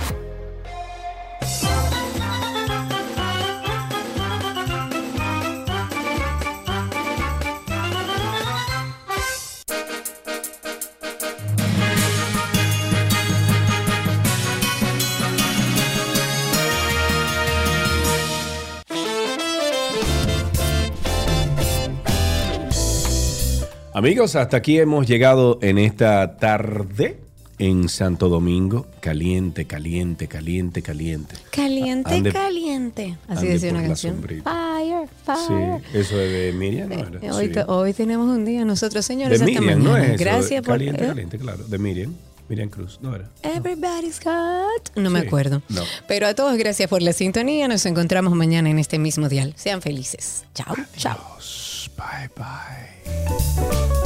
Amigos, hasta aquí hemos llegado en esta tarde en Santo Domingo. Caliente, caliente, caliente, caliente. Caliente, Ande- caliente. Así decía una canción. sombrita. Fire, fire. Sí, eso es de Miriam, ¿no era? Eh, Hoy, Sí. hoy tenemos un día nosotros, señores. De Miriam, ¿no es eso? Gracias por. Caliente, eh, caliente, claro. De Miriam. Miriam Cruz, ¿no era? Everybody's got. No me Sí. acuerdo. No. Pero a todos, gracias por la sintonía. Nos encontramos mañana en este mismo dial. Sean felices. Chao, chao. Bye, bye.